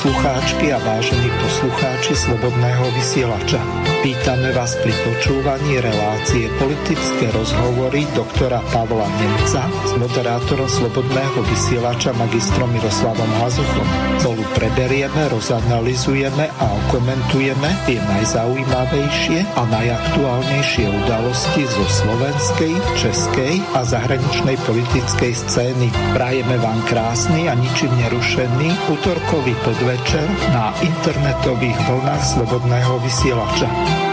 poslucháčky a vážení poslucháči Slobodného vysielača. Vítame vás pri počúvaní relácie politické rozhovory doktora Pavla Nemca s moderátorom Slobodného vysielača magistrom Miroslavom Hazuchom. Spolu preberieme, rozanalizujeme a okomentujeme tie najzaujímavejšie a najaktuálnejšie udalosti zo slovenskej, českej a zahraničnej politickej scény. Prajeme vám krásny a ničím nerušený útorkový podvečer na internetových vlnách Slobodného vysielača.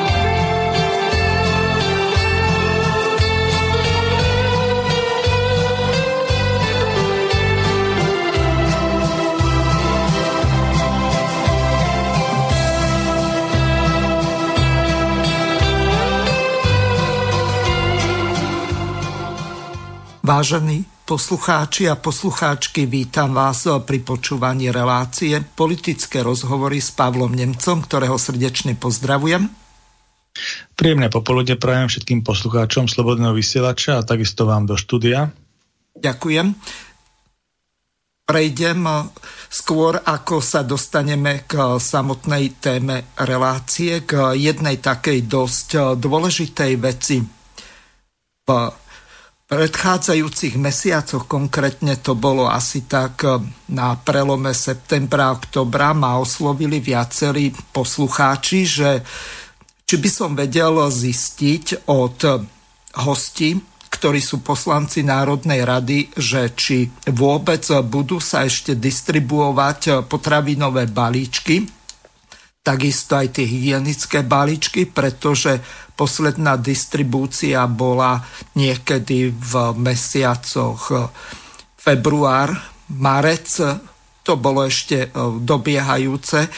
Vážení poslucháči a poslucháčky, vítam vás pri počúvaní relácie politické rozhovory s Pavlom Nemcom, ktorého srdečne pozdravujem. Príjemné popoludne prajem všetkým poslucháčom Slobodného vysielača a takisto vám do štúdia. Ďakujem. Prejdem skôr, ako sa dostaneme k samotnej téme relácie, k jednej takej dosť dôležitej veci. V predchádzajúcich mesiacoch, konkrétne to bolo asi tak eh, na prelome septembra oktobra, ma oslovili viacerí poslucháči, že či by som vedel zistiť od hostí, ktorí sú poslanci Národnej rady, že či vôbec budú sa ešte distribuovať potravinové balíčky, takisto aj tie hygienické balíčky, pretože Posledná distribúcia bola niekedy v mesiacoch február, marec. To bolo ešte e, dobiehajúce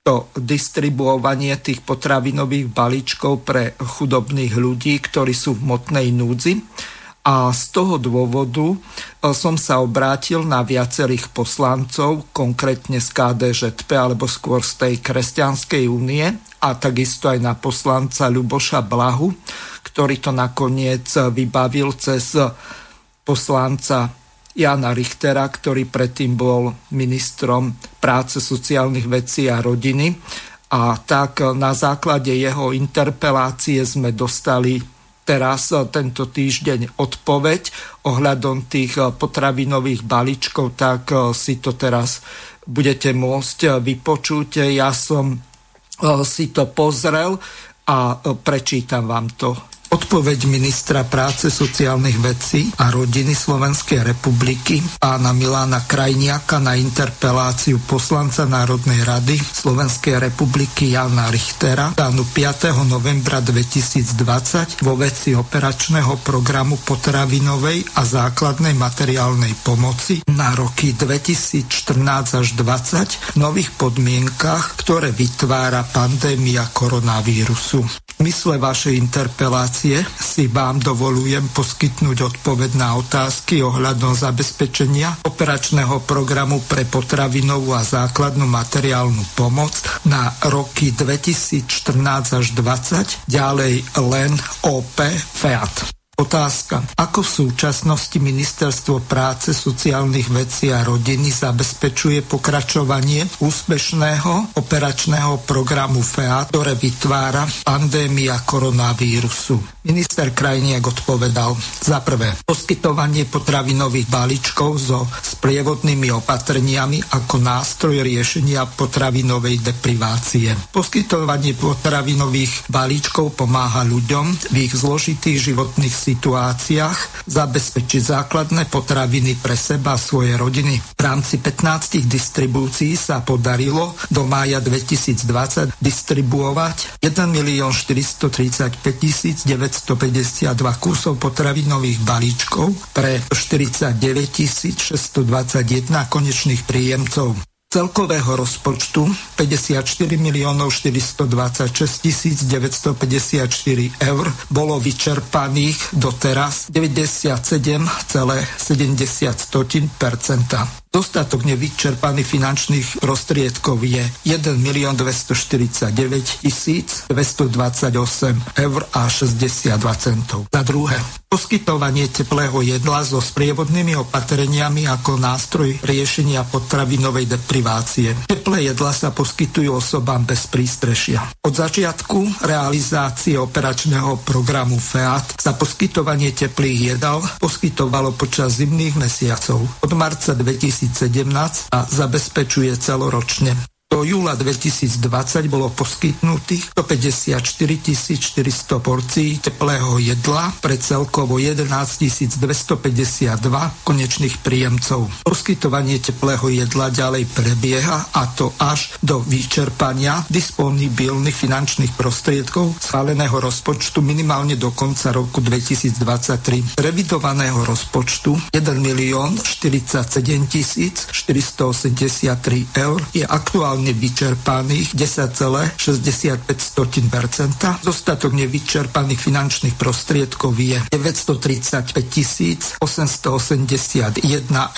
to distribuovanie tých potravinových balíčkov pre chudobných ľudí, ktorí sú v motnej núdzi. A z toho dôvodu e, som sa obrátil na viacerých poslancov, konkrétne z KDŽP alebo skôr z tej Kresťanskej únie a takisto aj na poslanca Ľuboša Blahu, ktorý to nakoniec vybavil cez poslanca Jana Richtera, ktorý predtým bol ministrom práce, sociálnych vecí a rodiny. A tak na základe jeho interpelácie sme dostali teraz eh, tento týždeň odpoveď ohľadom tých eh, potravinových balíčkov, tak eh, si to teraz budete môcť vypočuť. Ja som si to pozrel a prečítam vám to. Odpoveď ministra práce, sociálnych vecí a rodiny Slovenskej republiky pána Milána Krajniaka na interpeláciu poslanca Národnej rady Slovenskej republiky Jana Richtera dánu 5. novembra 2020 vo veci operačného programu potravinovej a základnej materiálnej pomoci na roky 2014 až 2020 v nových podmienkach, ktoré vytvára pandémia koronavírusu. Mysle vašej interpelácie si vám dovolujem poskytnúť odpoveď na otázky ohľadom zabezpečenia operačného programu pre potravinovú a základnú materiálnu pomoc na roky 2014 až 2020, ďalej len OP FEAT. Otázka. Ako v súčasnosti Ministerstvo práce, sociálnych vecí a rodiny zabezpečuje pokračovanie úspešného operačného programu FEA, ktoré vytvára pandémia koronavírusu? Minister Krajniak odpovedal. Za prvé, poskytovanie potravinových balíčkov so sprievodnými opatreniami ako nástroj riešenia potravinovej deprivácie. Poskytovanie potravinových balíčkov pomáha ľuďom v ich zložitých životných situáciách zabezpečiť základné potraviny pre seba a svoje rodiny. V rámci 15 distribúcií sa podarilo do mája 2020 distribuovať 1 435 952 kusov potravinových balíčkov pre 49 621 konečných príjemcov celkového rozpočtu 54 miliónov 426 954 eur bolo vyčerpaných doteraz 97,70 V Dostatok nevyčerpaných finančných prostriedkov je 1 milión 249 228 eur a 62 centov. Za druhé, poskytovanie teplého jedla so sprievodnými opatreniami ako nástroj riešenia potravinovej deprivácie. Teplé jedla sa poskytujú osobám bez prístrešia. Od začiatku realizácie operačného programu FEAT sa poskytovanie teplých jedál poskytovalo počas zimných mesiacov od marca 2017 a zabezpečuje celoročne. Do júla 2020 bolo poskytnutých 154 400 porcií teplého jedla pre celkovo 11 252 konečných príjemcov. Poskytovanie teplého jedla ďalej prebieha a to až do vyčerpania disponibilných finančných prostriedkov schváleného rozpočtu minimálne do konca roku 2023. Revidovaného rozpočtu 1 milión 47 483 eur je aktuálne reálne vyčerpaných 10,65%. Zostatok nevyčerpaných finančných prostriedkov je 935 881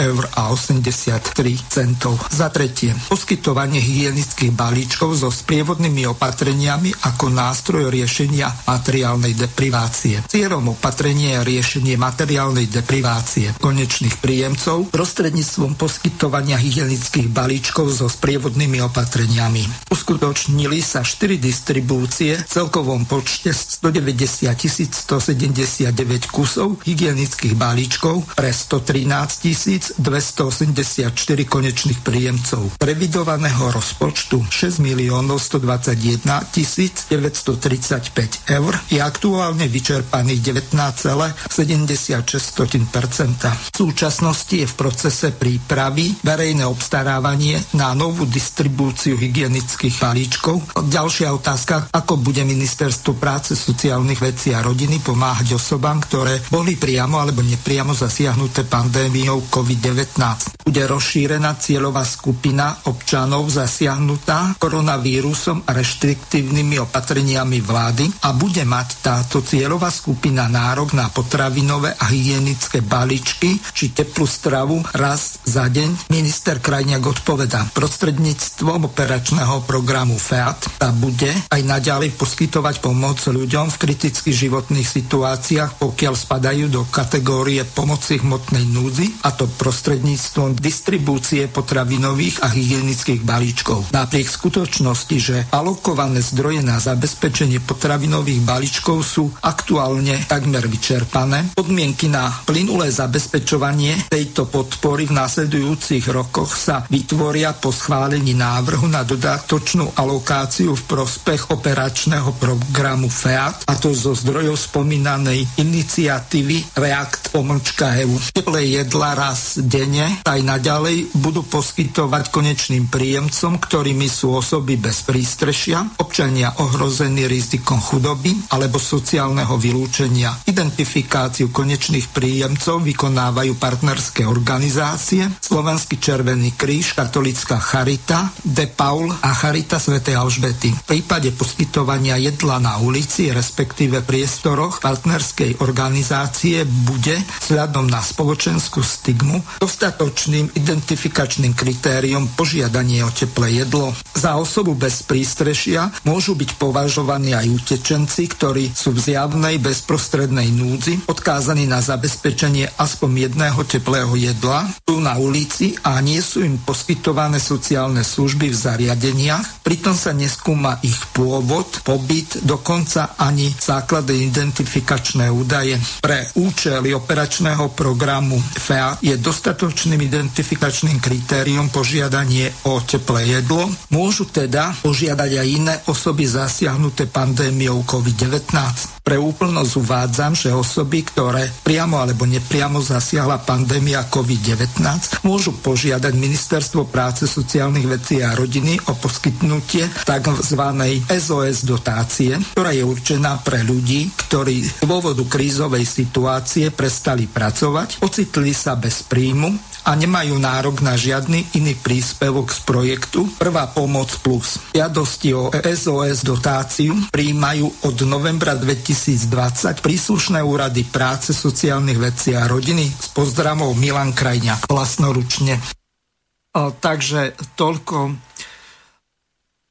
eur a 83 centov. Za tretie, poskytovanie hygienických balíčkov so sprievodnými opatreniami ako nástroj riešenia materiálnej deprivácie. Cieľom opatrenia je riešenie materiálnej deprivácie konečných príjemcov prostredníctvom poskytovania hygienických balíčkov so sprievodnými opatreniami. Uskutočnili sa 4 distribúcie v celkovom počte 190 179 kusov hygienických balíčkov pre 113 284 konečných príjemcov revidovaného rozpočtu 6 miliónov 121 935 eur je aktuálne vyčerpaných 19,76 V súčasnosti je v procese prípravy verejné obstarávanie na novú distribúciu distribúciu hygienických balíčkov. Ďalšia otázka, ako bude ministerstvo práce, sociálnych vecí a rodiny pomáhať osobám, ktoré boli priamo alebo nepriamo zasiahnuté pandémiou COVID-19. Bude rozšírená cieľová skupina občanov zasiahnutá koronavírusom a reštriktívnymi opatreniami vlády a bude mať táto cieľová skupina nárok na potravinové a hygienické balíčky či teplú stravu raz za deň. Minister Krajniak odpoveda prostredníctvom cieľom operačného programu FEAT a bude aj naďalej poskytovať pomoc ľuďom v kritických životných situáciách, pokiaľ spadajú do kategórie pomoci hmotnej núdzi, a to prostredníctvom distribúcie potravinových a hygienických balíčkov. Napriek skutočnosti, že alokované zdroje na zabezpečenie potravinových balíčkov sú aktuálne takmer vyčerpané, podmienky na plynulé zabezpečovanie tejto podpory v následujúcich rokoch sa vytvoria po schválení návrhu návrhu na dodatočnú alokáciu v prospech operačného programu FEAT, a to zo zdrojov spomínanej iniciatívy React pomlčka EU. Teplé jedla raz denne aj naďalej budú poskytovať konečným príjemcom, ktorými sú osoby bez prístrešia, občania ohrození rizikom chudoby alebo sociálneho vylúčenia. Identifikáciu konečných príjemcov vykonávajú partnerské organizácie, Slovenský Červený kríž, Katolická charita, De Paul a Charita Sv. Alžbety. V prípade poskytovania jedla na ulici, respektíve priestoroch partnerskej organizácie bude vzhľadom na spoločenskú stigmu dostatočným identifikačným kritériom požiadanie o teplé jedlo. Za osobu bez prístrešia môžu byť považovaní aj utečenci, ktorí sú v zjavnej bezprostrednej núdzi, odkázaní na zabezpečenie aspoň jedného teplého jedla, sú na ulici a nie sú im poskytované sociálne služby služby v zariadeniach, pritom sa neskúma ich pôvod, pobyt, dokonca ani základné identifikačné údaje. Pre účely operačného programu FEA je dostatočným identifikačným kritériom požiadanie o teplé jedlo. Môžu teda požiadať aj iné osoby zasiahnuté pandémiou COVID-19. Pre úplnosť uvádzam, že osoby, ktoré priamo alebo nepriamo zasiahla pandémia COVID-19, môžu požiadať Ministerstvo práce, sociálnych vecí a rodiny o poskytnutie tzv. SOS dotácie, ktorá je určená pre ľudí, ktorí z dôvodu krízovej situácie prestali pracovať, ocitli sa bez príjmu a nemajú nárok na žiadny iný príspevok z projektu Prvá pomoc plus. Žiadosti o SOS dotáciu príjmajú od novembra 2020 príslušné úrady práce, sociálnych vecí a rodiny s pozdravou Milan Krajňák vlastnoručne. Takže toľko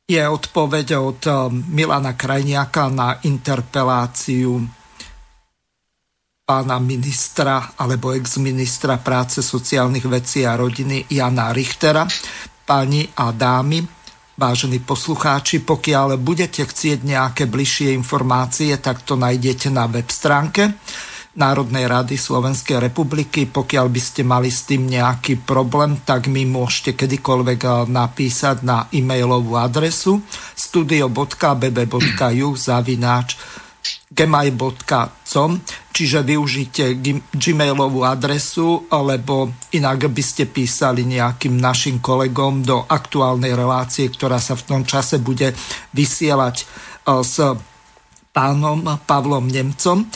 je odpoveď od Milana Krajniaka na interpeláciu pána ministra alebo ex-ministra práce, sociálnych vecí a rodiny Jana Richtera. Pani a dámy, vážení poslucháči, pokiaľ budete chcieť nejaké bližšie informácie, tak to nájdete na web stránke Národnej rady Slovenskej republiky. Pokiaľ by ste mali s tým nejaký problém, tak mi môžete kedykoľvek eh, napísať na e-mailovú adresu studio.bb.ju zavináč gmail.com, čiže využite gmailovú adresu, alebo inak by ste písali nejakým našim kolegom do aktuálnej relácie, ktorá sa v tom čase bude vysielať eh, s pánom Pavlom Nemcom. E,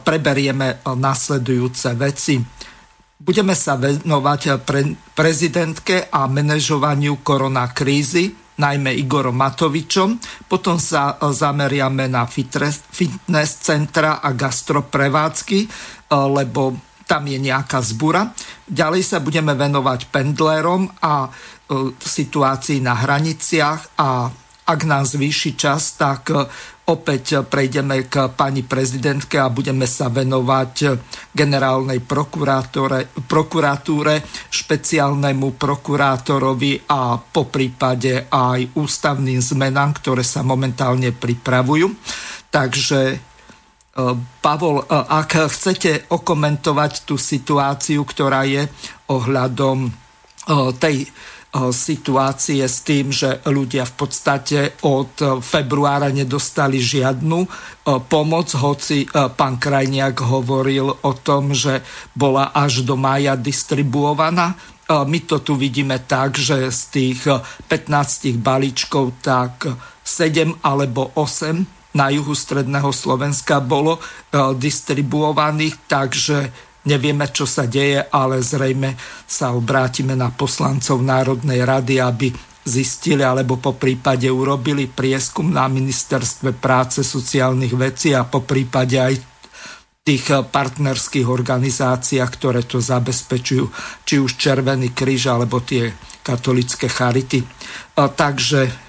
preberieme e, nasledujúce veci. Budeme sa venovať pre prezidentke a manažovaniu koronakrízy, najmä Igorom Matovičom. Potom sa e, zameriame na fitness centra a gastroprevádzky, lebo tam je nejaká zbura. Ďalej sa budeme venovať pendlerom a situácii na hraniciach a ak nás zvýši čas, tak Opäť prejdeme k pani prezidentke a budeme sa venovať generálnej prokuratúre, špeciálnemu prokurátorovi a po prípade aj ústavným zmenám, ktoré sa momentálne pripravujú. Takže e, Pavol, e, ak chcete okomentovať tú situáciu, ktorá je ohľadom e, tej situácie s tým, že ľudia v podstate od februára nedostali žiadnu pomoc, hoci pán Krajniak hovoril o tom, že bola až do mája distribuovaná. My to tu vidíme tak, že z tých 15 balíčkov tak 7 alebo 8 na juhu stredného Slovenska bolo distribuovaných, takže Nevieme, čo sa deje, ale zrejme sa obrátime na poslancov Národnej rady, aby zistili alebo po prípade urobili prieskum na ministerstve práce, sociálnych vecí a po prípade aj tých partnerských organizáciách, ktoré to zabezpečujú, či už Červený kríž alebo tie katolické charity. Takže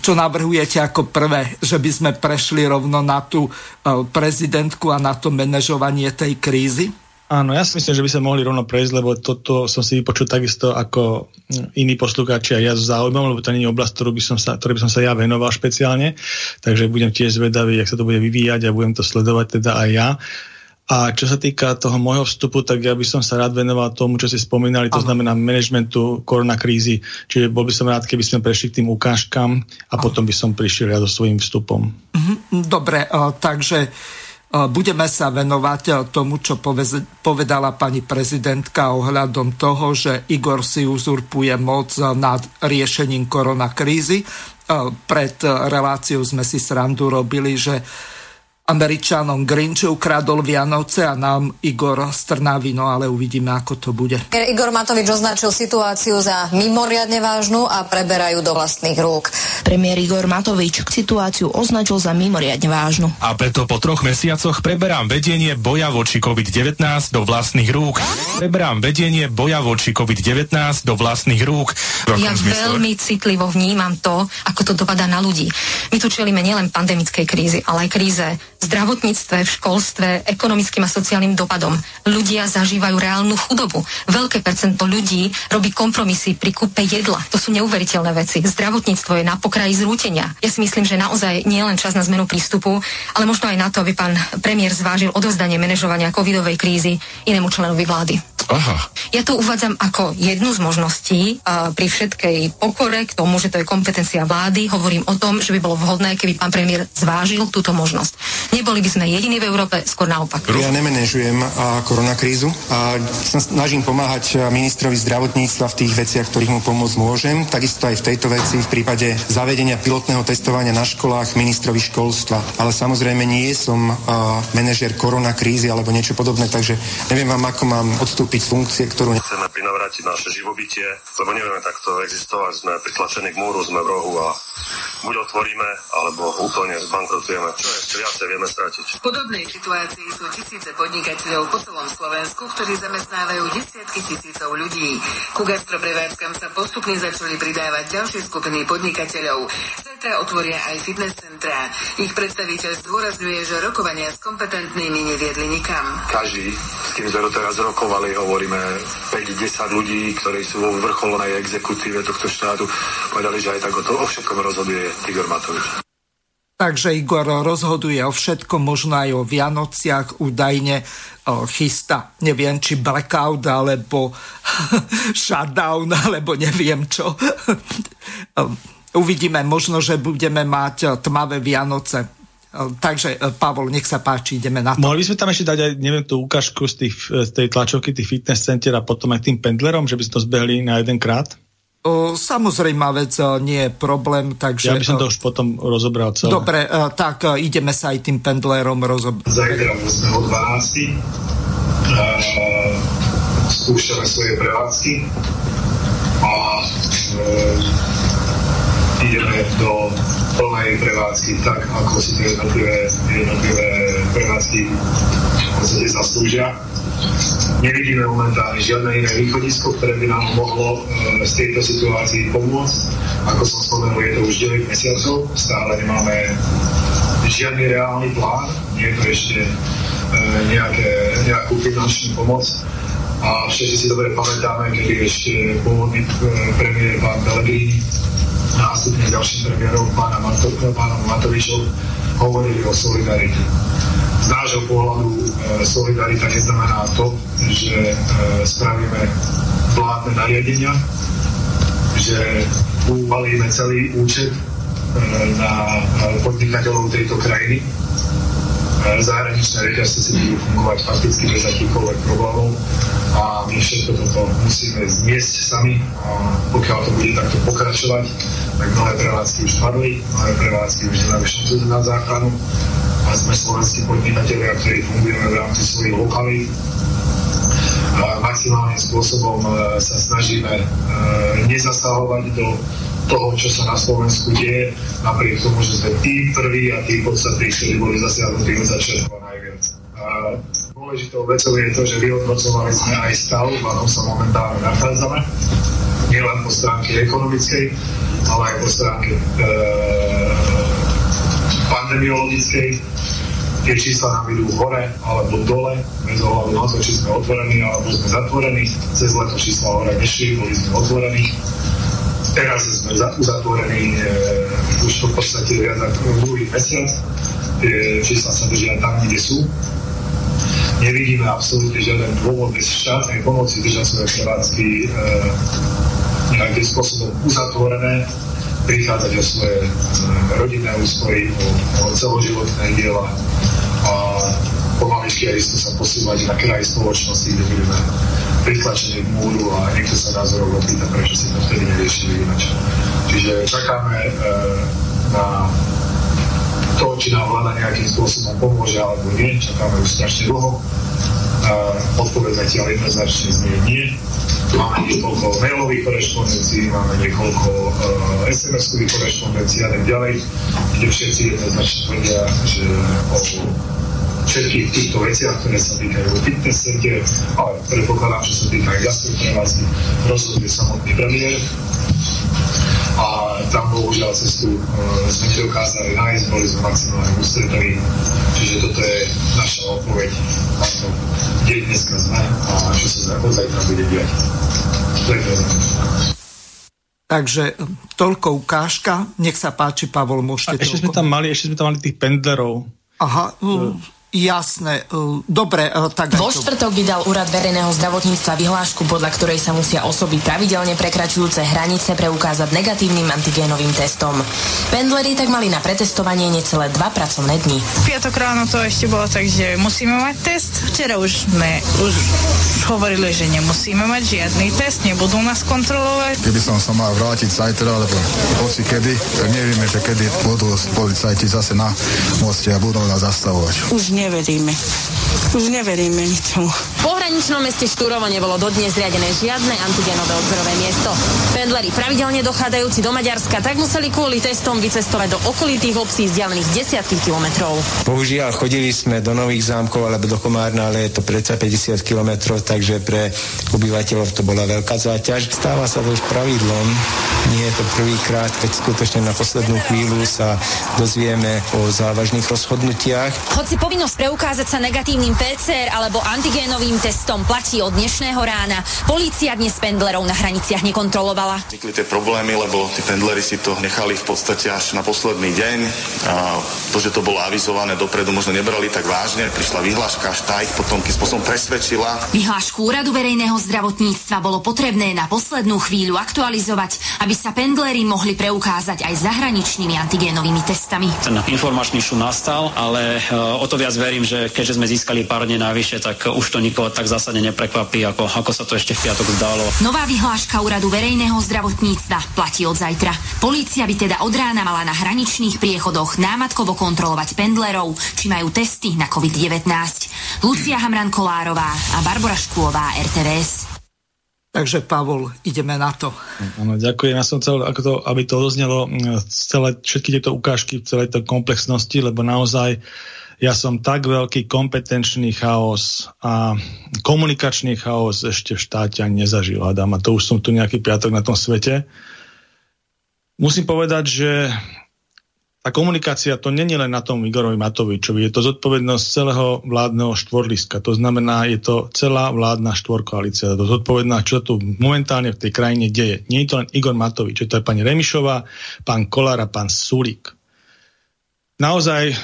čo navrhujete ako prvé, že by sme prešli rovno na tú prezidentku a na to manažovanie tej krízy? Áno, ja si myslím, že by sa mohli rovno prejsť, lebo toto som si vypočul takisto ako iní poslucháči a ja s záujmom, lebo to nie je oblasť, ktorú by som sa, ktorú by som sa ja venoval špeciálne, takže budem tiež zvedavý, jak sa to bude vyvíjať a budem to sledovať teda aj ja. A čo sa týka toho môjho vstupu, tak ja by som sa rád venoval tomu, čo si spomínali, to Aha. znamená managementu koronakrízy. Čiže bol by som rád, keby sme prešli k tým ukážkam a Aha. potom by som prišiel ja so svojím vstupom. Mhm, dobre, takže Budeme sa venovať tomu, čo povedala pani prezidentka ohľadom toho, že Igor si uzurpuje moc nad riešením koronakrízy. Pred reláciou sme si srandu robili, že Američanom Grinch ukradol Vianoce a nám Igor Strnavino, ale uvidíme, ako to bude. Igor Matovič označil situáciu za mimoriadne vážnu a preberajú do vlastných rúk. Premiér Igor Matovič situáciu označil za mimoriadne vážnu. A preto po troch mesiacoch preberám vedenie boja voči COVID-19 do vlastných rúk. Preberám vedenie boja voči COVID-19 do vlastných rúk. Ja veľmi citlivo vnímam to, ako to dopadá na ľudí. My tu čelíme nielen pandemickej krízy, ale aj kríze zdravotníctve, v školstve, ekonomickým a sociálnym dopadom. Ľudia zažívajú reálnu chudobu. Veľké percento ľudí robí kompromisy pri kúpe jedla. To sú neuveriteľné veci. Zdravotníctvo je na pokraji zrútenia. Ja si myslím, že naozaj nie len čas na zmenu prístupu, ale možno aj na to, aby pán premiér zvážil odovzdanie manažovania covidovej krízy inému členovi vlády. Aha. Ja to uvádzam ako jednu z možností a pri všetkej pokore k tomu, že to je kompetencia vlády. Hovorím o tom, že by bolo vhodné, keby pán premiér zvážil túto možnosť. Neboli by sme jediní v Európe, skôr naopak. Ja nemenežujem koronakrízu a snažím pomáhať ministrovi zdravotníctva v tých veciach, ktorých mu pomôcť môžem. Takisto aj v tejto veci v prípade zavedenia pilotného testovania na školách ministrovi školstva. Ale samozrejme nie som manažer koronakrízy alebo niečo podobné, takže neviem vám, ako mám odstúpiť z funkcie, ktorú... Chceme prinavrátiť naše živobytie, lebo nevieme takto existovať, sme pritlačení k múru, sme v rohu a buď otvoríme, alebo úplne zbankrotujeme. Čo ešte viacej viem nechajme strátiť. V podobnej situácii sú tisíce podnikateľov po celom Slovensku, ktorí zamestnávajú desiatky tisícov ľudí. Ku gastroprevádzkam sa postupne začali pridávať ďalšie skupiny podnikateľov. Zajtra otvoria aj fitness centra. Ich predstaviteľ zdôrazňuje, že rokovania s kompetentnými neviedli nikam. Každý, s kým sme doteraz rokovali, hovoríme 5-10 ľudí, ktorí sú vo vrcholnej exekutíve tohto štátu, povedali, že aj tak o, to, o všetkom rozhoduje Igor Matovič. Takže Igor rozhoduje o všetkom, možno aj o Vianociach, údajne chystá, neviem, či blackout, alebo shutdown, alebo neviem čo. Uvidíme, možno, že budeme mať tmavé Vianoce. Takže, Pavol, nech sa páči, ideme na to. Mohli by sme tam ešte dať aj, neviem, tú ukážku z, tých, z tej tlačovky tých fitness center a potom aj tým pendlerom, že by sme to zbehli na jeden krát? O, samozrejme vec nie je problém, takže... Ja by som to už potom rozobral celé. Dobre, tak ideme sa aj tým pendlerom rozobrať. Zajtra sme o 12. Skúšame svoje prevádzky a e, ideme do plnej prevádzky tak, ako si to jednotlivé, jednotlivé prevádzky v podstate zaslúžia Nevidíme momentálne žiadne iné východisko, ktoré by nám mohlo e, z tejto situácii pomôcť. Ako som spomenul, je to už 9 mesiacov, stále nemáme žiadny reálny plán, nie je to ešte e, nejaké, nejakú finančnú pomoc. A všetci si dobre pamätáme, kedy ešte pôvodný e, premiér pán Pellegrini nástupne ďalším premiérom pána, Mato, pána Matovičov hovorili o solidarite z nášho pohľadu e, solidarita neznamená to, že e, spravíme vládne nariadenia, že uvalíme celý účet na podnikateľov tejto krajiny. Zahraničné reťazce si budú fungovať fakticky bez akýchkoľvek problémov. A my všetko toto musíme zmiesť sami. A pokiaľ to bude takto pokračovať, tak mnohé prevádzky už padli, mnohé prevádzky už šancu na záchranu. A sme slovenskí podnikatelia, ktorí fungujeme v rámci svojich lokalít. Maximálnym spôsobom e, sa snažíme e, nezasahovať do toho, čo sa na Slovensku deje, napriek tomu, že sme tí prví a tí podstatní, ktorí boli zasiahnutí od začiatku a najviac. A dôležitou vecou je to, že vyhodnocovali sme aj stav, v akom sa momentálne nachádzame, nielen po stránke ekonomickej, ale aj po stránke e, pandemiologickej tie čísla nám idú hore alebo dole, bez ohľadu na to, či sme otvorení alebo sme zatvorení. Cez leto čísla hore nešli, boli sme otvorení. Teraz sme uzatvorení e, už v podstate viac ako druhý mesiac. Tie čísla sa držia tam, kde sú. Nevidíme absolútne žiaden dôvod bez štátnej pomoci držať svoje prevádzky e, nejakým spôsobom uzatvorené prichádzať o svoje e, rodinné úspory, o, o celoživotné diela a pomaličky aj sa posúvať na kraj spoločnosti, kde budeme pritlačení k múru a niekto sa nás rok opýta, prečo si to vtedy neriešili inač. Čiže čakáme e, na to, či nám vláda nejakým spôsobom pomôže alebo nie. Čakáme už strašne dlho. E, odpoveď zatiaľ jednoznačne znie nie. Máme niekoľko mailových korešpondencií, máme niekoľko uh, SMS-ových korešpondencií a tak ďalej, kde všetci jednoznačne tvrdia, že o všetkých týchto veciach, ktoré sa týkajú fitness center, ale predpokladám, že sa týkajú gastroprevádzky, rozhoduje samotný premiér. A tam bohužiaľ cestu uh, sme nedokázali nájsť, boli sme maximálne ústretoví, čiže toto je naša odpoveď na to, kde dneska sme a čo sa od zajtra bude diať. Takže toľko ukážka. Nech sa páči, Pavol, môžete A ešte sme tam mali, ešte sme tam mali tých pendlerov. Aha, uh, Jasné. E, dobre, e, tak... Vo štvrtok vydal Úrad verejného zdravotníctva vyhlášku, podľa ktorej sa musia osoby pravidelne prekračujúce hranice preukázať negatívnym antigénovým testom. Pendleri tak mali na pretestovanie necelé dva pracovné dni. Piatok ráno to ešte bolo tak, že musíme mať test. Včera už sme už hovorili, že nemusíme mať žiadny test, nebudú nás kontrolovať. Keby som sa mal vrátiť zajtra, alebo hoci kedy, tak nevieme, že kedy budú policajti zase na moste a budú nás zastavovať. Už neveríme. Už neveríme ničomu. V pohraničnom meste Štúrovo nebolo dodnes zriadené žiadne antigenové odberové miesto. Pendleri pravidelne dochádzajúci do Maďarska tak museli kvôli testom vycestovať do okolitých obcí vzdialených desiatky kilometrov. Bohužiaľ, chodili sme do Nových zámkov alebo do Komárna, ale je to predsa 50 kilometrov, takže pre obyvateľov to bola veľká záťaž. Stáva sa to už pravidlom. Nie je to prvýkrát, keď skutočne na poslednú chvíľu sa dozvieme o závažných rozhodnutiach. Hoci povinnosť preukázať sa negatívnym PCR alebo antigénovým testom platí od dnešného rána. Polícia dnes pendlerov na hraniciach nekontrolovala. Vznikli tie problémy, lebo tí pendleri si to nechali v podstate až na posledný deň. A to, že to bolo avizované dopredu, možno nebrali tak vážne. Prišla vyhláška, až tá ich potom tým spôsobom presvedčila. Vyhlášku Úradu verejného zdravotníctva bolo potrebné na poslednú chvíľu aktualizovať, aby sa pendleri mohli preukázať aj zahraničnými antigénovými testami. Ten informačný šum nastal, ale e, o to viac verím, že keďže sme získali pár dní navyše, tak už to nikoho tak zásadne neprekvapí, ako, ako sa to ešte v piatok zdalo. Nová vyhláška úradu verejného zdravotníctva platí od zajtra. Polícia by teda od rána mala na hraničných priechodoch námatkovo kontrolovať pendlerov, či majú testy na COVID-19. Lucia Hamran Kolárová a Barbara Škôlová, RTVS. Takže Pavol, ideme na to. Ano, ďakujem. Ja som chcel, ako to, aby to doznelo celé, všetky tieto ukážky v celej tej komplexnosti, lebo naozaj ja som tak veľký kompetenčný chaos a komunikačný chaos ešte v štáte ani nezažil, Adam. A to už som tu nejaký piatok na tom svete. Musím povedať, že tá komunikácia to není len na tom Igorovi Matovičovi, je to zodpovednosť celého vládneho štvorliska. To znamená, je to celá vládna štvorkoalícia. To zodpovedná, čo tu momentálne v tej krajine deje. Nie je to len Igor Matovič, je to aj pani Remišová, pán Kolár a pán Sulík naozaj e,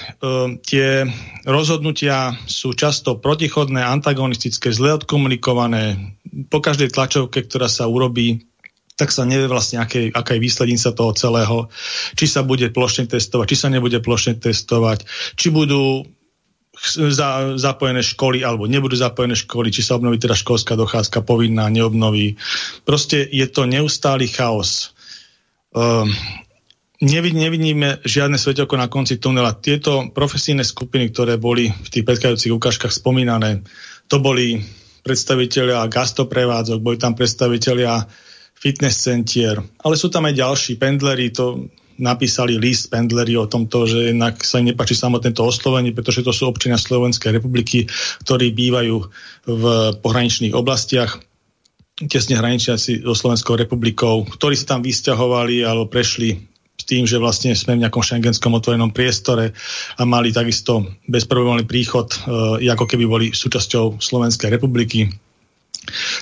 tie rozhodnutia sú často protichodné, antagonistické, zle odkomunikované. Po každej tlačovke, ktorá sa urobí, tak sa nevie vlastne, aké, aká je výslednica toho celého. Či sa bude plošne testovať, či sa nebude plošne testovať, či budú za, zapojené školy alebo nebudú zapojené školy, či sa obnoví teda školská dochádzka povinná, neobnoví. Proste je to neustály chaos. Um, nevid, nevidíme žiadne svetelko na konci tunela. Tieto profesijné skupiny, ktoré boli v tých predchádzajúcich ukážkach spomínané, to boli predstavitelia gastoprevádzok, boli tam predstavitelia fitness centier, ale sú tam aj ďalší pendleri, to napísali list pendleri o tomto, že jednak sa im nepáči samotné to oslovenie, pretože to sú občania Slovenskej republiky, ktorí bývajú v pohraničných oblastiach tesne hraničiaci so Slovenskou republikou, ktorí sa tam vysťahovali alebo prešli tým, že vlastne sme v nejakom šengenskom otvorenom priestore a mali takisto bezproblémový príchod, e, ako keby boli súčasťou Slovenskej republiky.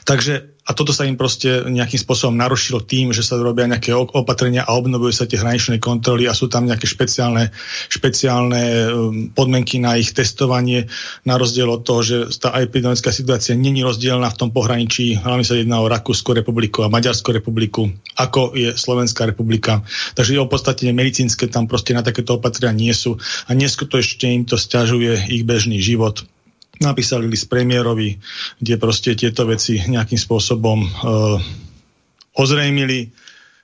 Takže a toto sa im proste nejakým spôsobom narušilo tým, že sa robia nejaké opatrenia a obnovujú sa tie hraničné kontroly a sú tam nejaké špeciálne, špeciálne um, podmienky na ich testovanie, na rozdiel od toho, že tá epidemická situácia není rozdielna v tom pohraničí, hlavne sa jedná o Rakúsku republiku a Maďarskú republiku, ako je Slovenská republika. Takže je opodstatne medicínske tam proste na takéto opatrenia nie sú a neskutočne im to stiažuje ich bežný život napísali list premiérovi, kde proste tieto veci nejakým spôsobom e, ozrejmili.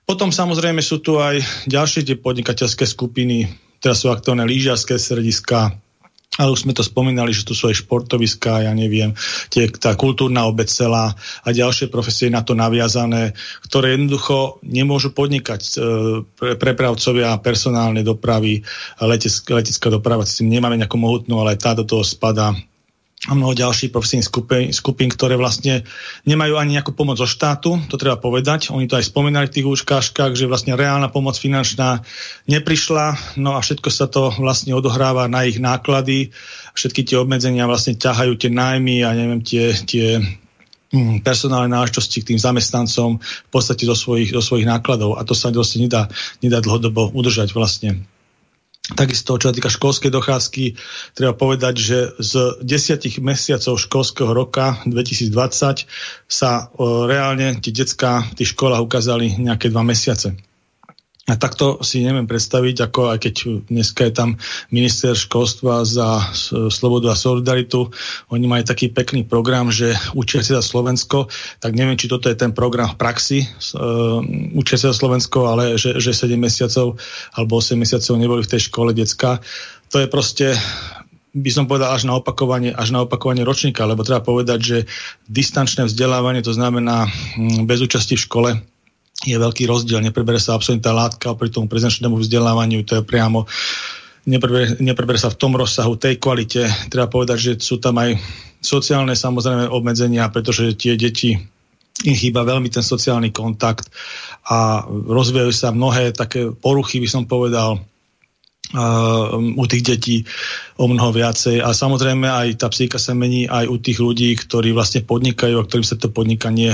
Potom samozrejme sú tu aj ďalšie tie podnikateľské skupiny, teraz sú aktuálne lížiarské srediska, ale už sme to spomínali, že tu sú aj športoviská, ja neviem, tie, tá kultúrna obec celá a ďalšie profesie na to naviazané, ktoré jednoducho nemôžu podnikať e, pre, prepravcovia personálnej dopravy, letecká doprava, s tým nemáme nejakú mohutnú, ale tá do toho spada a mnoho ďalších profesijných skupín, skupín, ktoré vlastne nemajú ani nejakú pomoc zo štátu, to treba povedať. Oni to aj spomínali v tých úškáškach, že vlastne reálna pomoc finančná neprišla, no a všetko sa to vlastne odohráva na ich náklady. Všetky tie obmedzenia vlastne ťahajú tie nájmy a neviem, tie, tie hm, personálne náležitosti k tým zamestnancom v podstate zo svojich, zo svojich nákladov a to sa vlastne nedá, nedá dlhodobo udržať vlastne. Takisto, čo sa týka školskej dochádzky, treba povedať, že z desiatich mesiacov školského roka 2020 sa o, reálne tie detská v tých školách ukázali nejaké dva mesiace. A takto si neviem predstaviť, ako aj keď dneska je tam minister školstva za slobodu a solidaritu, oni majú taký pekný program, že učia sa za Slovensko, tak neviem, či toto je ten program v praxi, uh, učia sa za Slovensko, ale že, že 7 mesiacov alebo 8 mesiacov neboli v tej škole decka. To je proste by som povedal až na opakovanie, až na opakovanie ročníka, lebo treba povedať, že distančné vzdelávanie, to znamená bez účasti v škole, je veľký rozdiel. Neprebere sa absolútna látka pri tomu prezenčnému vzdelávaniu, to je priamo neprebere, neprebere sa v tom rozsahu, tej kvalite. Treba povedať, že sú tam aj sociálne samozrejme obmedzenia, pretože tie deti im chýba veľmi ten sociálny kontakt a rozvíjajú sa mnohé také poruchy, by som povedal, u tých detí o mnoho viacej. A samozrejme aj tá psychika sa mení aj u tých ľudí, ktorí vlastne podnikajú a ktorým sa to podnikanie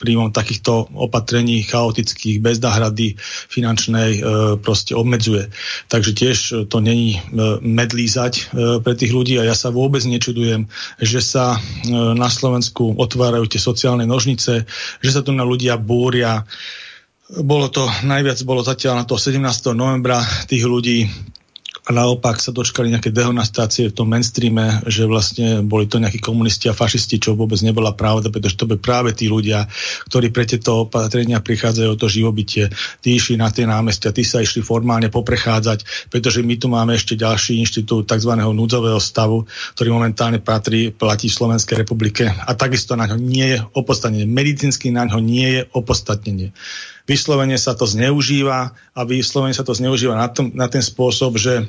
príjmom takýchto opatrení chaotických, bez náhrady finančnej e, proste obmedzuje. Takže tiež to není e, medlízať e, pre tých ľudí a ja sa vôbec nečudujem, že sa na Slovensku otvárajú tie sociálne nožnice, že sa tu na ľudia búria. Bolo to, najviac bolo zatiaľ na to 17. novembra tých ľudí a naopak sa dočkali nejaké dehonastácie v tom mainstreame, že vlastne boli to nejakí komunisti a fašisti, čo vôbec nebola pravda, pretože to by práve tí ľudia, ktorí pre tieto opatrenia prichádzajú o to živobytie, tí išli na tie námestia, tí sa išli formálne poprechádzať, pretože my tu máme ešte ďalší inštitút tzv. núdzového stavu, ktorý momentálne patrí, platí v Slovenskej republike a takisto na ňo nie je opodstatnenie. Medicínsky na ňo nie je opodstatnenie vyslovene sa to zneužíva a vyslovene sa to zneužíva na, tom, na ten spôsob, že,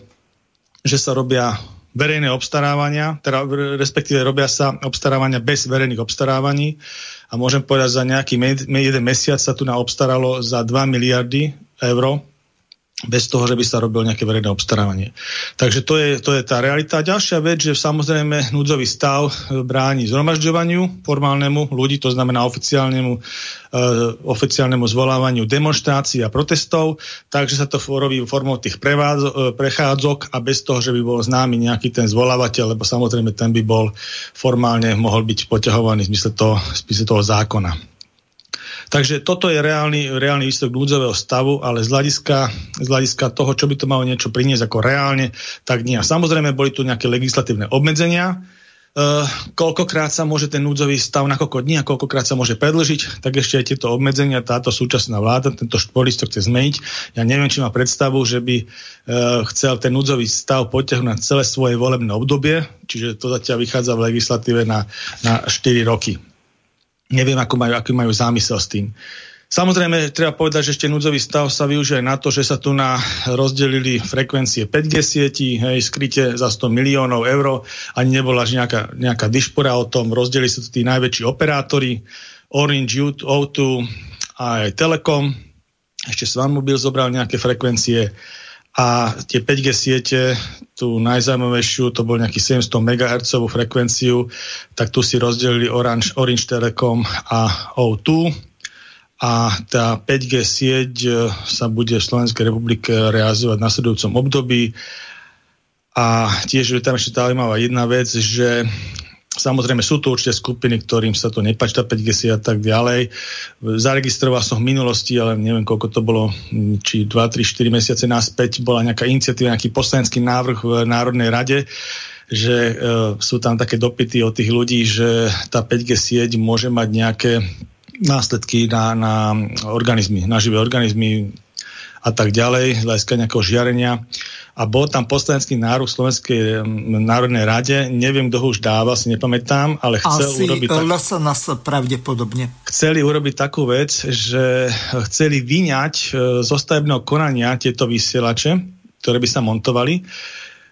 že sa robia verejné obstarávania, teda respektíve robia sa obstarávania bez verejných obstarávaní. A môžem povedať, za nejaký jeden mesiac sa tu na obstaralo za 2 miliardy eur bez toho, že by sa robil nejaké verejné obstarávanie. Takže to je, to je tá realita. Ďalšia vec, že samozrejme núdzový stav bráni zhromažďovaniu formálnemu ľudí, to znamená oficiálnemu, uh, oficiálnemu zvolávaniu demonstrácií a protestov, takže sa to robí formou tých prevádzo, uh, prechádzok a bez toho, že by bol známy nejaký ten zvolávateľ, lebo samozrejme ten by bol formálne mohol byť poťahovaný v zmysle toho, toho zákona. Takže toto je reálny, reálny výsledok núdzového stavu, ale z hľadiska, z hľadiska toho, čo by to malo niečo priniesť ako reálne, tak nie. A samozrejme boli tu nejaké legislatívne obmedzenia, Uh, koľkokrát sa môže ten núdzový stav na koľko dní a koľkokrát sa môže predlžiť, tak ešte aj tieto obmedzenia táto súčasná vláda, tento špolis to chce zmeniť. Ja neviem, či má predstavu, že by uh, chcel ten núdzový stav potiahnuť na celé svoje volebné obdobie, čiže to zatiaľ vychádza v legislatíve na, na 4 roky. Neviem, ako majú, aký majú zámysel s tým. Samozrejme, treba povedať, že ešte núdzový stav sa využije na to, že sa tu na rozdelili frekvencie 5G sieti, hej, skryte za 100 miliónov eur, ani nebola nejaká, nejaká dišpora o tom, rozdelili sa tu tí najväčší operátori, Orange, O2 a aj Telekom, ešte Svanmobil zobral nejaké frekvencie, a tie 5G siete, tú najzaujímavejšiu, to bol nejaký 700 MHz frekvenciu, tak tu si rozdelili Orange, Orange Telecom a O2 a tá 5G sieť e, sa bude v Slovenskej republike realizovať v nasledujúcom období. A tiež je tam ešte zaujímavá jedna vec, že Samozrejme sú tu určite skupiny, ktorým sa to nepáči, tá 5G a tak ďalej. Zaregistroval som v minulosti, ale neviem, koľko to bolo, či 2, 3, 4 mesiace naspäť, bola nejaká iniciatíva, nejaký poslanecký návrh v Národnej rade, že e, sú tam také dopity od tých ľudí, že tá 5G sieť môže mať nejaké následky na, na organizmy, na živé organizmy a tak ďalej, z hľadiska nejakého žiarenia a bol tam poslanecký nárok Slovenskej národnej rade, neviem, kto ho už dával, si nepamätám, ale chcel Asi urobiť... Tak... LSNS pravdepodobne. Chceli urobiť takú vec, že chceli vyňať e, zo stavebného konania tieto vysielače, ktoré by sa montovali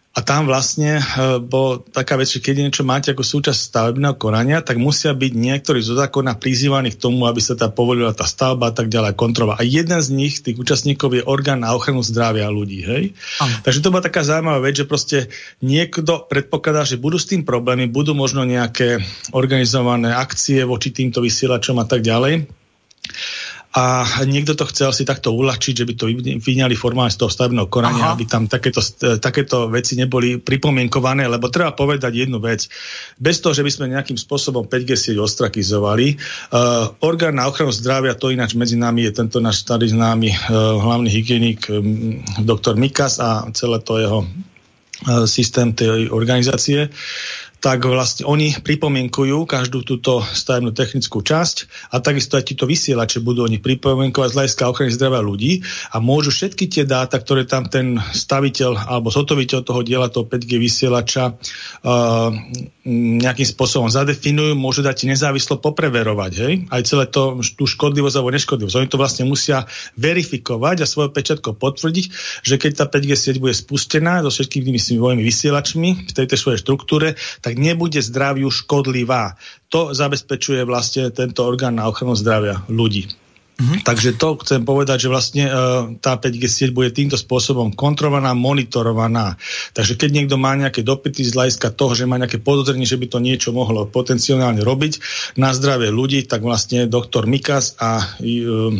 a tam vlastne e, bol taká vec, že keď niečo máte ako súčasť stavebného konania, tak musia byť niektorí zo zákona prizývaní k tomu, aby sa tá povolila tá stavba a tak ďalej kontrola. A jeden z nich, tých účastníkov, je orgán na ochranu zdravia ľudí. Hej? Takže to bola taká zaujímavá vec, že proste niekto predpokladá, že budú s tým problémy, budú možno nejaké organizované akcie voči týmto vysielačom a tak ďalej a niekto to chcel si takto uľahčiť, že by to vyňali formálne z toho stavebného konania, Aha. aby tam takéto, takéto veci neboli pripomienkované, lebo treba povedať jednu vec. Bez toho, že by sme nejakým spôsobom 5G sieť ostrakizovali, uh, orgán na ochranu zdravia, to ináč medzi nami je tento náš starý známy uh, hlavný hygienik um, doktor Mikas a celé to jeho systém tej organizácie tak vlastne oni pripomienkujú každú túto stavebnú technickú časť a takisto aj títo vysielače budú oni pripomienkovať z hľadiska ochrany zdravia ľudí a môžu všetky tie dáta, ktoré tam ten staviteľ alebo zotoviteľ toho diela toho 5G vysielača uh, nejakým spôsobom zadefinujú, môžu dať nezávislo popreverovať. Hej? Aj celé to, tú škodlivosť alebo neškodlivosť. Oni to vlastne musia verifikovať a svojou pečatkou potvrdiť, že keď tá 5G sieť bude spustená so všetkými svojimi vysielačmi v tejto svojej štruktúre, nebude zdraviu škodlivá. To zabezpečuje vlastne tento orgán na ochranu zdravia ľudí. Mm-hmm. Takže to chcem povedať, že vlastne e, tá 5G sieť bude týmto spôsobom kontrolovaná, monitorovaná. Takže keď niekto má nejaké dopity z hľadiska toho, že má nejaké podozrenie, že by to niečo mohlo potenciálne robiť na zdravie ľudí, tak vlastne doktor Mikas a e,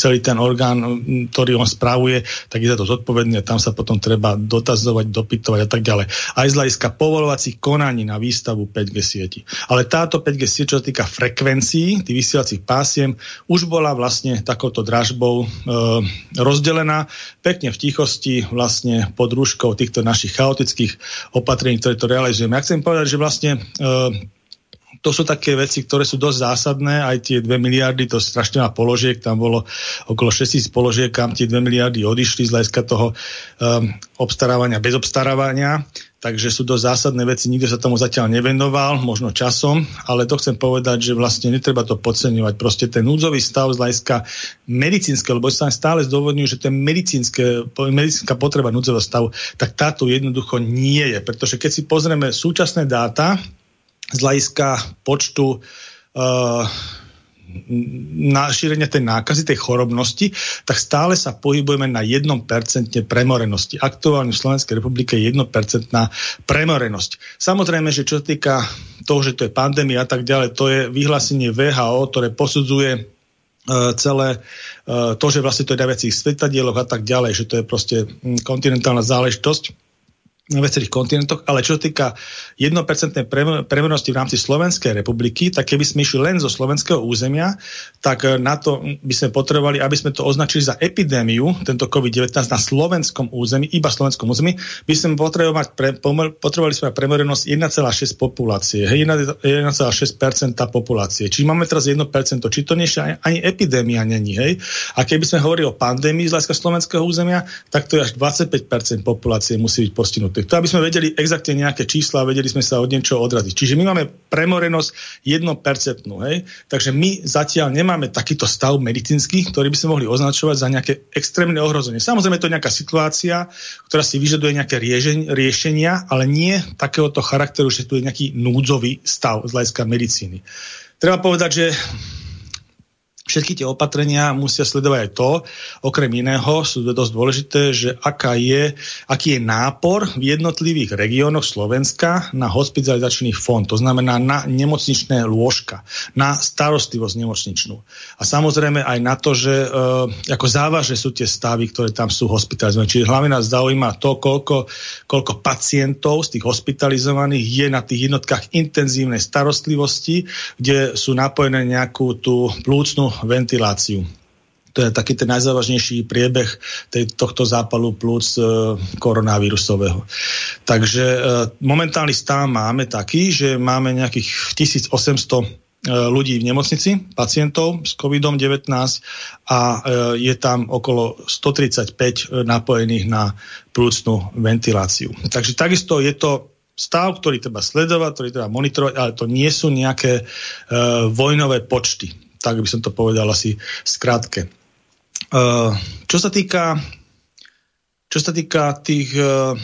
celý ten orgán, ktorý on správuje, tak je za to zodpovedný a tam sa potom treba dotazovať, dopytovať a tak ďalej. Aj z hľadiska povolovacích konaní na výstavu 5G sieti. Ale táto 5G sieť, čo sa týka frekvencií, tých vysielacích pásiem, už bola vlastne takouto dražbou e, rozdelená pekne v tichosti vlastne pod rúškou týchto našich chaotických opatrení, ktoré to realizujeme. Ja chcem povedať, že vlastne e, to sú také veci, ktoré sú dosť zásadné, aj tie 2 miliardy, to strašne má položiek, tam bolo okolo 6 tisíc položiek, kam tie 2 miliardy odišli z hľadiska toho um, obstarávania bez obstarávania, takže sú dosť zásadné veci, nikto sa tomu zatiaľ nevenoval, možno časom, ale to chcem povedať, že vlastne netreba to podceňovať. Proste ten núdzový stav z hľadiska medicínske, lebo sa stále zdôvodňujú, že to je medicínska potreba núdzového stavu, tak táto jednoducho nie je, pretože keď si pozrieme súčasné dáta, z hľadiska počtu uh, na šírenie tej nákazy, tej chorobnosti, tak stále sa pohybujeme na 1% premorenosti. Aktuálne v Slovenskej republike je 1% premorenosť. Samozrejme, že čo sa týka toho, že to je pandémia a tak ďalej, to je vyhlásenie VHO, ktoré posudzuje uh, celé uh, to, že vlastne to je na svetadieloch a tak ďalej, že to je proste mm, kontinentálna záležitosť na viacerých kontinentoch, ale čo sa týka 1% premernosti v rámci Slovenskej republiky, tak keby sme išli len zo slovenského územia, tak eh, na to by sme potrebovali, aby sme to označili za epidémiu, tento COVID-19 na slovenskom území, iba slovenskom území, by sme potrebovali, pre, potrebovali sme premerenosť 1,6 populácie, 1,6% populácie. Čiže máme teraz 1%, či to nie ani, ani epidémia není. Hej? A keby sme hovorili o pandémii z hľadiska slovenského územia, tak to je až 25% populácie musí byť postihnuté to aby sme vedeli exaktne nejaké čísla vedeli sme sa od niečoho odraziť. Čiže my máme premorenosť 1%. Hej? Takže my zatiaľ nemáme takýto stav medicínsky, ktorý by sme mohli označovať za nejaké extrémne ohrozenie. Samozrejme, to je nejaká situácia, ktorá si vyžaduje nejaké riešenia, ale nie takéhoto charakteru, že tu je nejaký núdzový stav z hľadiska medicíny. Treba povedať, že všetky tie opatrenia musia sledovať aj to, okrem iného sú dosť dôležité, že aká je, aký je nápor v jednotlivých regiónoch Slovenska na hospitalizačný fond, to znamená na nemocničné lôžka, na starostlivosť nemocničnú. A samozrejme aj na to, že e, ako závažné sú tie stavy, ktoré tam sú hospitalizované. Čiže hlavne nás zaujíma to, koľko, koľko pacientov z tých hospitalizovaných je na tých jednotkách intenzívnej starostlivosti, kde sú napojené nejakú tú plúcnu ventiláciu. To je taký ten najzávažnejší priebeh tej, tohto zápalu plúc e, koronavírusového. Takže e, momentálny stav máme taký, že máme nejakých 1800 e, ľudí v nemocnici, pacientov s COVID-19 a e, je tam okolo 135 napojených na plúcnú ventiláciu. Takže takisto je to stav, ktorý treba sledovať, ktorý treba monitorovať, ale to nie sú nejaké e, vojnové počty tak by som to povedal asi skrátke. Uh, čo sa týka čo sa týka tých uh,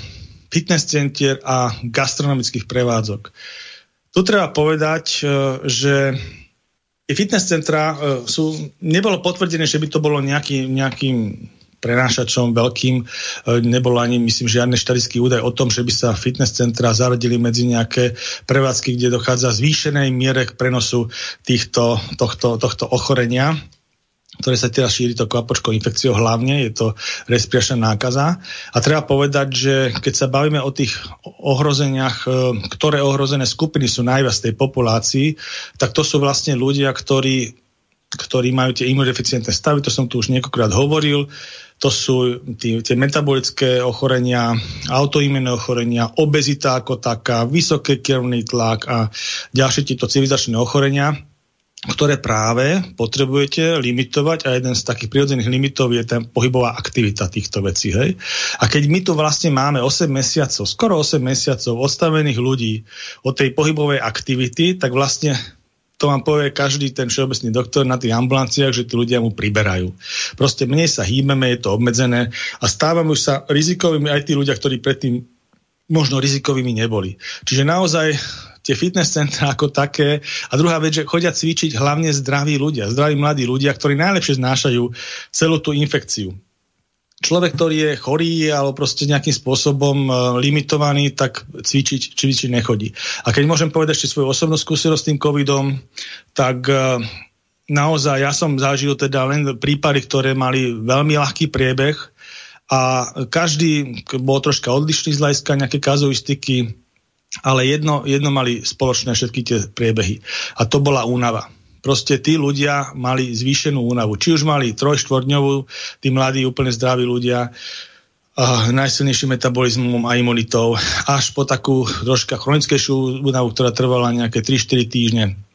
fitness centier a gastronomických prevádzok. Tu treba povedať, uh, že fitness centra sú, nebolo potvrdené, že by to bolo nejaký, nejakým prenášačom veľkým. E, nebolo ani, myslím, žiadny štatický údaj o tom, že by sa fitness centra zaradili medzi nejaké prevádzky, kde dochádza zvýšenej miere k prenosu týchto, tohto, tohto ochorenia ktoré sa teraz šíri to kvapočkou infekciou hlavne, je to respiračná nákaza. A treba povedať, že keď sa bavíme o tých ohrozeniach, e, ktoré ohrozené skupiny sú najviac tej populácii, tak to sú vlastne ľudia, ktorí ktorí majú tie imunodeficientné stavy, to som tu už niekoľkokrát hovoril, to sú tí, tie metabolické ochorenia, autoimunné ochorenia, obezita ako taká, vysoký krvný tlak a ďalšie tieto civilizačné ochorenia, ktoré práve potrebujete limitovať a jeden z takých prirodzených limitov je ten pohybová aktivita týchto vecí. Hej? A keď my tu vlastne máme 8 mesiacov, skoro 8 mesiacov odstavených ľudí od tej pohybovej aktivity, tak vlastne to vám povie každý ten všeobecný doktor na tých ambulanciách, že tí ľudia mu priberajú. Proste menej sa hýbeme, je to obmedzené a stávajú sa rizikovými aj tí ľudia, ktorí predtým možno rizikovými neboli. Čiže naozaj tie fitness centra ako také. A druhá vec, že chodia cvičiť hlavne zdraví ľudia, zdraví mladí ľudia, ktorí najlepšie znášajú celú tú infekciu človek, ktorý je chorý alebo proste nejakým spôsobom uh, limitovaný, tak cvičiť, cvičiť nechodí. A keď môžem povedať ešte svoju osobnú skúsenosť s tým covidom, tak uh, naozaj ja som zažil teda len prípady, ktoré mali veľmi ľahký priebeh a každý bol troška odlišný z hľadiska nejaké kazuistiky, ale jedno, jedno mali spoločné všetky tie priebehy. A to bola únava. Proste tí ľudia mali zvýšenú únavu. Či už mali troj-štvordňovú, tí mladí, úplne zdraví ľudia, uh, najsilnejším metabolizmom a imunitou, až po takú troška chronickejšiu únavu, ktorá trvala nejaké 3-4 týždne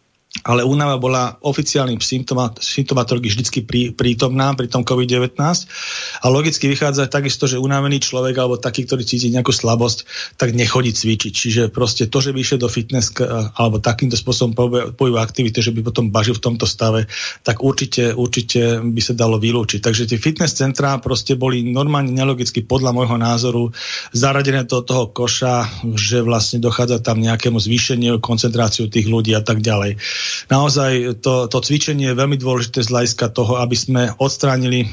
ale únava bola oficiálnym symptomatológií vždy prí, prítomná pri tom COVID-19 a logicky vychádza takisto, že unavený človek alebo taký, ktorý cíti nejakú slabosť, tak nechodí cvičiť. Čiže proste to, že išiel do fitness alebo takýmto spôsobom pohybu aktivity, že by potom bažil v tomto stave, tak určite, určite by sa dalo vylúčiť. Takže tie fitness centrá proste boli normálne nelogicky podľa môjho názoru zaradené do toho koša, že vlastne dochádza tam nejakému zvýšeniu koncentráciu tých ľudí a tak ďalej naozaj to, to cvičenie je veľmi dôležité z hľadiska toho, aby sme odstránili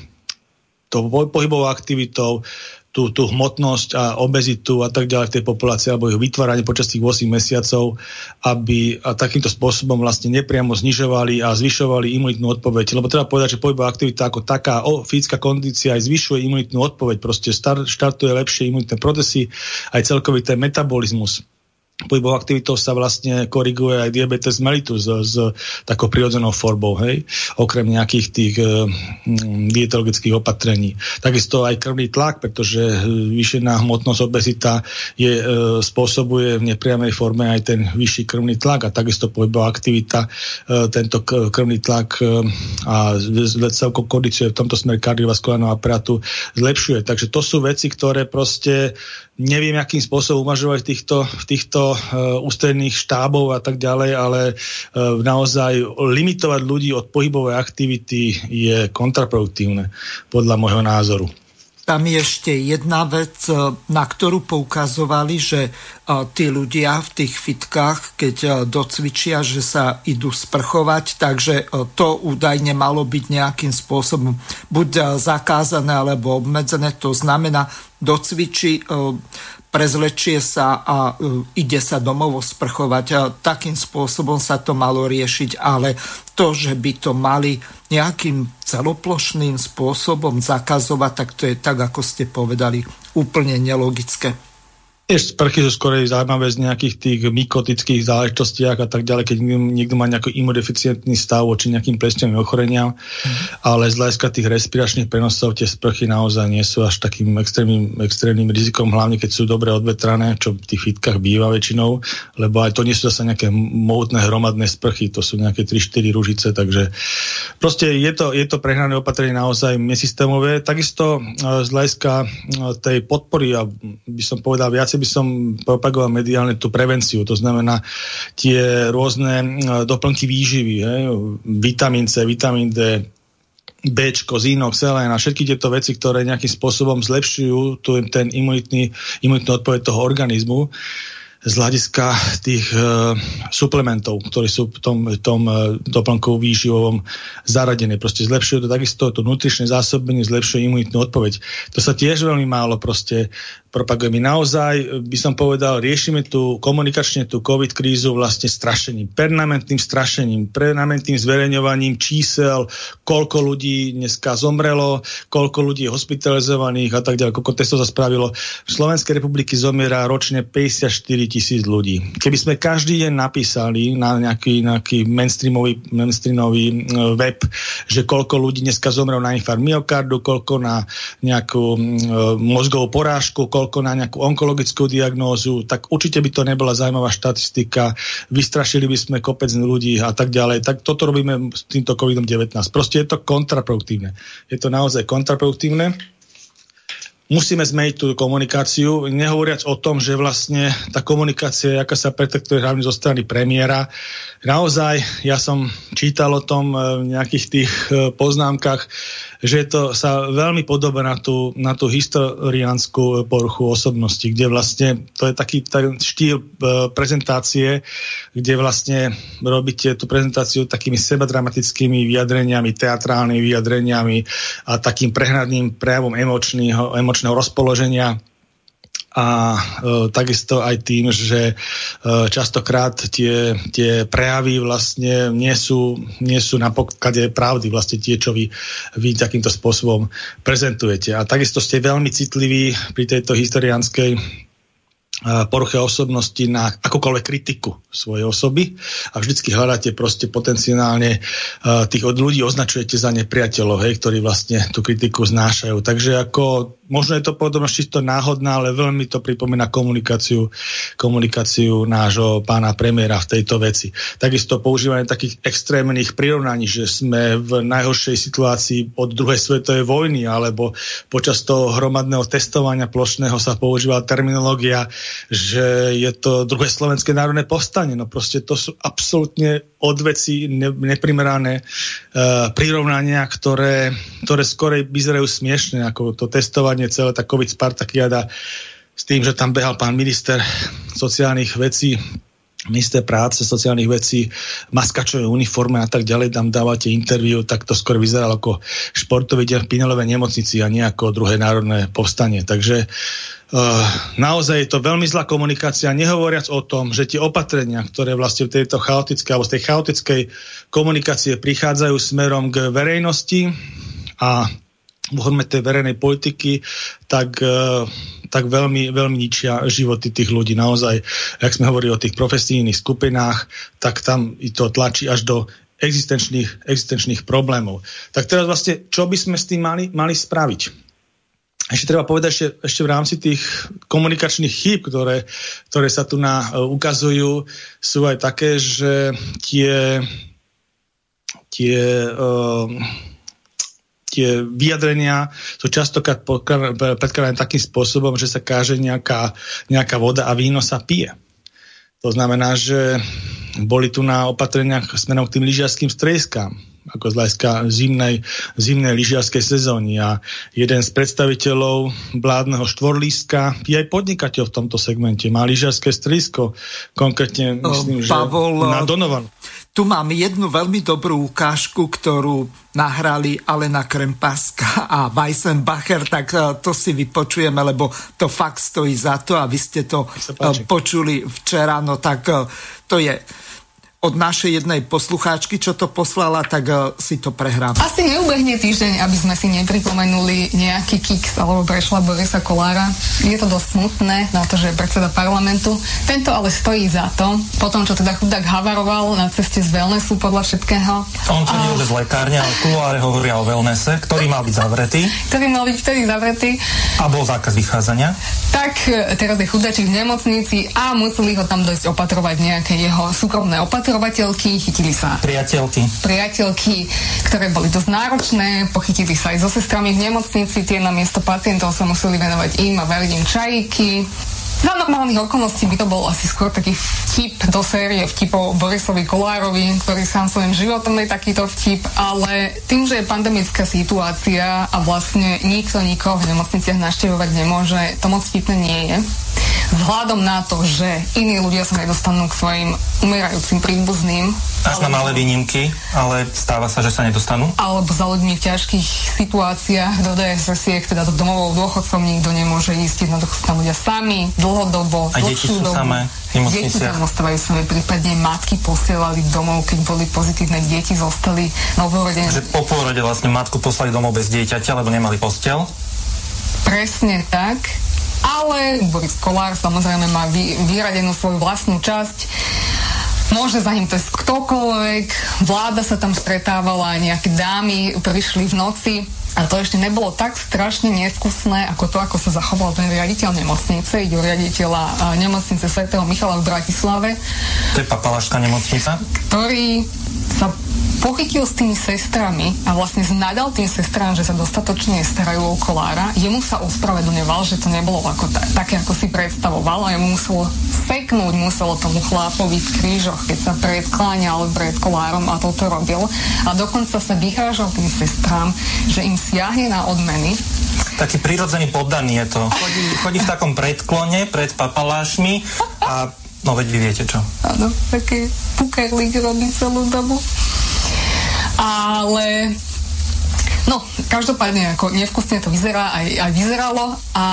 to pohybovou aktivitou, tú, tú hmotnosť a obezitu a tak ďalej v tej populácii, alebo ich vytváranie počas tých 8 mesiacov, aby a takýmto spôsobom vlastne nepriamo znižovali a zvyšovali imunitnú odpoveď. Lebo treba povedať, že pohybová aktivita ako taká o, fyzická kondícia aj zvyšuje imunitnú odpoveď, proste start, štartuje lepšie imunitné procesy, aj celkový ten metabolizmus pohybovou aktivitou sa vlastne koriguje aj diabetes mellitus s, takou prirodzenou formou, hej, okrem nejakých tých e, dietologických opatrení. Takisto aj krvný tlak, pretože vyšená hmotnosť obezita je, e, spôsobuje v nepriamej forme aj ten vyšší krvný tlak a takisto pohybová aktivita e, tento krvný tlak e, a celkom kondíciu v tomto smere kardiovaskulárneho aparátu zlepšuje. Takže to sú veci, ktoré proste neviem, akým spôsobom uvažovať týchto, týchto uh, ústredných štábov a tak ďalej, ale uh, naozaj limitovať ľudí od pohybovej aktivity je kontraproduktívne, podľa môjho názoru. Tam je ešte jedna vec, e, na ktorú poukazovali, že tí ľudia v tých fitkách, keď docvičia, že sa idú sprchovať, takže to údajne malo byť nejakým spôsobom buď zakázané alebo obmedzené. To znamená, docvičí, e, prezlečie sa a e, ide sa domov sprchovať. Takým spôsobom sa to malo riešiť, ale to, že by to mali nejakým celoplošným spôsobom zakazovať, tak to je tak, ako ste povedali, úplne nelogické. Tiež sprchy sú skôr zaujímavé z nejakých tých mykotických záležitostiach a tak ďalej, keď niekto má nejaký imunodeficientný stav voči nejakým plesňovým ochoreniam, mm. ale z hľadiska tých respiračných prenosov tie sprchy naozaj nie sú až takým extrémnym, extrémnym rizikom, hlavne keď sú dobre odvetrané, čo v tých fitkách býva väčšinou, lebo aj to nie sú zase nejaké mohutné hromadné sprchy, to sú nejaké 3-4 ružice, takže proste je to, je to prehnané opatrenie naozaj nesystémové. Takisto e, z hľadiska e, tej podpory, a by som povedal viacej by som propagoval mediálne tú prevenciu, to znamená tie rôzne e, doplnky výživy, vitamín C, vitamín D, B, zinok, selén a všetky tieto veci, ktoré nejakým spôsobom zlepšujú tu, ten imunitný, imunitný odpoveď toho organizmu z hľadiska tých uh, suplementov, ktorí sú v tom, tom uh, doplnkovom výživovom zaradení. Proste zlepšujú to takisto to nutričné zásobenie, zlepšuje imunitnú odpoveď. To sa tiež veľmi málo proste propagujeme. Naozaj by som povedal, riešime tu komunikačne tú COVID krízu vlastne strašením, permanentným strašením, permanentným zverejňovaním čísel, koľko ľudí dneska zomrelo, koľko ľudí je hospitalizovaných a tak ďalej, koľko testov sa spravilo. V Slovenskej republiky zomiera ročne 54 tisíc ľudí. Keby sme každý deň napísali na nejaký, nejaký mainstreamový, mainstreamový e, web, že koľko ľudí dneska zomrel na infarkt myokardu, koľko na nejakú e, mozgovú porážku, koľko na nejakú onkologickú diagnózu, tak určite by to nebola zaujímavá štatistika, vystrašili by sme kopec ľudí a tak ďalej. Tak toto robíme s týmto COVID-19. Proste je to kontraproduktívne. Je to naozaj kontraproduktívne musíme zmeniť tú komunikáciu, nehovoriac o tom, že vlastne tá komunikácia, aká sa pretektuje hlavne zo strany premiéra. Naozaj, ja som čítal o tom v nejakých tých e, poznámkach, že to sa veľmi podobá na tú, na tú historiánsku poruchu osobnosti, kde vlastne to je taký ten štýl e, prezentácie, kde vlastne robíte tú prezentáciu takými sebadramatickými vyjadreniami, teatrálnymi vyjadreniami a takým prehnadným prejavom emočného, emočného rozpoloženia a e, takisto aj tým, že e, častokrát tie, tie prejavy vlastne nie sú, nie sú na poklade pravdy, vlastne tie, čo vy, vy takýmto spôsobom prezentujete. A takisto ste veľmi citliví pri tejto historianskej poruche osobnosti na akúkoľvek kritiku svojej osoby a vždycky hľadáte proste potenciálne tých od ľudí označujete za nepriateľov, hej, ktorí vlastne tú kritiku znášajú. Takže ako možno je to podobno čisto náhodná, ale veľmi to pripomína komunikáciu, komunikáciu nášho pána premiéra v tejto veci. Takisto používanie takých extrémnych prirovnaní, že sme v najhoršej situácii od druhej svetovej vojny, alebo počas toho hromadného testovania plošného sa používa terminológia, že je to druhé slovenské národné povstanie. No proste to sú absolútne odveci ne, neprimerané uh, prirovnania, ktoré, ktoré skorej vyzerajú smiešne, ako to testovanie prípadne celé tá COVID Spartakiada s tým, že tam behal pán minister sociálnych vecí minister práce, sociálnych vecí, maskačové uniforme a tak ďalej, tam dávate interviu, tak to skôr vyzeralo ako športový deň v Pinelovej nemocnici a nie ako druhé národné povstanie. Takže uh, naozaj je to veľmi zlá komunikácia, nehovoriac o tom, že tie opatrenia, ktoré vlastne v tejto chaotickej alebo z tej chaotickej komunikácie prichádzajú smerom k verejnosti a vo tej verejnej politiky, tak, e, tak veľmi, veľmi ničia životy tých ľudí. Naozaj, ak sme hovorili o tých profesijných skupinách, tak tam i to tlačí až do existenčných, existenčných problémov. Tak teraz vlastne, čo by sme s tým mali, mali spraviť? Ešte treba povedať, ešte, ešte v rámci tých komunikačných chýb, ktoré, ktoré sa tu na, uh, ukazujú, sú aj také, že tie, tie uh, tie vyjadrenia sú častokrát predkladané takým spôsobom, že sa káže nejaká, nejaká voda a víno sa pije. To znamená, že boli tu na opatreniach smerom k tým lyžiarským strejskám, ako z hľadiska zimnej, zimnej lyžiarskej sezóny. A jeden z predstaviteľov vládneho štvorlíska je aj podnikateľ v tomto segmente. Má lyžiarské strejsko, konkrétne myslím, Pavol, že na Donovan. Tu mám jednu veľmi dobrú ukážku, ktorú nahrali Alena Krempaska a Weissenbacher, tak e, to si vypočujeme, lebo to fakt stojí za to a vy ste to e, počuli včera, no tak e, to je od našej jednej poslucháčky, čo to poslala, tak uh, si to prehrám. Asi neubehne týždeň, aby sme si nepripomenuli nejaký kiks alebo prešla Borisa Kolára. Je to dosť smutné na to, že je predseda parlamentu. Tento ale stojí za to. Potom, čo teda chudák havaroval na ceste z wellnessu podľa všetkého. On a... že z lekárne, ale kuláre hovoria o wellnesse, ktorý mal byť zavretý. ktorý mal byť vtedy zavretý. A bol zákaz vychádzania. Tak e, teraz je chudačík v nemocnici a museli ho tam dosť opatrovať nejaké jeho súkromné opatrenie opatrovateľky, chytili sa priateľky. priateľky, ktoré boli dosť náročné, pochytili sa aj so sestrami v nemocnici, tie na miesto pacientov sa museli venovať im a variť im čajíky. Za normálnych okolností by to bol asi skôr taký vtip do série vtipov Borisovi Kolárovi, ktorý sám svojim životom je takýto vtip, ale tým, že je pandemická situácia a vlastne nikto nikoho v nemocniciach naštevovať nemôže, to moc vtipné nie je vzhľadom na to, že iní ľudia sa nedostanú k svojim umierajúcim príbuzným. Až na malé výnimky, ale stáva sa, že sa nedostanú? Alebo za ľuďmi v ťažkých situáciách do DSS-iek, teda do domovou dôchodcov nikto nemôže ísť, jednoducho sú tam ľudia sami, dlhodobo, A deti sú dobu. samé Deti tam ostávajú samé, prípadne matky posielali domov, keď boli pozitívne deti, zostali novorodené. Že po pôrode vlastne matku poslali domov bez dieťaťa, lebo nemali postel? Presne tak ale Boris Kolár samozrejme má vy, vyradenú svoju vlastnú časť. Môže za ním test ktokoľvek, vláda sa tam stretávala, nejaké dámy prišli v noci a to ešte nebolo tak strašne nevkusné, ako to, ako sa zachoval ten riaditeľ nemocnice, ide o riaditeľa nemocnice svätého Michala v Bratislave. To je papalašská nemocnica? Ktorý sa pochytil s tými sestrami a vlastne znadal tým sestrám, že sa dostatočne starajú o kolára. Jemu sa ospravedlňoval, že to nebolo ako ta, také, ako si predstavoval a jemu muselo seknúť, muselo tomu chlápovi v krížoch, keď sa predkláňal pred kolárom a toto robil. A dokonca sa vyhrážal tým sestrám, že im siahne na odmeny. Taký prirodzený poddaný je to. Chodí, chodí v takom predklone pred papalášmi a No veď vy viete čo. Áno, také pukerlík robí celú dobu. Ale No, každopádne, ako nevkusne to vyzerá, aj, aj vyzeralo a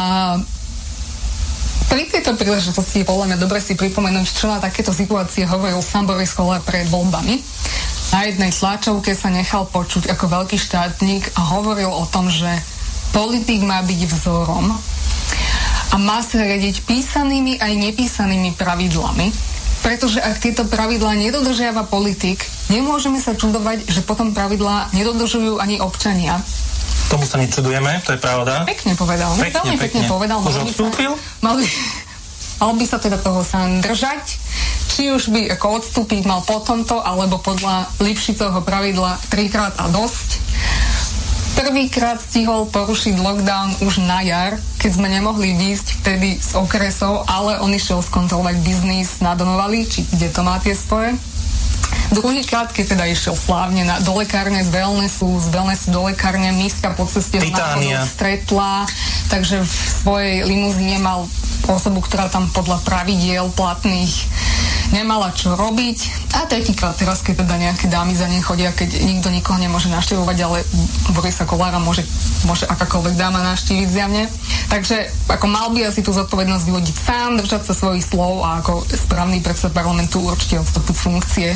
pri tejto príležitosti je podľa mňa dobre si pripomenúť, čo na takéto situácie hovoril sám Boris Kollár pred voľbami. Na jednej tlačovke sa nechal počuť ako veľký štátnik a hovoril o tom, že politik má byť vzorom a má sa riadiť písanými aj nepísanými pravidlami, pretože ak tieto pravidlá nedodržiava politik, nemôžeme sa čudovať, že potom pravidlá nedodržujú ani občania. Tomu sa nečudujeme, to je pravda. Pekne povedal. Pekne, Veľmi pekne, pekne povedal. Už odstúpil? Mal by, mal by sa teda toho sám držať. Či už by ako odstúpiť mal po tomto, alebo podľa Lipšicovho pravidla trikrát a dosť. Prvýkrát stihol porušiť lockdown už na jar, keď sme nemohli výjsť vtedy z okresov, ale on išiel skontrolovať biznis na Donovali, či kde to má tie svoje. Druhýkrát, keď teda išiel slávne na, do lekárne z wellnessu, z wellnessu do lekárne, miska po ceste stretla, takže v svojej limuzíne mal osobu, ktorá tam podľa pravidiel platných nemala čo robiť. A tretíkrát teraz, keď teda nejaké dámy za ním chodia, keď nikto nikoho nemôže naštevovať, ale Borisa Kolára môže, môže akákoľvek dáma naštíviť zjavne. Takže ako mal by asi tú zodpovednosť vyvodiť sám, držať sa svojich slov a ako správny predseda parlamentu určite odstúpiť funkcie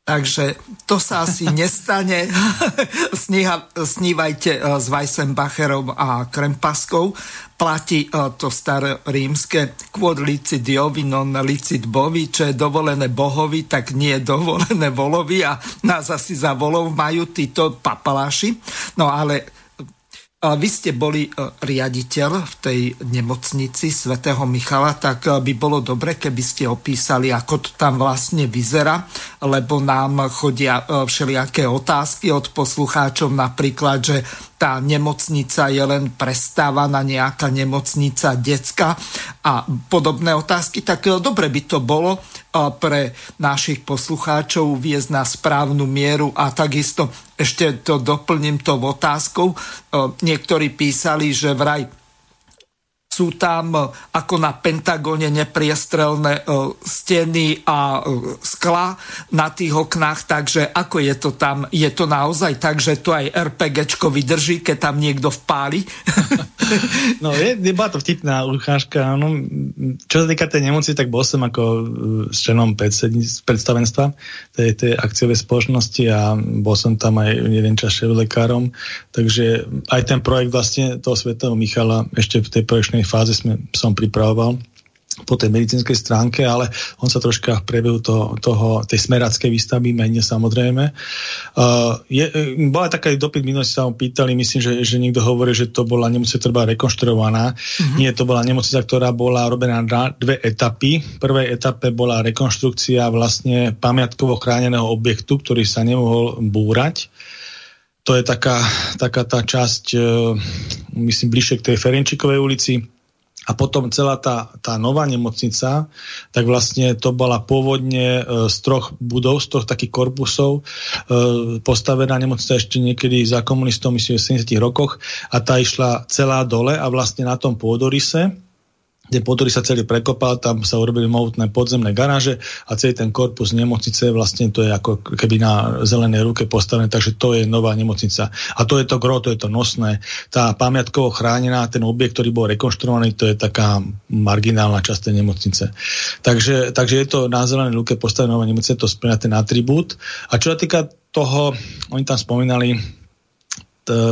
Takže to sa asi nestane. Sníha, snívajte eh, s Weissenbacherom a Krempaskou. Platí eh, to staré rímske quod licit jovi non licit bovi, čo je dovolené bohovi, tak nie je dovolené volovi a nás asi za volov majú títo papaláši. No ale vy ste boli e, riaditeľ v tej nemocnici svätého Michala, tak e, by bolo dobre, keby ste opísali, ako to tam vlastne vyzerá, lebo nám chodia e, všelijaké otázky od poslucháčov, napríklad, že tá nemocnica je len prestávaná nejaká nemocnica decka a podobné otázky, tak dobre by to bolo pre našich poslucháčov viesť na správnu mieru a takisto ešte to doplním tou otázkou. Niektorí písali, že vraj sú tam e, ako na Pentagóne nepriestrelné e, steny a e, skla na tých oknách, takže ako je to tam? Je to naozaj tak, že to aj RPGčko vydrží, keď tam niekto vpáli? No, je, je bola to vtipná ucháška. No, čo sa týka tej nemoci, tak bol som ako s členom predstavenstva tej, tej akciovej spoločnosti a bol som tam aj jeden čas lekárom, takže aj ten projekt vlastne toho svetého Michala ešte v tej projekčnej fáze sme, som pripravoval po tej medicínskej stránke, ale on sa troška v priebehu toho, toho, tej smerackej výstavby mene samozrejme. Uh, je, bola taká dopyt minulosti sa pýtali, myslím, že, že niekto hovorí, že to bola nemocnica, ktorá bola rekonštruovaná. Mm-hmm. Nie, to bola nemocnica, ktorá bola robená na dve etapy. V prvej etape bola rekonštrukcia vlastne pamiatkovo chráneného objektu, ktorý sa nemohol búrať to je taká, taká tá časť, e, myslím, bližšie k tej Ferenčikovej ulici, a potom celá tá, tá nová nemocnica, tak vlastne to bola pôvodne e, z troch budov, z troch takých korpusov e, postavená nemocnica ešte niekedy za komunistov, myslím, v 70 rokoch. A tá išla celá dole a vlastne na tom pôdorise kde podori sa celý prekopal, tam sa urobili mohutné podzemné garáže a celý ten korpus nemocnice vlastne to je ako keby na zelenej ruke postavené, takže to je nová nemocnica. A to je to gro, to je to nosné. Tá pamiatkovo chránená, ten objekt, ktorý bol rekonštruovaný, to je taká marginálna časť tej nemocnice. Takže, takže je to na zelenej ruke postavená nová nemocnice, to splňa ten atribút. A čo sa týka toho, oni tam spomínali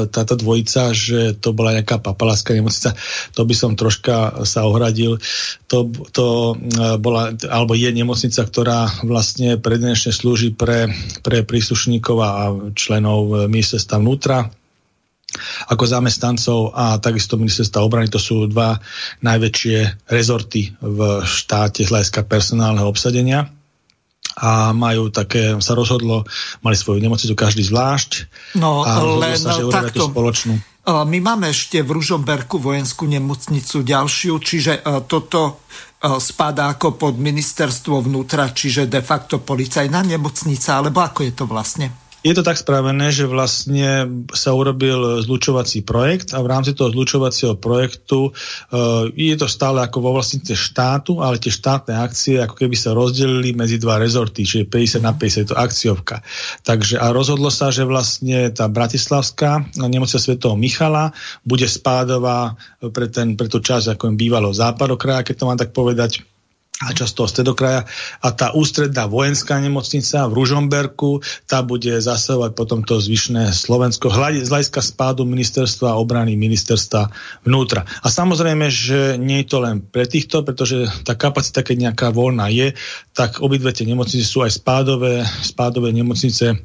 táto dvojica, že to bola nejaká papaláska nemocnica, to by som troška sa ohradil. To, to bola, alebo je nemocnica, ktorá vlastne prednešne slúži pre, pre príslušníkov a členov ministerstva vnútra ako zamestnancov a takisto ministerstva obrany. To sú dva najväčšie rezorty v štáte z hľadiska personálneho obsadenia a majú také, sa rozhodlo, mali svoju nemocnicu každý zvlášť no, a len sa, že takto, spoločnú. My máme ešte v Ružomberku vojenskú nemocnicu ďalšiu, čiže toto spadá ako pod ministerstvo vnútra, čiže de facto policajná nemocnica, alebo ako je to vlastne? Je to tak spravené, že vlastne sa urobil zlučovací projekt a v rámci toho zlučovacieho projektu uh, je to stále ako vo vlastnice štátu, ale tie štátne akcie ako keby sa rozdelili medzi dva rezorty, čiže 50 na 50 je to akciovka. Takže a rozhodlo sa, že vlastne tá bratislavská nemocia svetov Michala bude spádová pre, ten, pre tú časť ako im bývalo západokraja, keď to mám tak povedať a často z stredokraja. A tá ústredná vojenská nemocnica v Ružomberku, tá bude zasahovať potom to zvyšné Slovensko z hľadiska spádu ministerstva obrany, ministerstva vnútra. A samozrejme, že nie je to len pre týchto, pretože tá kapacita, keď nejaká voľná je, tak obidve tie nemocnice sú aj spádové, spádové nemocnice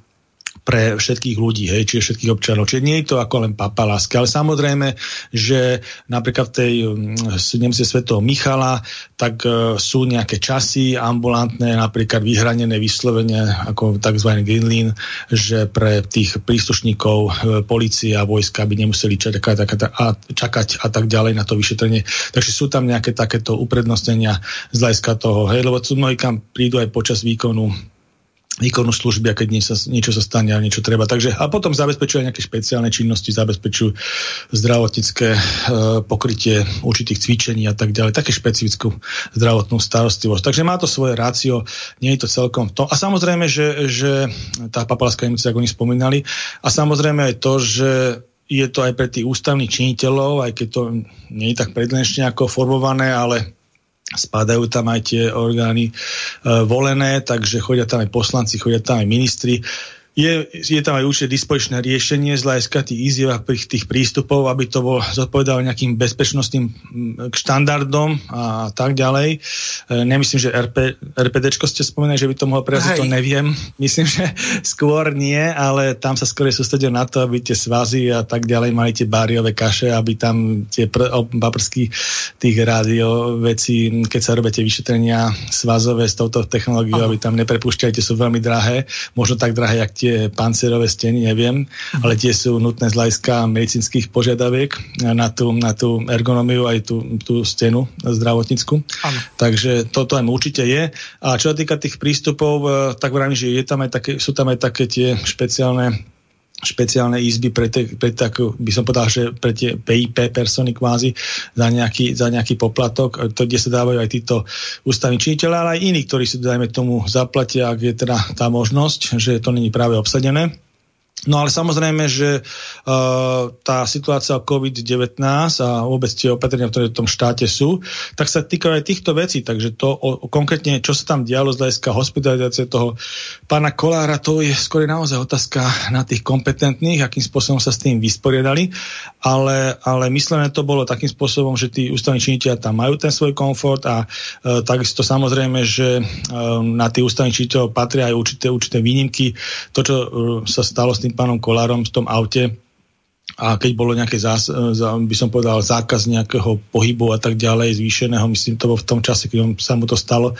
pre všetkých ľudí, hej, čiže všetkých občanov. Čiže nie je to ako len papaláska, ale samozrejme, že napríklad v tej mm, Nemce svetov Michala, tak uh, sú nejaké časy ambulantné, napríklad vyhranené vyslovene ako tzv. Greenlin, že pre tých príslušníkov uh, policie a vojska by nemuseli čakať a, čakať a tak ďalej na to vyšetrenie. Takže sú tam nejaké takéto uprednostnenia z hľadiska toho, hej, lebo mnohí kam prídu aj počas výkonu výkonu služby a keď niečo, niečo sa stane a niečo treba. Takže, a potom zabezpečujú aj nejaké špeciálne činnosti, zabezpečujú zdravotnícke e, pokrytie určitých cvičení a tak ďalej. Také špecifickú zdravotnú starostlivosť. Takže má to svoje rácio, nie je to celkom to. A samozrejme, že, že tá papalská emícia, ako oni spomínali, a samozrejme aj to, že je to aj pre tých ústavných činiteľov, aj keď to nie je tak predlenšne ako formované, ale spadajú tam aj tie orgány e, volené, takže chodia tam aj poslanci, chodia tam aj ministri. Je, je tam aj určite dispozičné riešenie z hľadiska tých iziev a tých prístupov, aby to bol zodpovedalo nejakým bezpečnostným štandardom a tak ďalej. E, nemyslím, že RP, RPDčko ste spomenuli, že by to mohlo prejsť, to neviem. Myslím, že skôr nie, ale tam sa skôr sústredia na to, aby tie svazy a tak ďalej mali tie báriové kaše, aby tam tie pr- paprsky tých rádio veci, keď sa robíte vyšetrenia svazové s touto technológiou, Aha. aby tam neprepúšťajte, sú veľmi drahé, možno tak drahé, jak tie pancerové steny, neviem, ale tie sú nutné z hľadiska medicínskych požiadaviek na tú, na tú ergonómiu aj tú, tú stenu zdravotnícku. Takže toto aj určite je. A čo sa týka tých prístupov, eh, tak vravím, že je tam aj také, sú tam aj také tie špeciálne špeciálne izby pre, te, pre takú, by som povedal, že pre tie PIP persony kvázi za nejaký, za nejaký poplatok, to, kde sa dávajú aj títo ústavní činiteľe, ale aj iní, ktorí si dajme tomu zaplatia, ak je teda tá možnosť, že to není práve obsadené. No ale samozrejme, že uh, tá situácia COVID-19 a vôbec tie opatrenia, ktoré v tom štáte sú, tak sa týkajú aj týchto vecí. Takže to o, konkrétne, čo sa tam dialo z hľadiska hospitalizácie toho pána Kolára, to je skôr naozaj otázka na tých kompetentných, akým spôsobom sa s tým vysporiadali. Ale, ale myslené to bolo takým spôsobom, že tí ústavní činiteľia tam majú ten svoj komfort a uh, takisto samozrejme, že uh, na tých ústavných činiteľov patria aj určité, určité výnimky. To, čo uh, sa stalo s tým pánom Kolárom v tom aute a keď bolo nejaké zás, by som povedal zákaz nejakého pohybu a tak ďalej zvýšeného, myslím to bolo v tom čase, keď on, sa mu to stalo,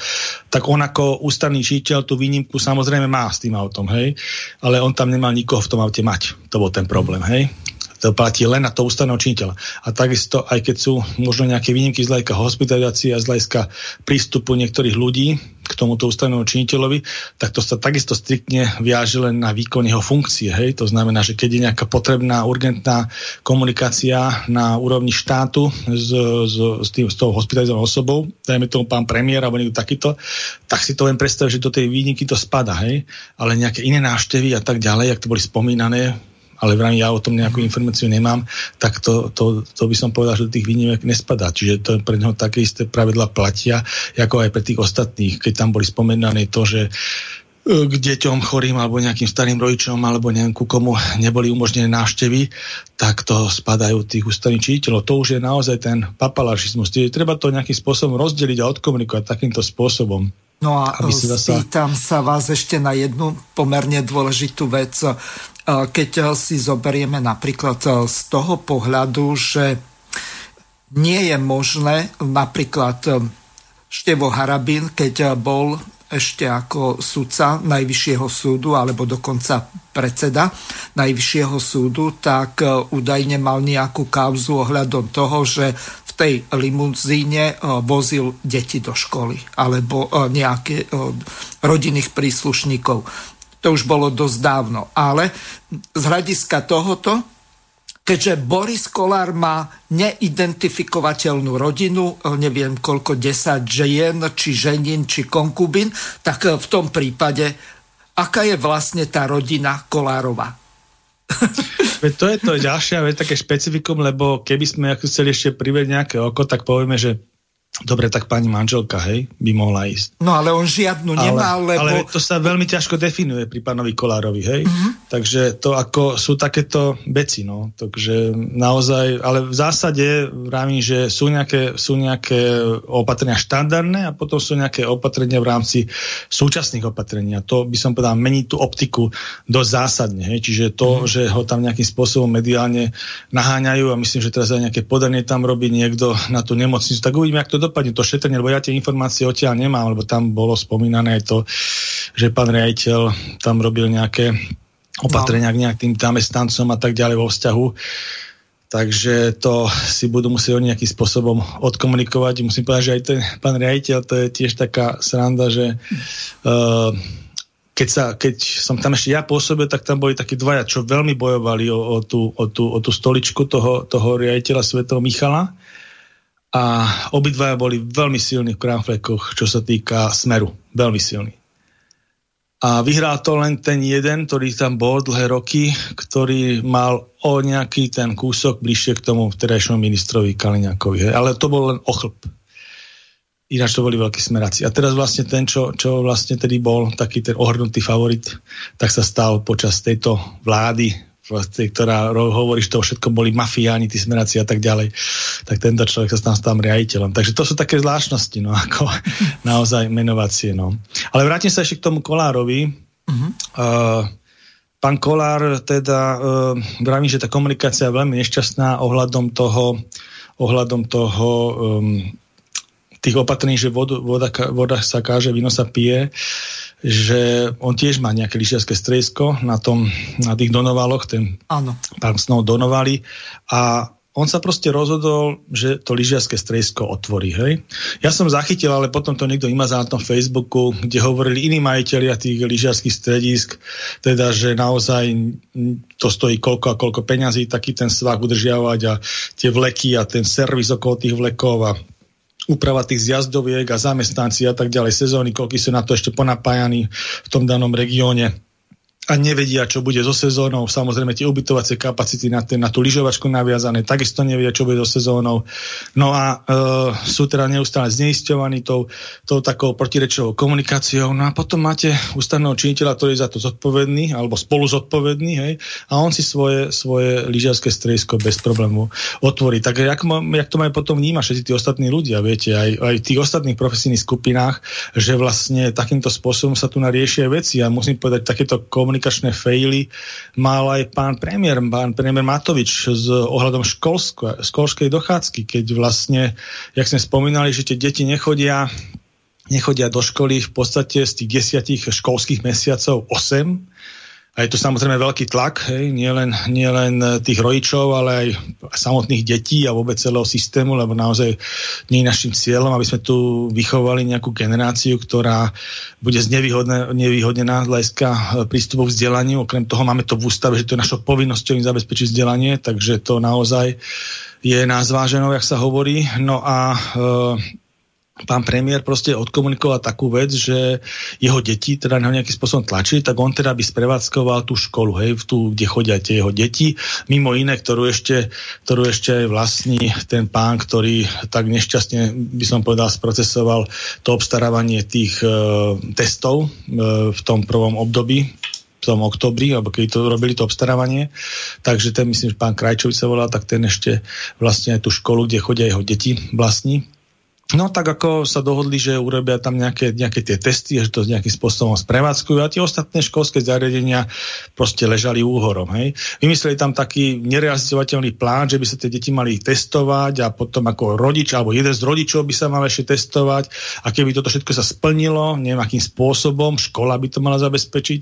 tak on ako ústavný číteľ tú výnimku samozrejme má s tým autom, hej, ale on tam nemal nikoho v tom aute mať. To bol ten problém, hej. To platí len na to ústavného činiteľa. A takisto, aj keď sú možno nejaké výnimky z hľadiska hospitalizácie a z hľadiska prístupu niektorých ľudí k tomuto ústavnému činiteľovi, tak to sa takisto striktne viaže len na výkon jeho funkcie. Hej? To znamená, že keď je nejaká potrebná, urgentná komunikácia na úrovni štátu s, s, s, tým, s tou hospitalizovanou osobou, dajme tomu pán premiér alebo niekto takýto, tak si to len predstaviť, že do tej výniky to spada. Hej? Ale nejaké iné návštevy a tak ďalej, ak to boli spomínané, ale vrám ja o tom nejakú informáciu nemám, tak to, to, to by som povedal, že do tých výnimiek nespadá. Čiže to pre neho také isté pravidla platia, ako aj pre tých ostatných. Keď tam boli spomenané to, že k deťom chorým alebo nejakým starým rodičom alebo neviem ku komu neboli umožnené návštevy, tak to spadajú tých ústavných číteľov. To už je naozaj ten papalašizmus. Treba to nejakým spôsobom rozdeliť a odkomunikovať takýmto spôsobom. No a spýtam sa vás ešte na jednu pomerne dôležitú vec. Keď si zoberieme napríklad z toho pohľadu, že nie je možné napríklad Števo Harabin, keď bol ešte ako sudca Najvyššieho súdu alebo dokonca predseda Najvyššieho súdu, tak údajne mal nejakú kauzu ohľadom toho, že v tej limuzíne vozil deti do školy alebo nejaké rodinných príslušníkov. To už bolo dosť dávno. Ale z hľadiska tohoto keďže Boris Kolár má neidentifikovateľnú rodinu, neviem koľko, 10 žien, či ženin, či konkubín, tak v tom prípade, aká je vlastne tá rodina Kolárova? to je to ďalšia vec, také špecifikum, lebo keby sme chceli ešte privieť nejaké oko, tak povieme, že Dobre, tak pani manželka, hej, by mohla ísť. No ale on žiadnu nemá, ale, lebo... Ale to sa veľmi ťažko definuje pri pánovi Kolárovi, hej. Mm-hmm. Takže to ako sú takéto veci, no. Takže naozaj, ale v zásade vravím, že sú nejaké, sú nejaké opatrenia štandardné a potom sú nejaké opatrenia v rámci súčasných opatrení. A to by som povedal, mení tú optiku dosť zásadne, hej. Čiže to, mm-hmm. že ho tam nejakým spôsobom mediálne naháňajú a myslím, že teraz aj nejaké podanie tam robí niekto na tú nemocnicu, tak uvidíme, ak to dopadne to šetrenie, lebo ja tie informácie odtiaľ nemám, lebo tam bolo spomínané to, že pán riaditeľ tam robil nejaké opatrenia no. k nejakým zamestnancom a tak ďalej vo vzťahu. Takže to si budú musieť oni nejakým spôsobom odkomunikovať. Musím povedať, že aj ten pán riaditeľ, to je tiež taká sranda, že uh, keď, sa, keď som tam ešte ja pôsobil, tak tam boli takí dvaja, čo veľmi bojovali o, o, tú, o, tú, o tú stoličku toho, toho riaditeľa Svetov Michala a obidvaja boli veľmi silní v kramflekoch, čo sa týka smeru. Veľmi silní. A vyhral to len ten jeden, ktorý tam bol dlhé roky, ktorý mal o nejaký ten kúsok bližšie k tomu vtedajšom ministrovi Kaliňakovi. Ale to bol len ochlp. Ináč to boli veľkí smeráci. A teraz vlastne ten, čo, čo vlastne tedy bol taký ten ohrnutý favorit, tak sa stal počas tejto vlády vlastne, ktorá hovorí, že to všetko boli mafiáni, tí smeráci a tak ďalej, tak tento človek sa stal tam riaditeľom. Takže to sú také zvláštnosti, no, ako naozaj menovacie, no. Ale vrátim sa ešte k tomu Kolárovi. Uh-huh. Uh, pán Kolár, teda, uh, vravím, že tá komunikácia je veľmi nešťastná ohľadom toho, ohľadom toho um, tých opatrení, že vodu, voda, voda sa káže, víno sa pije. Uh, že on tiež má nejaké lyžiarske stredisko na, tom, na tých donovaloch, ten Áno. pán Snow donovali a on sa proste rozhodol, že to lyžiarske stredisko otvorí. Hej? Ja som zachytil, ale potom to niekto imazal na tom Facebooku, kde hovorili iní majiteľia tých lyžiarských stredisk, teda, že naozaj to stojí koľko a koľko peňazí taký ten svah udržiavať a tie vleky a ten servis okolo tých vlekov a úprava tých zjazdoviek a zamestnanci a tak ďalej, sezóny, koľky sú na to ešte ponapájaní v tom danom regióne a nevedia, čo bude so sezónou. Samozrejme, tie ubytovacie kapacity na, ten, na tú lyžovačku naviazané, takisto nevedia, čo bude so sezónou. No a e, sú teda neustále zneisťovaní tou, tou takou protirečovou komunikáciou. No a potom máte ústavného činiteľa, ktorý je za to zodpovedný, alebo spolu zodpovedný, hej, a on si svoje, svoje lyžiarske stredisko bez problému otvorí. Tak jak, jak to majú potom vnímať všetci tí ostatní ľudia, viete, aj, aj v tých ostatných profesijných skupinách, že vlastne takýmto spôsobom sa tu nariešia veci a musím povedať, takéto komunikácie komunikačné fejly mal aj pán premiér, pán premiér Matovič s ohľadom školsko, školskej dochádzky, keď vlastne, jak sme spomínali, že tie deti nechodia nechodia do školy v podstate z tých desiatich školských mesiacov 8 a je to samozrejme veľký tlak, hej, nielen nie len tých rodičov, ale aj samotných detí a vôbec celého systému, lebo naozaj nie je našim cieľom, aby sme tu vychovali nejakú generáciu, ktorá bude znevýhodnená z hľadiska e, prístupu k vzdelaniu. Okrem toho máme to v ústave, že to je našou povinnosťou im zabezpečiť vzdelanie, takže to naozaj je nás jak sa hovorí. No a e, pán premiér proste odkomunikoval takú vec, že jeho deti teda na nejaký spôsobom tlačili, tak on teda by sprevádzkoval tú školu, hej, tú, kde chodia tie jeho deti, mimo iné, ktorú ešte, ktorú ešte aj vlastní ten pán, ktorý tak nešťastne, by som povedal, sprocesoval to obstarávanie tých e, testov e, v tom prvom období, v tom oktobri, alebo keď to robili to obstarávanie. Takže ten, myslím, že pán Krajčovič sa volal, tak ten ešte vlastne aj tú školu, kde chodia jeho deti vlastní. No tak ako sa dohodli, že urobia tam nejaké, nejaké tie testy, že to nejakým spôsobom sprevádzkujú a tie ostatné školské zariadenia proste ležali úhorom. Hej. Vymysleli tam taký nerealizovateľný plán, že by sa tie deti mali testovať a potom ako rodič alebo jeden z rodičov by sa mal ešte testovať a keby toto všetko sa splnilo nejakým spôsobom, škola by to mala zabezpečiť,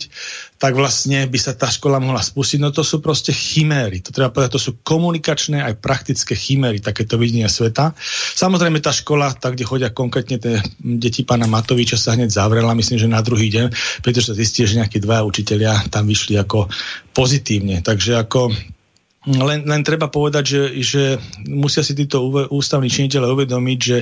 tak vlastne by sa tá škola mohla spustiť. No to sú proste chiméry. To treba povedať, to sú komunikačné aj praktické chiméry, takéto videnia sveta. Samozrejme tá škola tak, kde chodia konkrétne tie deti pána Matoviča sa hneď zavrela, myslím, že na druhý deň, pretože sa zistí, že nejakí dvaja učiteľia tam vyšli ako pozitívne. Takže ako len, len treba povedať, že, že musia si títo ústavní činiteľe uvedomiť, že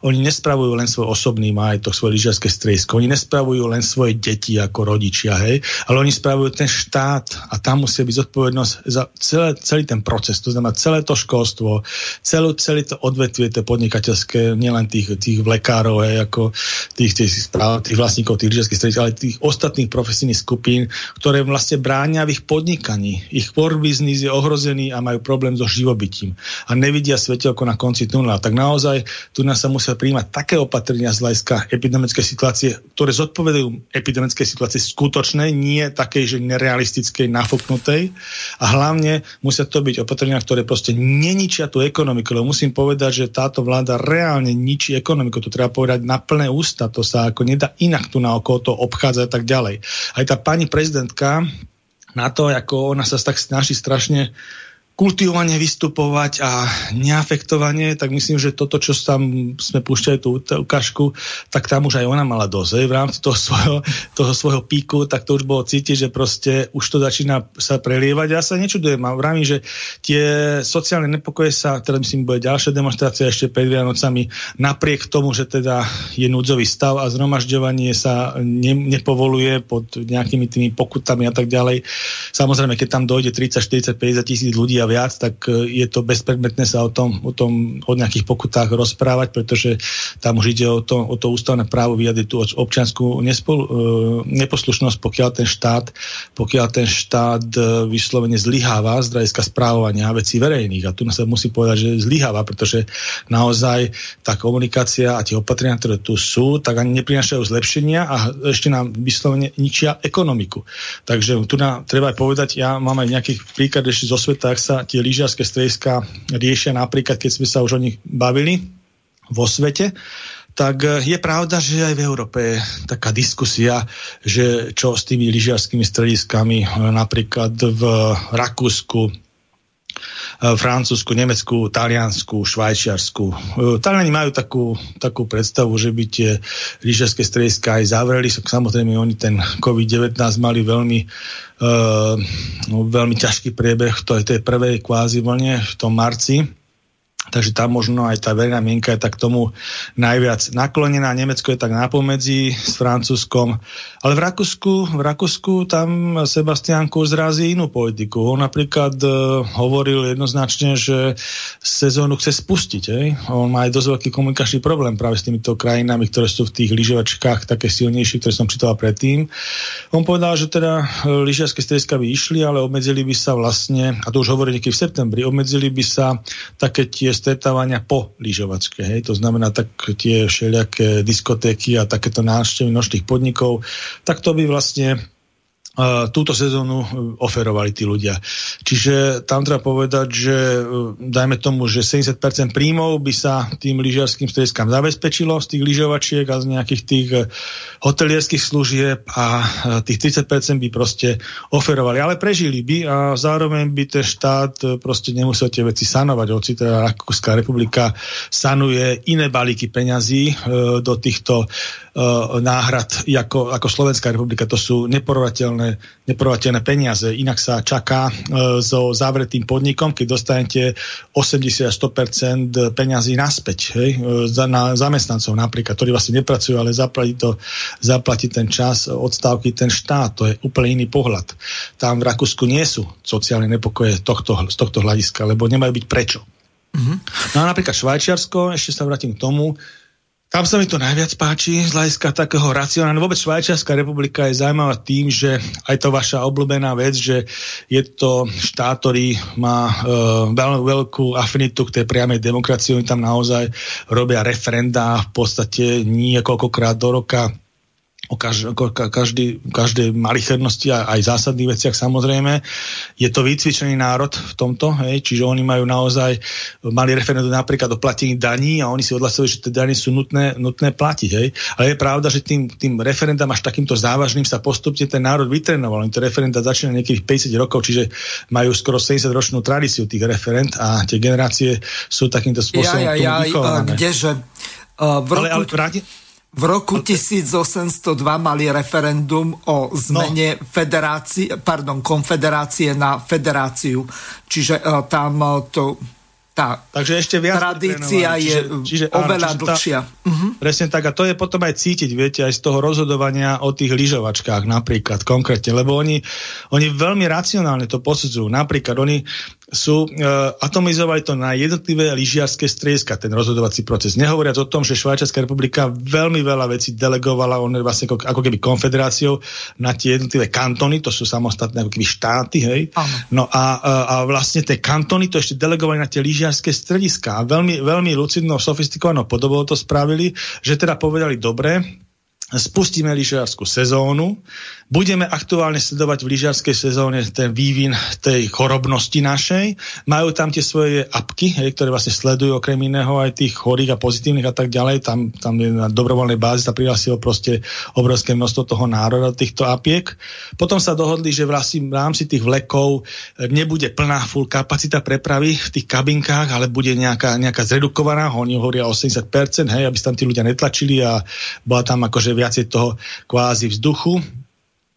oni nespravujú len svoj osobný majetok, svoje lyžiarske stredisko, oni nespravujú len svoje deti ako rodičia, hej, ale oni spravujú ten štát a tam musí byť zodpovednosť za celé, celý ten proces, to znamená celé to školstvo, celú, celé to odvetvie, to podnikateľské, nielen tých, tých lekárov, hej, ako tých, tých, správ, tých vlastníkov tých lyžiarských stredisk, ale tých ostatných profesijných skupín, ktoré vlastne bránia v ich podnikaní. Ich core business je ohrozený ohrození a majú problém so živobytím. A nevidia svetelko na konci tunela, tak naozaj tu nás sa musia príjmať také opatrenia z hľadiska epidemickej situácie, ktoré zodpovedajú epidemickej situácie skutočnej, nie takej, že nerealistickej, nafúknutej. A hlavne musia to byť opatrenia, ktoré proste neničia tú ekonomiku, lebo musím povedať, že táto vláda reálne ničí ekonomiku, to treba povedať na plné ústa, to sa ako nedá inak tu na okolo to obchádza a tak ďalej. Aj tá pani prezidentka na to, ako ona sa tak snaží strašne kultivovane vystupovať a neafektovanie, tak myslím, že toto, čo tam sme púšťali tú ukážku, tak tam už aj ona mala dosť. V rámci toho svojho, toho svojho píku, tak to už bolo cítiť, že proste už to začína sa prelievať. Ja sa nečudujem a vravím, že tie sociálne nepokoje sa, teda myslím, bude ďalšia demonstrácia ešte pred Vianocami, napriek tomu, že teda je núdzový stav a zhromažďovanie sa ne, nepovoluje pod nejakými tými pokutami a tak ďalej. Samozrejme, keď tam dojde 30, 40, 50 tisíc ľudí a viac, tak e, je to bezpredmetné sa o tom, o tom, o nejakých pokutách rozprávať, pretože tam už ide o to, o to ústavné právo vyjadriť tú občianskú nespol, e, neposlušnosť, pokiaľ ten štát, pokiaľ ten štát e, vyslovene zlyháva z hľadiska správovania vecí verejných. A tu sa musí povedať, že zlyháva, pretože naozaj tá komunikácia a tie opatrenia, ktoré tu sú, tak ani neprinašajú zlepšenia a ešte nám vyslovene ničia ekonomiku. Takže tu nám treba aj povedať, ja mám aj nejakých príklad ešte zo sveta, ak sa sa tie lyžiarske strediska riešia napríklad, keď sme sa už o nich bavili vo svete, tak eh, je pravda, že aj v Európe je taká diskusia, že čo s tými lyžiarskými strediskami, eh, napríklad v Rakúsku, Francúzsku, Nemecku, Taliansku, Švajčiarsku. Taliani majú takú, takú predstavu, že by tie lyžiarske strediska aj zavreli. Samozrejme, oni ten COVID-19 mali veľmi uh, veľmi ťažký priebeh v tej prvej kvázi vlne v tom marci Takže tam možno aj tá verejná mienka je tak tomu najviac naklonená. Nemecko je tak napomedzi s Francúzskom. Ale v Rakúsku, v Rakúsku tam Sebastian Kurz zrazí inú politiku. On napríklad uh, hovoril jednoznačne, že sezónu chce spustiť. Hej? On má aj dosť veľký komunikačný problém práve s týmito krajinami, ktoré sú v tých lyžovačkách také silnejšie, ktoré som čítal predtým. On povedal, že teda e, lyžiarske strediska by išli, ale obmedzili by sa vlastne, a to už hovorí niekedy v septembri, obmedzili by sa také tie stretávania po lyžovačke. Hej? To znamená tak tie všelijaké diskotéky a takéto návštevy nočných podnikov, tak to by vlastne túto sezónu e, oferovali tí ľudia. Čiže tam treba povedať, že e, dajme tomu, že 70% príjmov by sa tým lyžiarským strediskám zabezpečilo z tých lyžovačiek a z nejakých tých e, hotelierských služieb a tých 30% by proste oferovali. Ale prežili by a zároveň by ten štát proste nemusel tie veci sanovať. Hoci teda Rakúska republika sanuje iné balíky peňazí do týchto náhrad ako, ako Slovenská republika. To sú neporovateľné, neporovateľné peniaze. Inak sa čaká so zavretým podnikom, keď dostanete 80-100% peňazí naspäť hej, na zamestnancov napríklad, ktorí vlastne nepracujú, ale zaplatí, to, zaplatí ten čas odstávky ten štát. To je úplne iný pohľad. Tam v Rakúsku nie sú sociálne nepokoje tohto, z tohto hľadiska, lebo nemajú byť prečo. Mm-hmm. No a napríklad Švajčiarsko, ešte sa vrátim k tomu, tam sa mi to najviac páči z hľadiska takého racionálneho. Vôbec Švajčiarská republika je zaujímavá tým, že aj to vaša obľúbená vec, že je to štát, ktorý má e, veľmi veľkú afinitu k tej priamej demokracii. Oni tam naozaj robia referenda v podstate niekoľkokrát do roka o kaž, každý, každej malichernosti a aj zásadných veciach samozrejme. Je to vycvičený národ v tomto, hej, čiže oni majú naozaj, mali referendum napríklad o platení daní a oni si odhlasovali, že tie dani sú nutné, nutné platiť. Hej. Ale je pravda, že tým, tým referendám až takýmto závažným sa postupne ten národ vytrenoval. Oni to referenda začína niekedy 50 rokov, čiže majú skoro 70 ročnú tradíciu tých referent a tie generácie sú takýmto spôsobom ja, ja, ja, kdeže uh, v roku... Ale, ale vráti, v roku 1802 mali referendum o zmene no. federácie, pardon, konfederácie na federáciu. Čiže uh, tam uh, to tá Takže ešte viac tradícia je čiže, čiže, oveľa áno, čiže dlhšia. Tá, uh-huh. Presne tak. A to je potom aj cítiť, viete, aj z toho rozhodovania o tých lyžovačkách napríklad konkrétne, lebo oni, oni veľmi racionálne to posudzujú. Napríklad oni sú, e, atomizovali to na jednotlivé lyžiarske strieska, ten rozhodovací proces. Nehovoriac o tom, že Švajčiarská republika veľmi veľa vecí delegovala, on vlastne ako, ako keby konfederáciou na tie jednotlivé kantony, to sú samostatné ako keby štáty, hej. No a, a, a vlastne tie kantony to ešte delegovali na tie lyžiarske strediska a veľmi, veľmi lucidnou, sofistikovanou podobou to spravili, že teda povedali, dobre, spustíme lyžiarskú sezónu, Budeme aktuálne sledovať v lyžiarskej sezóne ten vývin tej chorobnosti našej. Majú tam tie svoje apky, hej, ktoré vlastne sledujú okrem iného aj tých chorých a pozitívnych a tak ďalej. Tam, tam je na dobrovoľnej báze sa prihlásilo proste obrovské množstvo toho národa týchto apiek. Potom sa dohodli, že vlastne v rámci tých vlekov nebude plná full kapacita prepravy v tých kabinkách, ale bude nejaká, nejaká zredukovaná, oni hovoria 80%, hej, aby sa tam tí ľudia netlačili a bola tam akože viacej toho kvázi vzduchu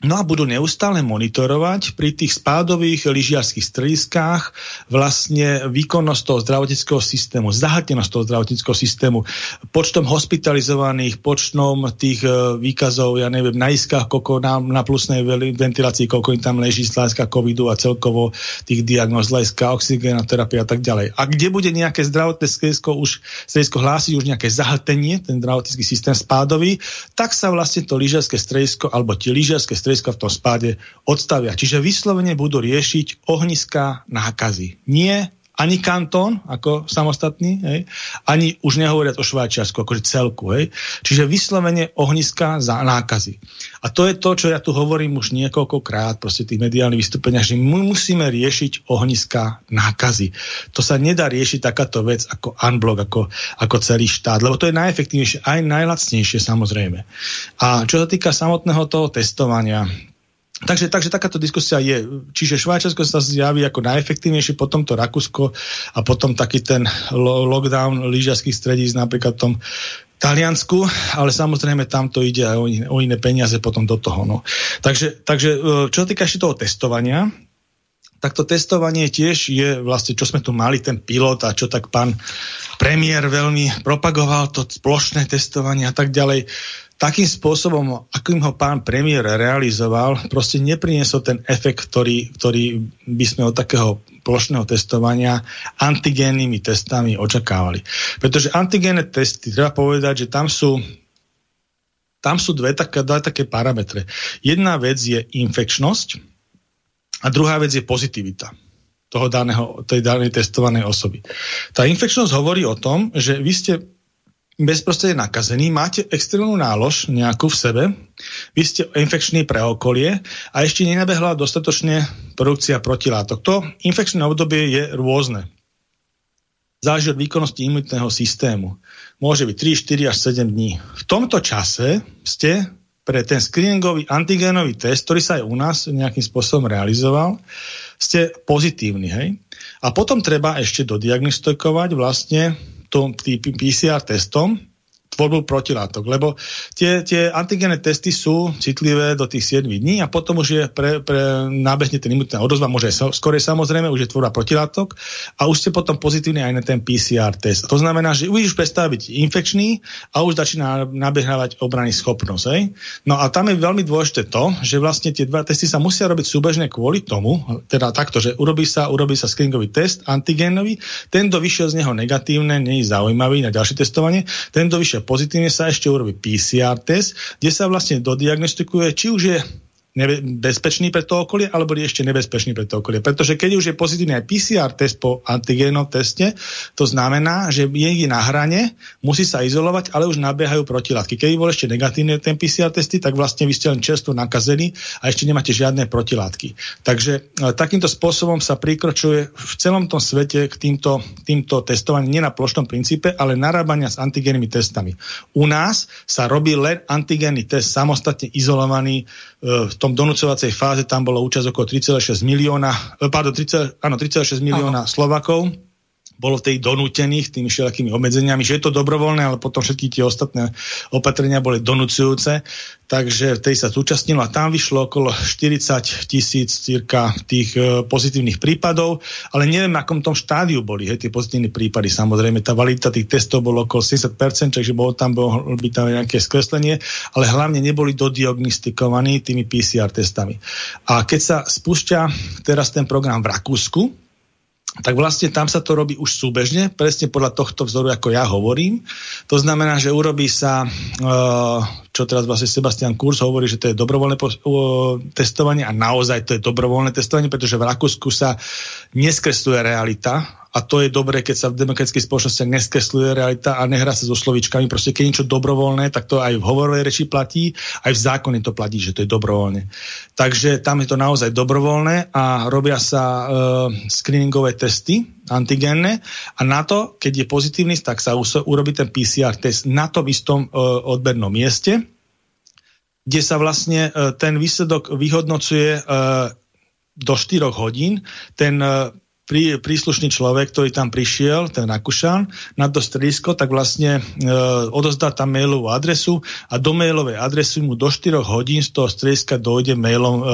No a budú neustále monitorovať pri tých spádových lyžiarských strediskách vlastne výkonnosť toho zdravotníckého systému, zahltenosť toho zdravotníckého systému, počtom hospitalizovaných, počtom tých e, výkazov, ja neviem, na iskách, koľko na, na plusnej ventilácii, koľko im tam leží z hľadiska covidu a celkovo tých diagnóz z hľadiska oxigenoterapie a tak ďalej. A kde bude nejaké zdravotné stredisko už stredisko hlásiť už nejaké zahltenie, ten zdravotnícky systém spádový, tak sa vlastne to lyžiarske stredisko alebo tie lyžiarske stredisko strediska v tom spáde odstavia. Čiže vyslovene budú riešiť ohniska nákazy. Nie ani kantón ako samostatný, hej, ani už nehovoriať o Švajčiarsku, akože celku. Hej. Čiže vyslovene ohniska za nákazy. A to je to, čo ja tu hovorím už niekoľkokrát, proste tých mediálnych vystúpeniach, že my musíme riešiť ohniska nákazy. To sa nedá riešiť takáto vec ako unblock, ako, ako celý štát, lebo to je najefektívnejšie, aj najlacnejšie samozrejme. A čo sa týka samotného toho testovania, Takže, takže takáto diskusia je. Čiže Švajčiarsko sa zjaví ako najefektívnejšie, potom to Rakúsko a potom taký ten lockdown lyžiarských stredíc napríklad v tom Taliansku, ale samozrejme tam to ide aj o iné, o iné peniaze potom do toho. No. Takže, takže e, čo sa týka ešte toho testovania, tak to testovanie tiež je vlastne, čo sme tu mali, ten pilot a čo tak pán premiér veľmi propagoval, to splošné testovanie a tak ďalej takým spôsobom, akým ho pán premiér realizoval, proste nepriniesol ten efekt, ktorý, ktorý by sme od takého plošného testovania antigénnymi testami očakávali. Pretože antigénne testy, treba povedať, že tam sú tam sú dve také, dve také parametre. Jedna vec je infekčnosť a druhá vec je pozitivita toho daného, tej danej testovanej osoby. Tá infekčnosť hovorí o tom, že vy ste bezprostredne nakazený, máte extrémnu nálož nejakú v sebe, vy ste infekčný pre okolie a ešte nenabehla dostatočne produkcia protilátok. To infekčné obdobie je rôzne. Záleží od výkonnosti imunitného systému. Môže byť 3, 4 až 7 dní. V tomto čase ste pre ten screeningový antigénový test, ktorý sa aj u nás nejakým spôsobom realizoval, ste pozitívni. Hej? A potom treba ešte dodiagnostikovať vlastne tom, PCR testom tvorbu protilátok, lebo tie, tie antigénne testy sú citlivé do tých 7 dní a potom už je pre, pre nábehne ten imunitná odozva, môže aj skore samozrejme, už je tvorba protilátok a už ste potom pozitívni aj na ten PCR test. To znamená, že už prestávať byť infekčný a už začína nabehnávať obrany schopnosť. Hej? No a tam je veľmi dôležité to, že vlastne tie dva testy sa musia robiť súbežne kvôli tomu, teda takto, že urobí sa, urobí sa screeningový test antigénový, ten, kto vyšiel z neho negatívne, nie je zaujímavý na ďalšie testovanie, ten, kto vyšiel pozitívne sa ešte urobí PCR test, kde sa vlastne dodiagnostikuje, či už je bezpečný pre to okolie, alebo je ešte nebezpečný pre to okolie. Pretože keď už je pozitívny aj PCR test po antigénom teste, to znamená, že je na hrane, musí sa izolovať, ale už nabiehajú protilátky. Keď bol ešte negatívny ten PCR testy, tak vlastne vy ste len čerstvo nakazení a ešte nemáte žiadne protilátky. Takže e, takýmto spôsobom sa prikročuje v celom tom svete k týmto, týmto testovaním, nie na plošnom princípe, ale narábania s antigénnymi testami. U nás sa robí len antigénny test samostatne izolovaný e, v tom donúcovacej fáze tam bolo účasť okolo 3,6 milióna, e, pardon, 3, áno, 3,6 milióna Slovakov, bolo v tej donútených tými všelakými obmedzeniami, že je to dobrovoľné, ale potom všetky tie ostatné opatrenia boli donúcujúce, takže v tej sa zúčastnilo a tam vyšlo okolo 40 tisíc cirka tých e, pozitívnych prípadov, ale neviem, akom tom štádiu boli hej, tie pozitívne prípady. Samozrejme, tá validita tých testov bolo okolo 70%, takže bolo tam, bolo by tam nejaké skreslenie, ale hlavne neboli dodiagnostikovaní tými PCR testami. A keď sa spúšťa teraz ten program v Rakúsku, tak vlastne tam sa to robí už súbežne, presne podľa tohto vzoru, ako ja hovorím. To znamená, že urobí sa, eh, čo teraz vlastne Sebastian Kurz hovorí, že to je dobrovoľné testovanie a naozaj to je dobrovoľné testovanie, pretože v Rakúsku sa neskresluje realita a to je dobré, keď sa v demokratických spoločnostiach neskresluje realita a nehrá sa so slovíčkami. Proste keď je niečo dobrovoľné, tak to aj v hovorovej reči platí, aj v zákone to platí, že to je dobrovoľné. Takže tam je to naozaj dobrovoľné a robia sa e, screeningové testy antigénne a na to, keď je pozitívny, tak sa urobí ten PCR test na tom istom e, odbernom mieste, kde sa vlastne e, ten výsledok vyhodnocuje e, do 4 hodín. Ten e, prí, príslušný človek, ktorý tam prišiel, ten Rakúšan, na to stredisko, tak vlastne e, odozdá tam mailovú adresu a do mailovej adresy mu do 4 hodín z toho strediska dojde mailom e,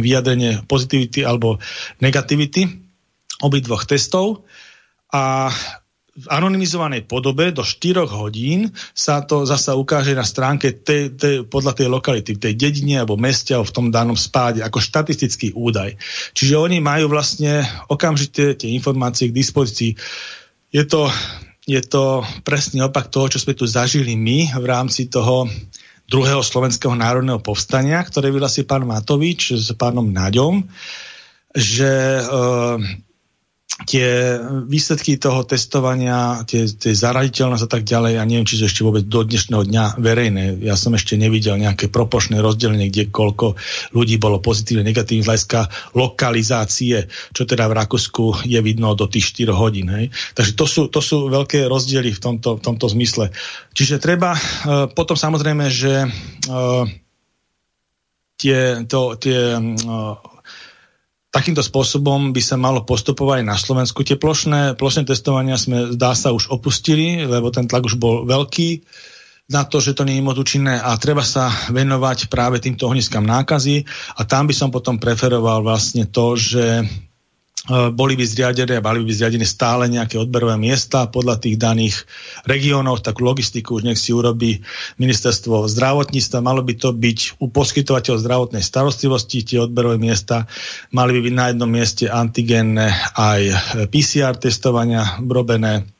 vyjadrenie pozitivity alebo negativity obidvoch testov. A v anonymizovanej podobe do 4 hodín sa to zasa ukáže na stránke tej, tej, podľa tej lokality, v tej dedine alebo meste alebo v tom danom spáde ako štatistický údaj. Čiže oni majú vlastne okamžite tie informácie k dispozícii. Je to, je to presný opak toho, čo sme tu zažili my v rámci toho druhého slovenského národného povstania, ktoré vyhlasil pán Matovič s pánom Naďom, že e, tie výsledky toho testovania, tie, tie zaraditeľnosť a tak ďalej, ja neviem, či sú ešte vôbec do dnešného dňa verejné. Ja som ešte nevidel nejaké propočné rozdelenie, kde koľko ľudí bolo pozitívne, negatívne z hľadiska lokalizácie, čo teda v Rakúsku je vidno do tých 4 hodín. Hej. Takže to sú, to sú veľké rozdiely v tomto, v tomto zmysle. Čiže treba uh, potom samozrejme, že uh, tie, to, tie uh, takýmto spôsobom by sa malo postupovať aj na Slovensku. Tie plošné, plošné testovania sme, zdá sa, už opustili, lebo ten tlak už bol veľký na to, že to nie je moc účinné a treba sa venovať práve týmto ohniskám nákazy a tam by som potom preferoval vlastne to, že boli by zriadené a mali by zriadené stále nejaké odberové miesta podľa tých daných regiónov, takú logistiku už nech si urobí ministerstvo zdravotníctva, malo by to byť u poskytovateľov zdravotnej starostlivosti, tie odberové miesta, mali by byť na jednom mieste antigénne aj PCR testovania robené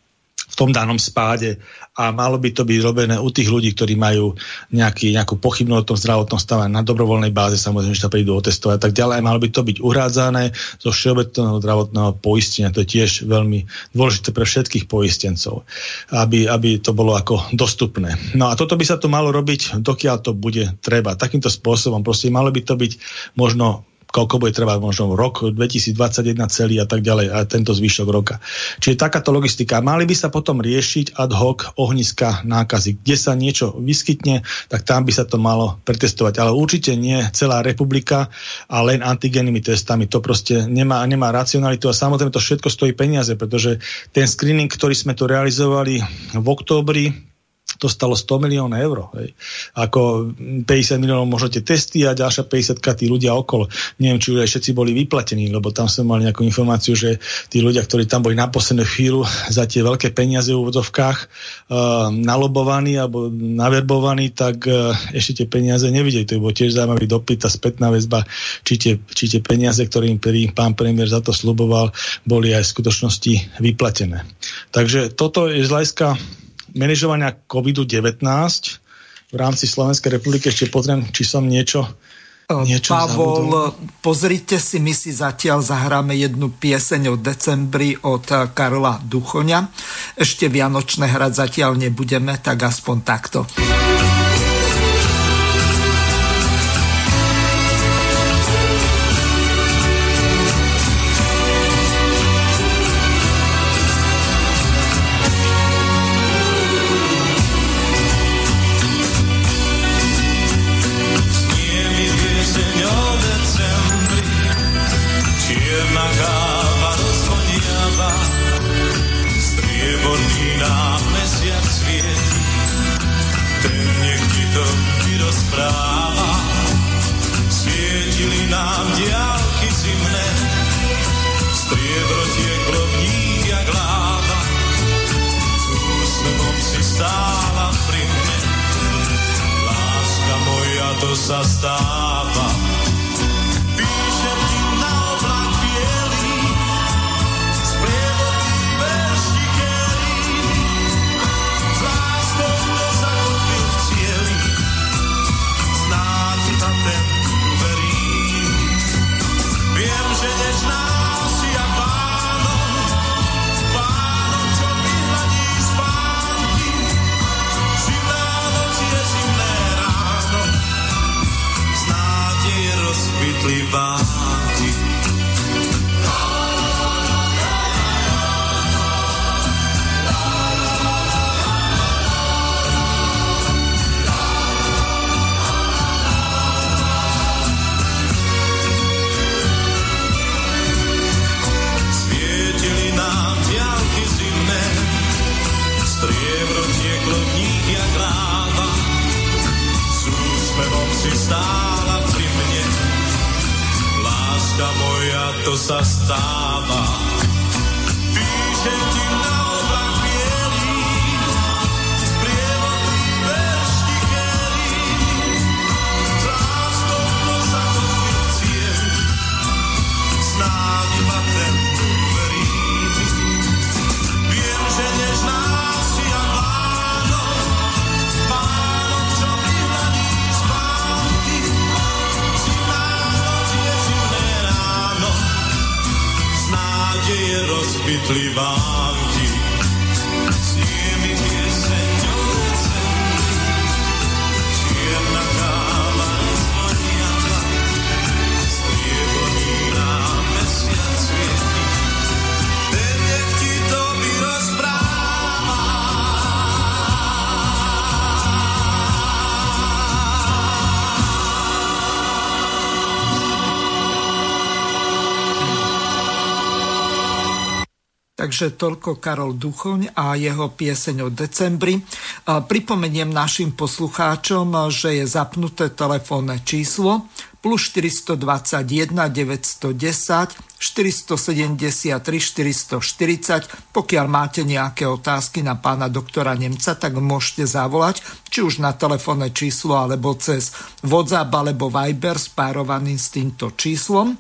v tom danom spáde a malo by to byť robené u tých ľudí, ktorí majú nejaký, nejakú pochybnosť o tom zdravotnom stave na dobrovoľnej báze, samozrejme, že sa prídu otestovať a tak ďalej. Malo by to byť uhrádzané zo všeobecného zdravotného poistenia. To je tiež veľmi dôležité pre všetkých poistencov, aby, aby to bolo ako dostupné. No a toto by sa to malo robiť, dokiaľ to bude treba. Takýmto spôsobom proste malo by to byť možno koľko bude trvať možno rok 2021 celý a tak ďalej a tento zvyšok roka. Čiže takáto logistika. Mali by sa potom riešiť ad hoc ohniska nákazy. Kde sa niečo vyskytne, tak tam by sa to malo pretestovať. Ale určite nie celá republika a len antigennými testami. To proste nemá, nemá racionalitu a samozrejme to všetko stojí peniaze, pretože ten screening, ktorý sme tu realizovali v októbri, to stalo 100 milión eur. Hej. Ako 50 miliónov môžete testy a ďalšia 50 tí ľudia okolo. Neviem, či už aj všetci boli vyplatení, lebo tam sme mali nejakú informáciu, že tí ľudia, ktorí tam boli na poslednú chvíľu za tie veľké peniaze v úvodzovkách uh, nalobovaní alebo naverbovaní, tak uh, ešte tie peniaze nevideli. To bolo tiež zaujímavý dopyt a spätná väzba, či tie, či tie peniaze, ktorým ktorý pán premiér za to sluboval, boli aj v skutočnosti vyplatené. Takže toto je z hľadiska manažovania COVID-19 v rámci Slovenskej republiky. Ešte pozriem, či som niečo Niečo Pavol, zabudol. pozrite si, my si zatiaľ zahráme jednu pieseň o decembri od Karola Duchoňa. Ešte Vianočné hrať zatiaľ nebudeme, tak aspoň takto. Takže toľko Karol Duchoň a jeho pieseň o decembri. Pripomeniem našim poslucháčom, že je zapnuté telefónne číslo plus 421 910 473 440. Pokiaľ máte nejaké otázky na pána doktora Nemca, tak môžete zavolať, či už na telefónne číslo, alebo cez WhatsApp alebo Viber spárovaný s týmto číslom.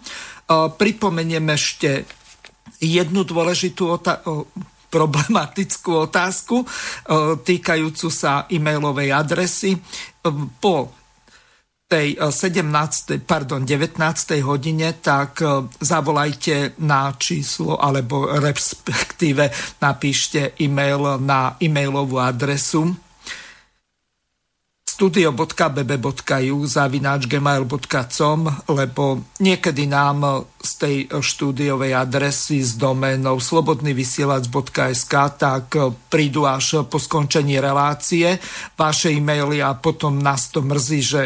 Pripomeniem ešte jednu dôležitú otá- problematickú otázku týkajúcu sa e-mailovej adresy. Po tej 17. pardon, 19. hodine, tak zavolajte na číslo alebo respektíve napíšte e-mail na e-mailovú adresu studio.bb.ju zavináč gmail.com, lebo niekedy nám z tej štúdiovej adresy s doménou slobodnyvysielac.sk tak prídu až po skončení relácie vaše e-maily a potom nás to mrzí, že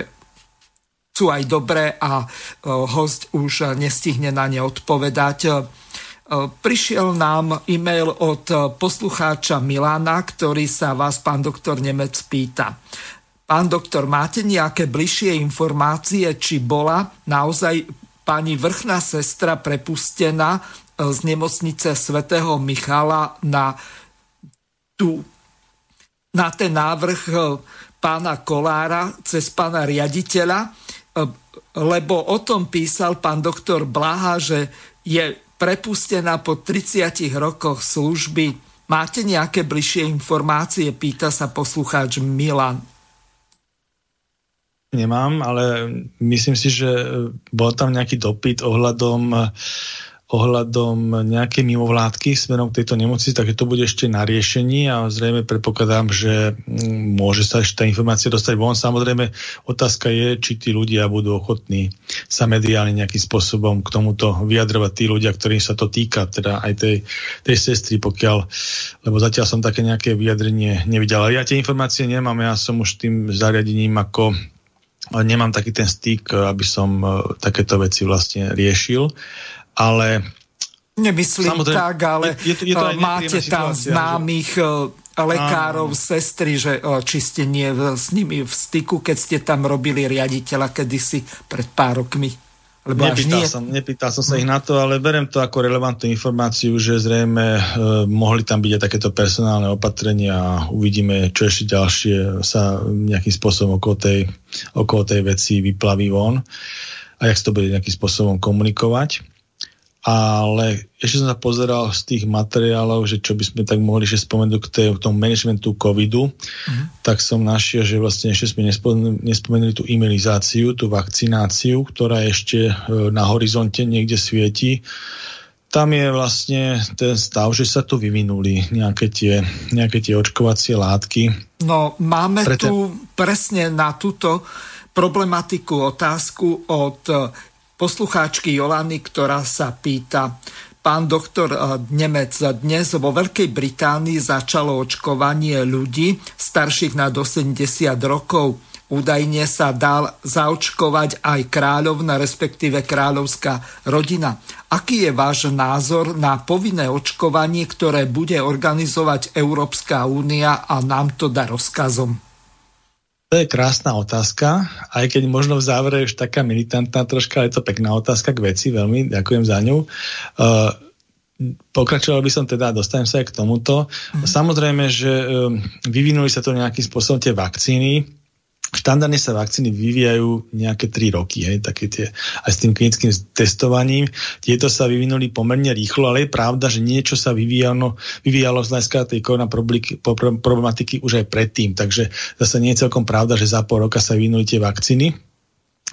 sú aj dobré a host už nestihne na ne odpovedať prišiel nám e-mail od poslucháča Milana, ktorý sa vás, pán doktor Nemec, pýta. Pán doktor, máte nejaké bližšie informácie, či bola naozaj pani vrchná sestra prepustená z nemocnice svätého Michala na, tú, na ten návrh pána Kolára cez pána riaditeľa, e, lebo o tom písal pán doktor Blaha, že je prepustená po 30 rokoch služby. Máte nejaké bližšie informácie? Pýta sa poslucháč Milan. Nemám, ale myslím si, že bol tam nejaký dopyt ohľadom ohľadom nejakej mimovládky smerom k tejto nemocnici, takže to bude ešte na riešení a zrejme predpokladám, že mm, môže sa ešte tá informácia dostať von. Samozrejme, otázka je, či tí ľudia budú ochotní sa mediálne nejakým spôsobom k tomuto vyjadrovať tí ľudia, ktorým sa to týka, teda aj tej, tej sestry, pokiaľ, lebo zatiaľ som také nejaké vyjadrenie nevidel. Ale ja tie informácie nemám, ja som už tým zariadením ako nemám taký ten styk, aby som e, takéto veci vlastne riešil ale... Nemyslím tak, ale je, je, je to máte tam známych že... E, lekárov, Áno. sestry, že e, či ste nie s nimi v styku, keď ste tam robili riaditeľa kedysi pred pár rokmi. Lebo nepýtal, nie... som, nepýtal som sa ich na to, ale berem to ako relevantnú informáciu, že zrejme e, mohli tam byť aj takéto personálne opatrenia a uvidíme, čo ešte ďalšie sa nejakým spôsobom okolo tej, okolo tej veci vyplaví von a jak sa to bude nejakým spôsobom komunikovať ale ešte som sa pozeral z tých materiálov, že čo by sme tak mohli ešte spomenúť k, tej, k tomu managementu covidu, uh-huh. tak som našiel, že vlastne ešte sme nespomenuli, nespomenuli tú imunizáciu, tú vakcináciu, ktorá ešte e, na horizonte niekde svieti. Tam je vlastne ten stav, že sa tu vyvinuli nejaké tie, nejaké tie očkovacie látky. No, máme Pre ten... tu presne na túto problematiku otázku od poslucháčky Jolany, ktorá sa pýta, pán doktor eh, Nemec, dnes vo Veľkej Británii začalo očkovanie ľudí starších na 80 rokov. Údajne sa dal zaočkovať aj kráľovna, respektíve kráľovská rodina. Aký je váš názor na povinné očkovanie, ktoré bude organizovať Európska únia a nám to dá rozkazom? To je krásna otázka, aj keď možno v závere už taká militantná troška, ale je to pekná otázka k veci, veľmi ďakujem za ňu. Uh, pokračoval by som teda, dostanem sa aj k tomuto. Mm. Samozrejme, že um, vyvinuli sa to nejakým spôsobom tie vakcíny, štandardne sa vakcíny vyvíjajú nejaké 3 roky, hej, také tie, aj s tým klinickým testovaním. Tieto sa vyvinuli pomerne rýchlo, ale je pravda, že niečo sa vyvíjalo, vyvíjalo z hľadiska tej problematiky už aj predtým, takže zase nie je celkom pravda, že za pol roka sa vyvinuli tie vakcíny.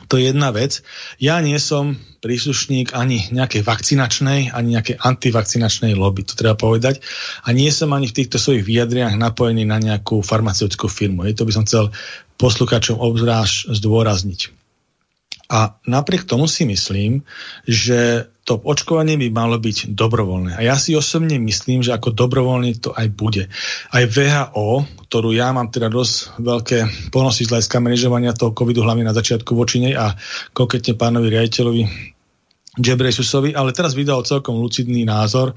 To je jedna vec. Ja nie som príslušník ani nejakej vakcinačnej, ani nejakej antivakcinačnej lobby, to treba povedať. A nie som ani v týchto svojich vyjadriach napojený na nejakú farmaceutickú firmu. Je to by som chcel posluchačom obzráž zdôrazniť. A napriek tomu si myslím, že to očkovanie by malo byť dobrovoľné. A ja si osobne myslím, že ako dobrovoľný to aj bude. Aj VHO, ktorú ja mám teda dosť veľké ponosy z hľadiska manažovania toho covidu, hlavne na začiatku voči nej a konkrétne pánovi riaditeľovi Jebresusovi, ale teraz vydal celkom lucidný názor,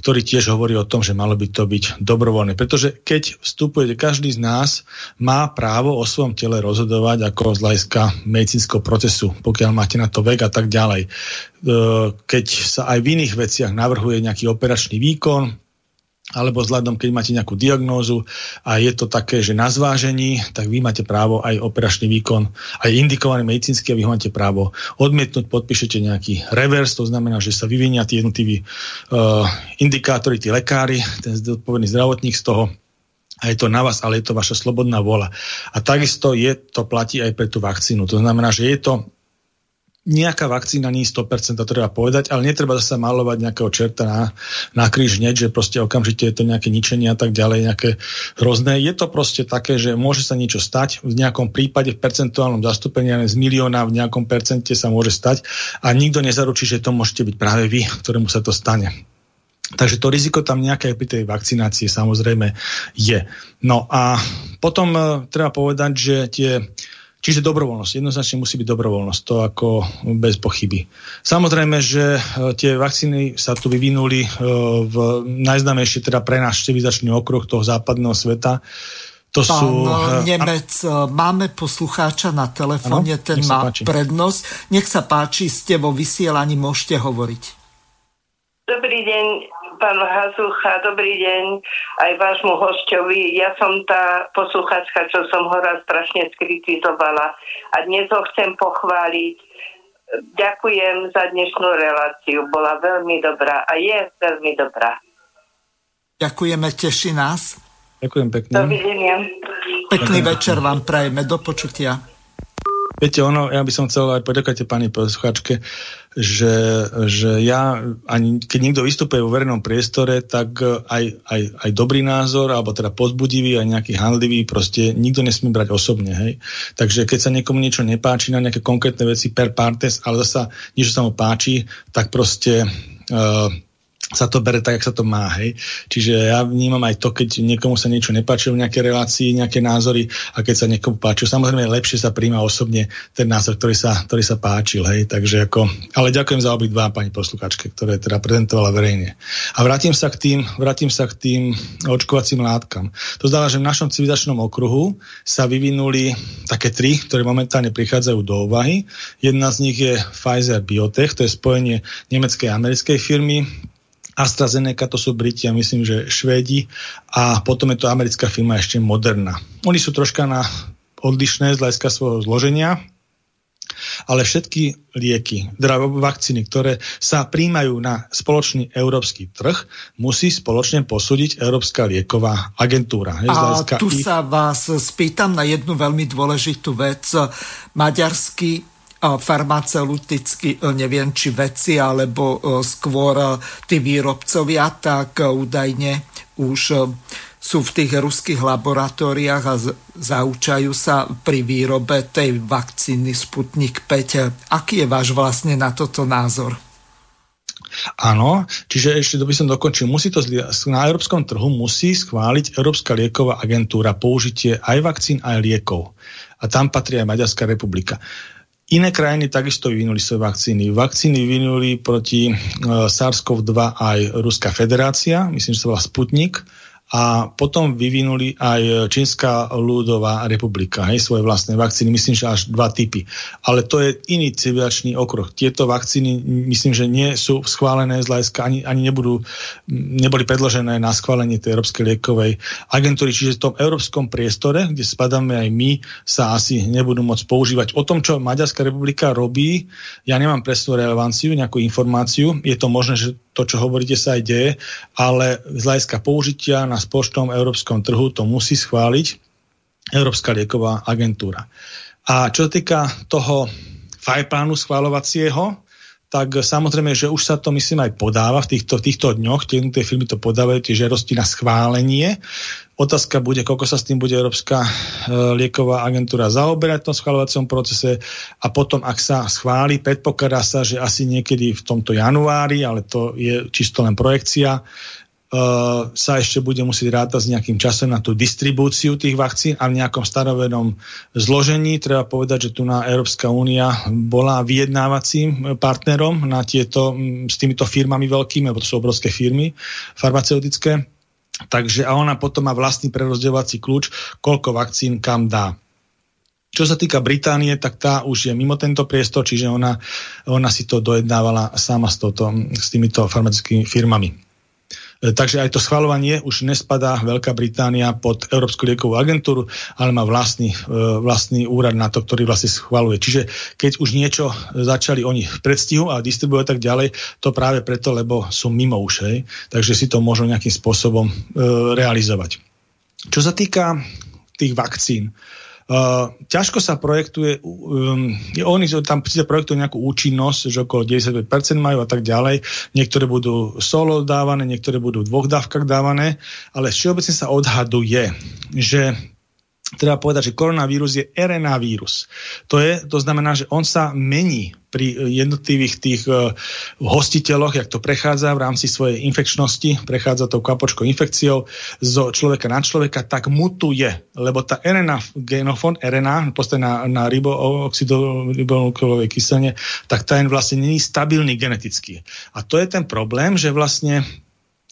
ktorý tiež hovorí o tom, že malo by to byť dobrovoľné. Pretože keď vstupujete, každý z nás má právo o svojom tele rozhodovať ako z hľadiska medicínskeho procesu, pokiaľ máte na to vek a tak ďalej. E, keď sa aj v iných veciach navrhuje nejaký operačný výkon, alebo vzhľadom, keď máte nejakú diagnózu a je to také, že na zvážení, tak vy máte právo aj operačný výkon, aj indikovaný medicínsky a vy máte právo odmietnúť, podpíšete nejaký reverse, to znamená, že sa vyvinia tie jednotliví uh, indikátory, tí lekári, ten zodpovedný zdravotník z toho a je to na vás, ale je to vaša slobodná vola. A takisto je to platí aj pre tú vakcínu. To znamená, že je to nejaká vakcína nie je 100%, to treba povedať, ale netreba sa malovať nejakého čerta na, na kríž hneď, že proste okamžite je to nejaké ničenie a tak ďalej, nejaké hrozné. Je to proste také, že môže sa niečo stať, v nejakom prípade v percentuálnom zastúpení z milióna v nejakom percente sa môže stať a nikto nezaručí, že to môžete byť práve vy, ktorému sa to stane. Takže to riziko tam nejaké pri tej vakcinácii samozrejme je. No a potom uh, treba povedať, že tie Čiže dobrovoľnosť, jednoznačne musí byť dobrovoľnosť, to ako bez pochyby. Samozrejme, že e, tie vakcíny sa tu vyvinuli e, v najznámejšie teda pre náš civilizačný okruh toho západného sveta. To Pán sú... e, Nemec, máme poslucháča na telefóne, ten má páči. prednosť. Nech sa páči, ste vo vysielaní, môžete hovoriť. Dobrý deň, pán Hazucha, dobrý deň aj vášmu hošťovi. Ja som tá posluchačka, čo som ho raz strašne skritizovala a dnes ho chcem pochváliť. Ďakujem za dnešnú reláciu, bola veľmi dobrá a je veľmi dobrá. Ďakujeme, teší nás. Ďakujem pekne. Dovidenia. Pekný večer vám prajeme, do počutia. Viete, ono, ja by som chcel aj poďakať pani posluchačke, že, že ja, ani keď niekto vystupuje vo verejnom priestore, tak aj, aj, aj dobrý názor, alebo teda pozbudivý, aj nejaký handlivý, proste nikto nesmie brať osobne, hej. Takže keď sa niekomu niečo nepáči na nejaké konkrétne veci per partes, ale zasa niečo sa mu páči, tak proste uh, sa to bere tak, jak sa to má. Hej. Čiže ja vnímam aj to, keď niekomu sa niečo nepáči v nejakej relácii, nejaké názory a keď sa niekomu páči. Samozrejme, lepšie sa príjma osobne ten názor, ktorý sa, ktorý sa páčil. Hej. Takže ako, ale ďakujem za obidva pani posluchačke, ktoré teda prezentovala verejne. A vrátim sa k tým, vrátim sa k tým očkovacím látkam. To znamená, že v našom civilizačnom okruhu sa vyvinuli také tri, ktoré momentálne prichádzajú do úvahy. Jedna z nich je Pfizer Biotech, to je spojenie nemeckej a americkej firmy AstraZeneca to sú Briti a myslím, že Švédi a potom je to americká firma ešte Moderna. Oni sú troška na odlišné z hľadiska svojho zloženia, ale všetky lieky, teda vakcíny, ktoré sa príjmajú na spoločný európsky trh, musí spoločne posúdiť Európska lieková agentúra. A tu ich... sa vás spýtam na jednu veľmi dôležitú vec. Maďarský farmaceutickí, e, neviem či veci, alebo e, skôr e, tí výrobcovia, tak údajne už sú v tých ruských laboratóriách a zaučajú sa pri výrobe tej vakcíny Sputnik 5. Aký je váš vlastne na toto názor? Áno, čiže ešte by som dokončil, musí to na európskom trhu musí schváliť Európska lieková agentúra použitie aj vakcín, aj liekov. A tam patrí aj Maďarská republika. Iné krajiny takisto vyvinuli svoje vakcíny. Vakcíny vyvinuli proti uh, SARS-CoV-2 aj Ruská federácia, myslím, že sa volá Sputnik a potom vyvinuli aj Čínska ľudová republika, hej, svoje vlastné vakcíny, myslím, že až dva typy. Ale to je iný civilizačný okruh. Tieto vakcíny, myslím, že nie sú schválené z hľadiska, ani, ani nebudú, neboli predložené na schválenie tej Európskej liekovej agentúry, čiže v tom európskom priestore, kde spadáme aj my, sa asi nebudú môcť používať. O tom, čo Maďarská republika robí, ja nemám presnú relevanciu, nejakú informáciu. Je to možné, že to, čo hovoríte, sa aj deje, ale z hľadiska použitia na spoločnom európskom trhu to musí schváliť Európska lieková agentúra. A čo sa týka toho fajplánu schváľovacieho, tak samozrejme, že už sa to myslím aj podáva v týchto, týchto dňoch, tie firmy to podávajú, tie žiadosti na schválenie. Otázka bude, koľko sa s tým bude Európska e, lieková agentúra zaoberať v tom schváľovacom procese a potom, ak sa schváli, predpokladá sa, že asi niekedy v tomto januári, ale to je čisto len projekcia, Uh, sa ešte bude musieť rátať s nejakým časom na tú distribúciu tých vakcín a v nejakom stanovenom zložení. Treba povedať, že tu na Európska únia bola vyjednávacím partnerom na tieto, s týmito firmami veľkými, lebo to sú obrovské firmy farmaceutické. Takže a ona potom má vlastný prerozdeľovací kľúč, koľko vakcín kam dá. Čo sa týka Británie, tak tá už je mimo tento priestor, čiže ona, ona si to dojednávala sama s, toto, s týmito farmaceutickými firmami. E, takže aj to schvalovanie už nespadá Veľká Británia pod Európsku liekovú agentúru, ale má vlastný, e, vlastný úrad na to, ktorý vlastne schvaluje. Čiže keď už niečo začali oni v predstihu a distribuovať tak ďalej, to práve preto, lebo sú mimo ušej, takže si to môžu nejakým spôsobom e, realizovať. Čo sa týka tých vakcín, Uh, ťažko sa projektuje, um, oni tam síce projektujú nejakú účinnosť, že okolo 95% majú a tak ďalej. Niektoré budú solo dávané, niektoré budú v dvoch dávkach dávané, ale všeobecne sa odhaduje, že treba povedať, že koronavírus je RNA vírus. To, je, to znamená, že on sa mení pri jednotlivých tých uh, hostiteľoch, jak to prechádza v rámci svojej infekčnosti, prechádza tou kapočkou infekciou zo človeka na človeka, tak mutuje, lebo tá RNA, genofón RNA, postavená na, na ribonukleovej kyseline, tak ten vlastne není stabilný geneticky. A to je ten problém, že vlastne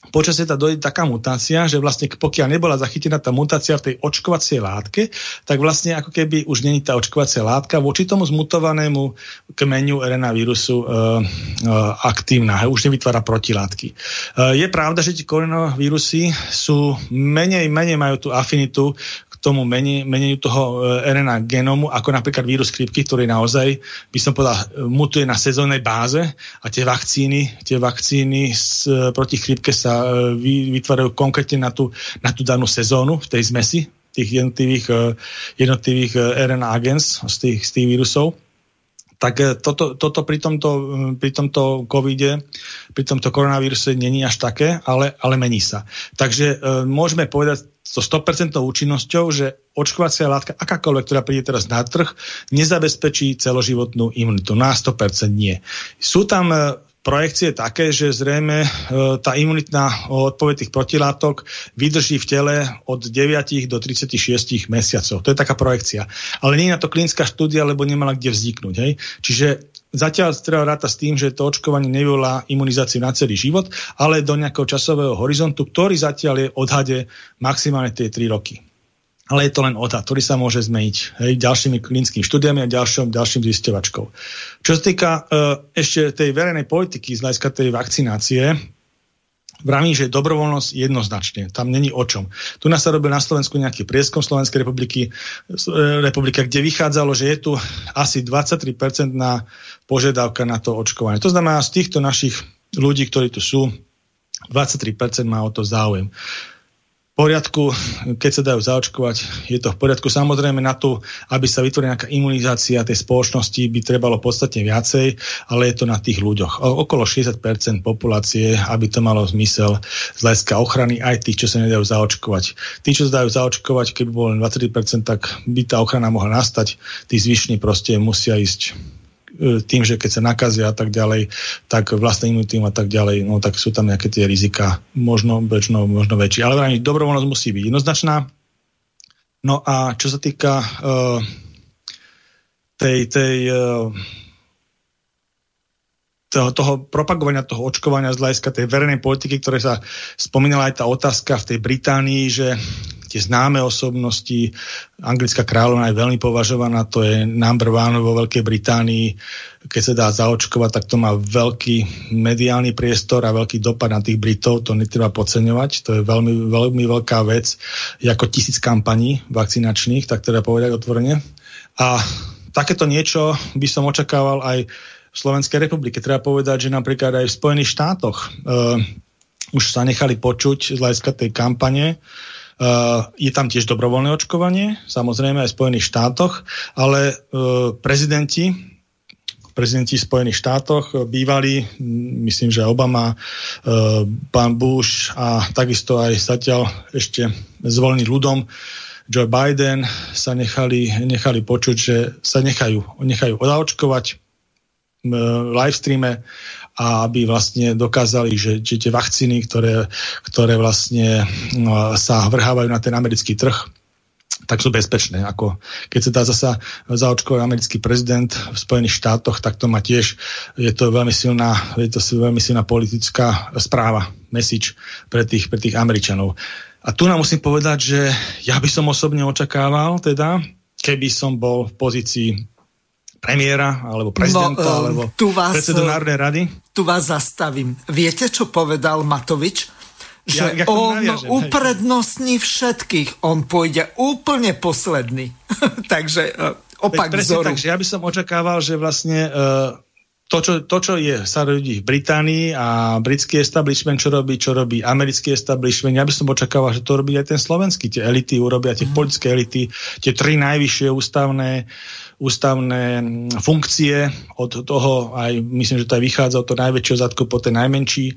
počasie tá dojde taká mutácia, že vlastne pokiaľ nebola zachytená tá mutácia v tej očkovacej látke, tak vlastne ako keby už není tá očkovacia látka voči tomu zmutovanému kmeňu RNA vírusu e, e, aktívna, už nevytvára protilátky. E, je pravda, že tie koronavírusy sú menej, menej majú tú afinitu tomu meni, meneniu toho e, RNA genómu, ako napríklad vírus chrípky, ktorý naozaj, by som povedal, mutuje na sezónnej báze a tie vakcíny, tie vakcíny s, e, proti chrípke sa e, vytvárajú konkrétne na tú, na tú danú sezónu v tej zmesi tých jednotlivých, jednotlivých RNA agens z tých, z tých vírusov tak toto, toto pri, tomto, pri tomto covide, pri tomto koronavíruse není až také, ale, ale mení sa. Takže e, môžeme povedať so 100% účinnosťou, že očkovacia látka, akákoľvek, ktorá príde teraz na trh, nezabezpečí celoživotnú imunitu. Na 100% nie. Sú tam e, projekcie také, že zrejme e, tá imunitná odpoveď tých protilátok vydrží v tele od 9 do 36 mesiacov. To je taká projekcia. Ale nie je na to klinická štúdia, lebo nemala kde vzniknúť. Hej? Čiže Zatiaľ treba ráta s tým, že to očkovanie nevyvolá imunizáciu na celý život, ale do nejakého časového horizontu, ktorý zatiaľ je odhade maximálne tie 3 roky ale je to len odhad, ktorý sa môže zmeniť hej, ďalšími klinickými štúdiami a ďalším, ďalším zisťovačkou. Čo sa týka uh, ešte tej verejnej politiky z hľadiska tej vakcinácie, Vravím, že dobrovoľnosť jednoznačne, tam není o čom. Tu nás sa robil na Slovensku nejaký prieskom Slovenskej republiky, e, republika, kde vychádzalo, že je tu asi 23% na požiadavka na to očkovanie. To znamená, z týchto našich ľudí, ktorí tu sú, 23% má o to záujem poriadku, keď sa dajú zaočkovať, je to v poriadku. Samozrejme na to, aby sa vytvorila nejaká imunizácia tej spoločnosti, by trebalo podstatne viacej, ale je to na tých ľuďoch. O, okolo 60% populácie, aby to malo zmysel z hľadiska ochrany aj tých, čo sa nedajú zaočkovať. Tí, čo sa dajú zaočkovať, keby bolo len 20%, tak by tá ochrana mohla nastať. Tí zvyšní proste musia ísť tým, že keď sa nakazia a tak ďalej, tak vlastne imunitým a tak ďalej, no tak sú tam nejaké tie rizika, možno bežno, možno väčšie. Ale vrajme, dobrovoľnosť musí byť jednoznačná. No a čo sa týka uh, tej, tej uh, toho, toho propagovania, toho očkovania z hľadiska tej verejnej politiky, ktoré sa spomínala aj tá otázka v tej Británii, že tie známe osobnosti. Anglická kráľovna je veľmi považovaná, to je number one vo Veľkej Británii. Keď sa dá zaočkovať, tak to má veľký mediálny priestor a veľký dopad na tých Britov, to netreba podceňovať, to je veľmi, veľmi veľká vec, ako tisíc kampaní vakcinačných, tak teda povedať otvorene. A takéto niečo by som očakával aj v Slovenskej republike. Treba povedať, že napríklad aj v Spojených štátoch uh, už sa nechali počuť z hľadiska tej kampane, je tam tiež dobrovoľné očkovanie, samozrejme aj v Spojených štátoch, ale uh, prezidenti prezidenti v Spojených štátoch bývali, myslím, že Obama, pán Bush a takisto aj zatiaľ ešte zvolený ľudom Joe Biden sa nechali, nechali počuť, že sa nechajú, nechajú odaočkovať v live streame a aby vlastne dokázali, že, že tie vakcíny, ktoré, ktoré vlastne no, sa vrhávajú na ten americký trh, tak sú bezpečné. Ako keď sa dá zasa zaočkovať americký prezident v Spojených štátoch, tak to má tiež, je to veľmi silná, je to veľmi silná politická správa, message pre tých, pre tých Američanov. A tu nám musím povedať, že ja by som osobne očakával, teda, keby som bol v pozícii premiéra alebo prezidenta no, alebo tu vás, predsedu Národnej rady? Tu vás zastavím. Viete, čo povedal Matovič? Že ja, on naviažem, uprednostní hej. všetkých. On pôjde úplne posledný. Takže uh, opak vzoru. Takže ja by som očakával, že vlastne uh, to čo, to, čo je, sa rodí v Británii a britský establishment, čo robí, čo robí americký establishment, ja by som očakával, že to robí aj ten slovenský. Tie elity urobia, tie mm. politické elity, tie tri najvyššie ústavné ústavné funkcie od toho, aj myslím, že to aj vychádza od toho najväčšieho zadku po ten najmenší,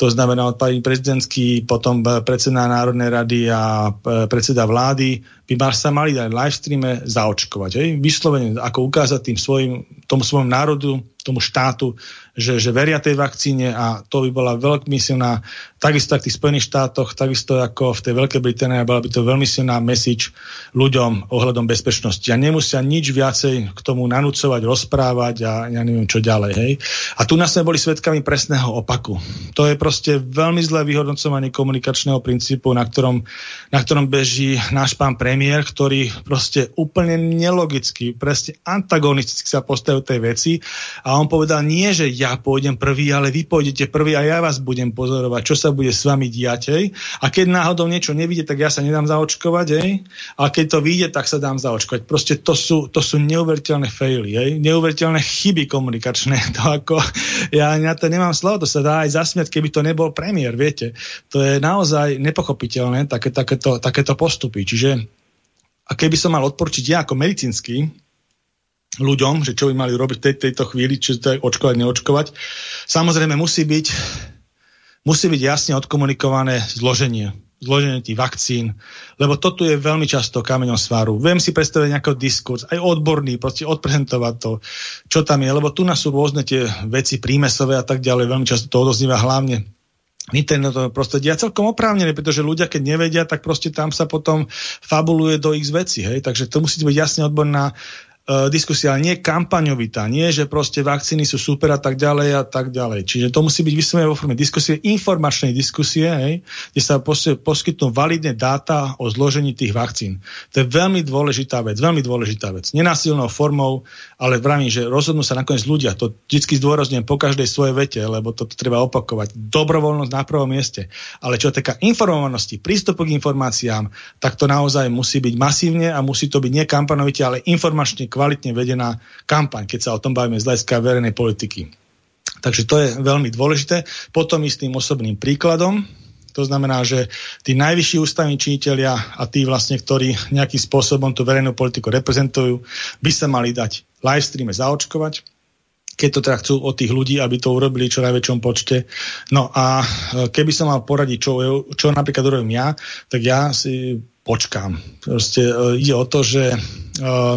to znamená od pani prezidentský, potom predseda Národnej rady a predseda vlády, by sa mali aj live streame zaočkovať. Hej? Vyslovene, ako ukázať tým svojim, tomu svojmu národu, tomu štátu, že, že veria tej vakcíne a to by bola veľmi silná, takisto v tých Spojených štátoch, takisto ako v tej Veľkej Británii, bola by to veľmi silná message ľuďom ohľadom bezpečnosti. A nemusia nič viacej k tomu nanúcovať, rozprávať a ja neviem čo ďalej. Hej. A tu nás sme boli svedkami presného opaku. To je proste veľmi zlé vyhodnocovanie komunikačného princípu, na ktorom, na ktorom beží náš pán premiér, ktorý proste úplne nelogicky, presne antagonisticky sa postavil tej veci a on povedal nie, že ja pôjdem prvý, ale vy pôjdete prvý a ja vás budem pozorovať, čo sa bude s vami diať. Hej? A keď náhodou niečo nevidie, tak ja sa nedám zaočkovať. Hej? A keď to vyjde, tak sa dám zaočkovať. Proste to sú, to sú neuveriteľné faily, hej? neuveriteľné chyby komunikačné. To ako, ja na to nemám slovo, to sa dá aj zasmiať, keby to nebol premiér, viete. To je naozaj nepochopiteľné, také, takéto, takéto postupy. Čiže a keby som mal odporčiť ja ako medicínsky, ľuďom, že čo by mali robiť v tej, tejto chvíli, či to očkovať, neočkovať. Samozrejme musí byť, musí byť jasne odkomunikované zloženie zloženie tých vakcín, lebo toto je veľmi často kameňom svaru. Viem si predstaviť nejaký diskurs, aj odborný, proste odprezentovať to, čo tam je, lebo tu nás sú rôzne tie veci prímesové a tak ďalej, veľmi často to odozníva hlavne v internetovom prostredí a celkom oprávnené, pretože ľudia, keď nevedia, tak proste tam sa potom fabuluje do ich veci. Hej? Takže to musí byť jasne odborná uh, diskusia, nie kampaňovitá, nie, že proste vakcíny sú super a tak ďalej a tak ďalej. Čiže to musí byť vyslovené vo forme diskusie, informačnej diskusie, hej, kde sa poskytnú validné dáta o zložení tých vakcín. To je veľmi dôležitá vec, veľmi dôležitá vec. Nenásilnou formou, ale vravím, že rozhodnú sa nakoniec ľudia. To vždy zdôrazňujem po každej svojej vete, lebo to treba opakovať. Dobrovoľnosť na prvom mieste. Ale čo týka informovanosti, prístupu k informáciám, tak to naozaj musí byť masívne a musí to byť nie kampanovite, ale informačne kvalitne vedená kampaň, keď sa o tom bavíme z hľadiska verejnej politiky. Takže to je veľmi dôležité. Potom istým osobným príkladom, to znamená, že tí najvyšší ústavní činiteľia a tí vlastne, ktorí nejakým spôsobom tú verejnú politiku reprezentujú, by sa mali dať live streame zaočkovať, keď to teda chcú od tých ľudí, aby to urobili čo najväčšom počte. No a e, keby som mal poradiť, čo, čo napríklad urobím ja, tak ja si počkám. Proste uh, ide o to, že uh,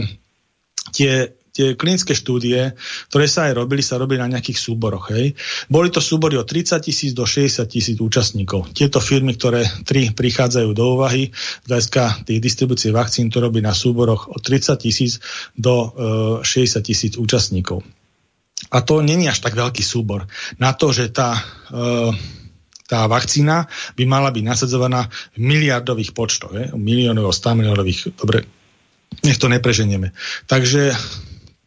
tie tie klinické štúdie, ktoré sa aj robili, sa robili na nejakých súboroch. Hej. Boli to súbory od 30 tisíc do 60 tisíc účastníkov. Tieto firmy, ktoré tri prichádzajú do úvahy, hľadiska tých distribúcie vakcín, to robí na súboroch od 30 tisíc do e, 60 tisíc účastníkov. A to není až tak veľký súbor. Na to, že tá e, tá vakcína by mala byť nasadzovaná v miliardových počtoch, je? miliónov, 100 miliónových, dobre, nech to nepreženieme. Takže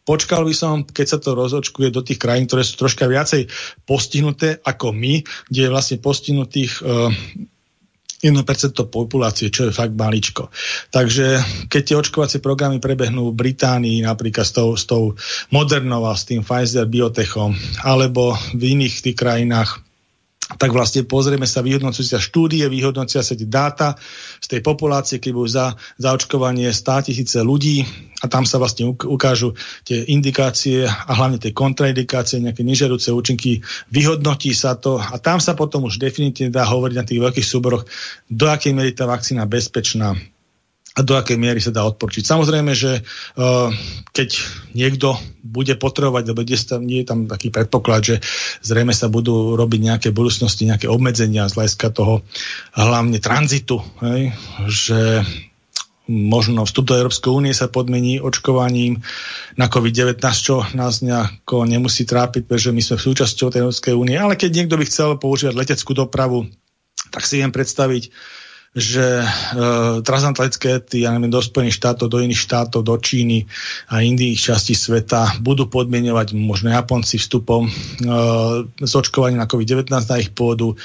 počkal by som, keď sa to rozočkuje do tých krajín, ktoré sú troška viacej postihnuté ako my, kde je vlastne postihnutých uh, 1% populácie, čo je fakt maličko. Takže keď tie očkovacie programy prebehnú v Británii napríklad s tou, s tou Modernou s tým Pfizer Biotechom, alebo v iných tých krajinách tak vlastne pozrieme sa, vyhodnocujú sa štúdie, vyhodnocia sa tie dáta z tej populácie, keď budú za, za očkovanie 100 tisíce ľudí a tam sa vlastne ukážu tie indikácie a hlavne tie kontraindikácie, nejaké nežiaduce účinky, vyhodnotí sa to a tam sa potom už definitívne dá hovoriť na tých veľkých súboroch, do akej miery tá vakcína bezpečná a do akej miery sa dá odporčiť. Samozrejme, že uh, keď niekto bude potrebovať, lebo nie, je tam taký predpoklad, že zrejme sa budú robiť nejaké budúcnosti, nejaké obmedzenia z hľadiska toho hlavne tranzitu, hej, že možno vstup do Európskej únie sa podmení očkovaním na COVID-19, čo nás nejako nemusí trápiť, pretože my sme súčasťou tej Európskej únie, ale keď niekto by chcel používať leteckú dopravu, tak si viem predstaviť, že e, transatlantické lety, ja neviem, do Spojených štátov, do iných štátov, do Číny a iných častí sveta budú podmienovať možno Japonci vstupom e, z očkovania na COVID-19 na ich pôdu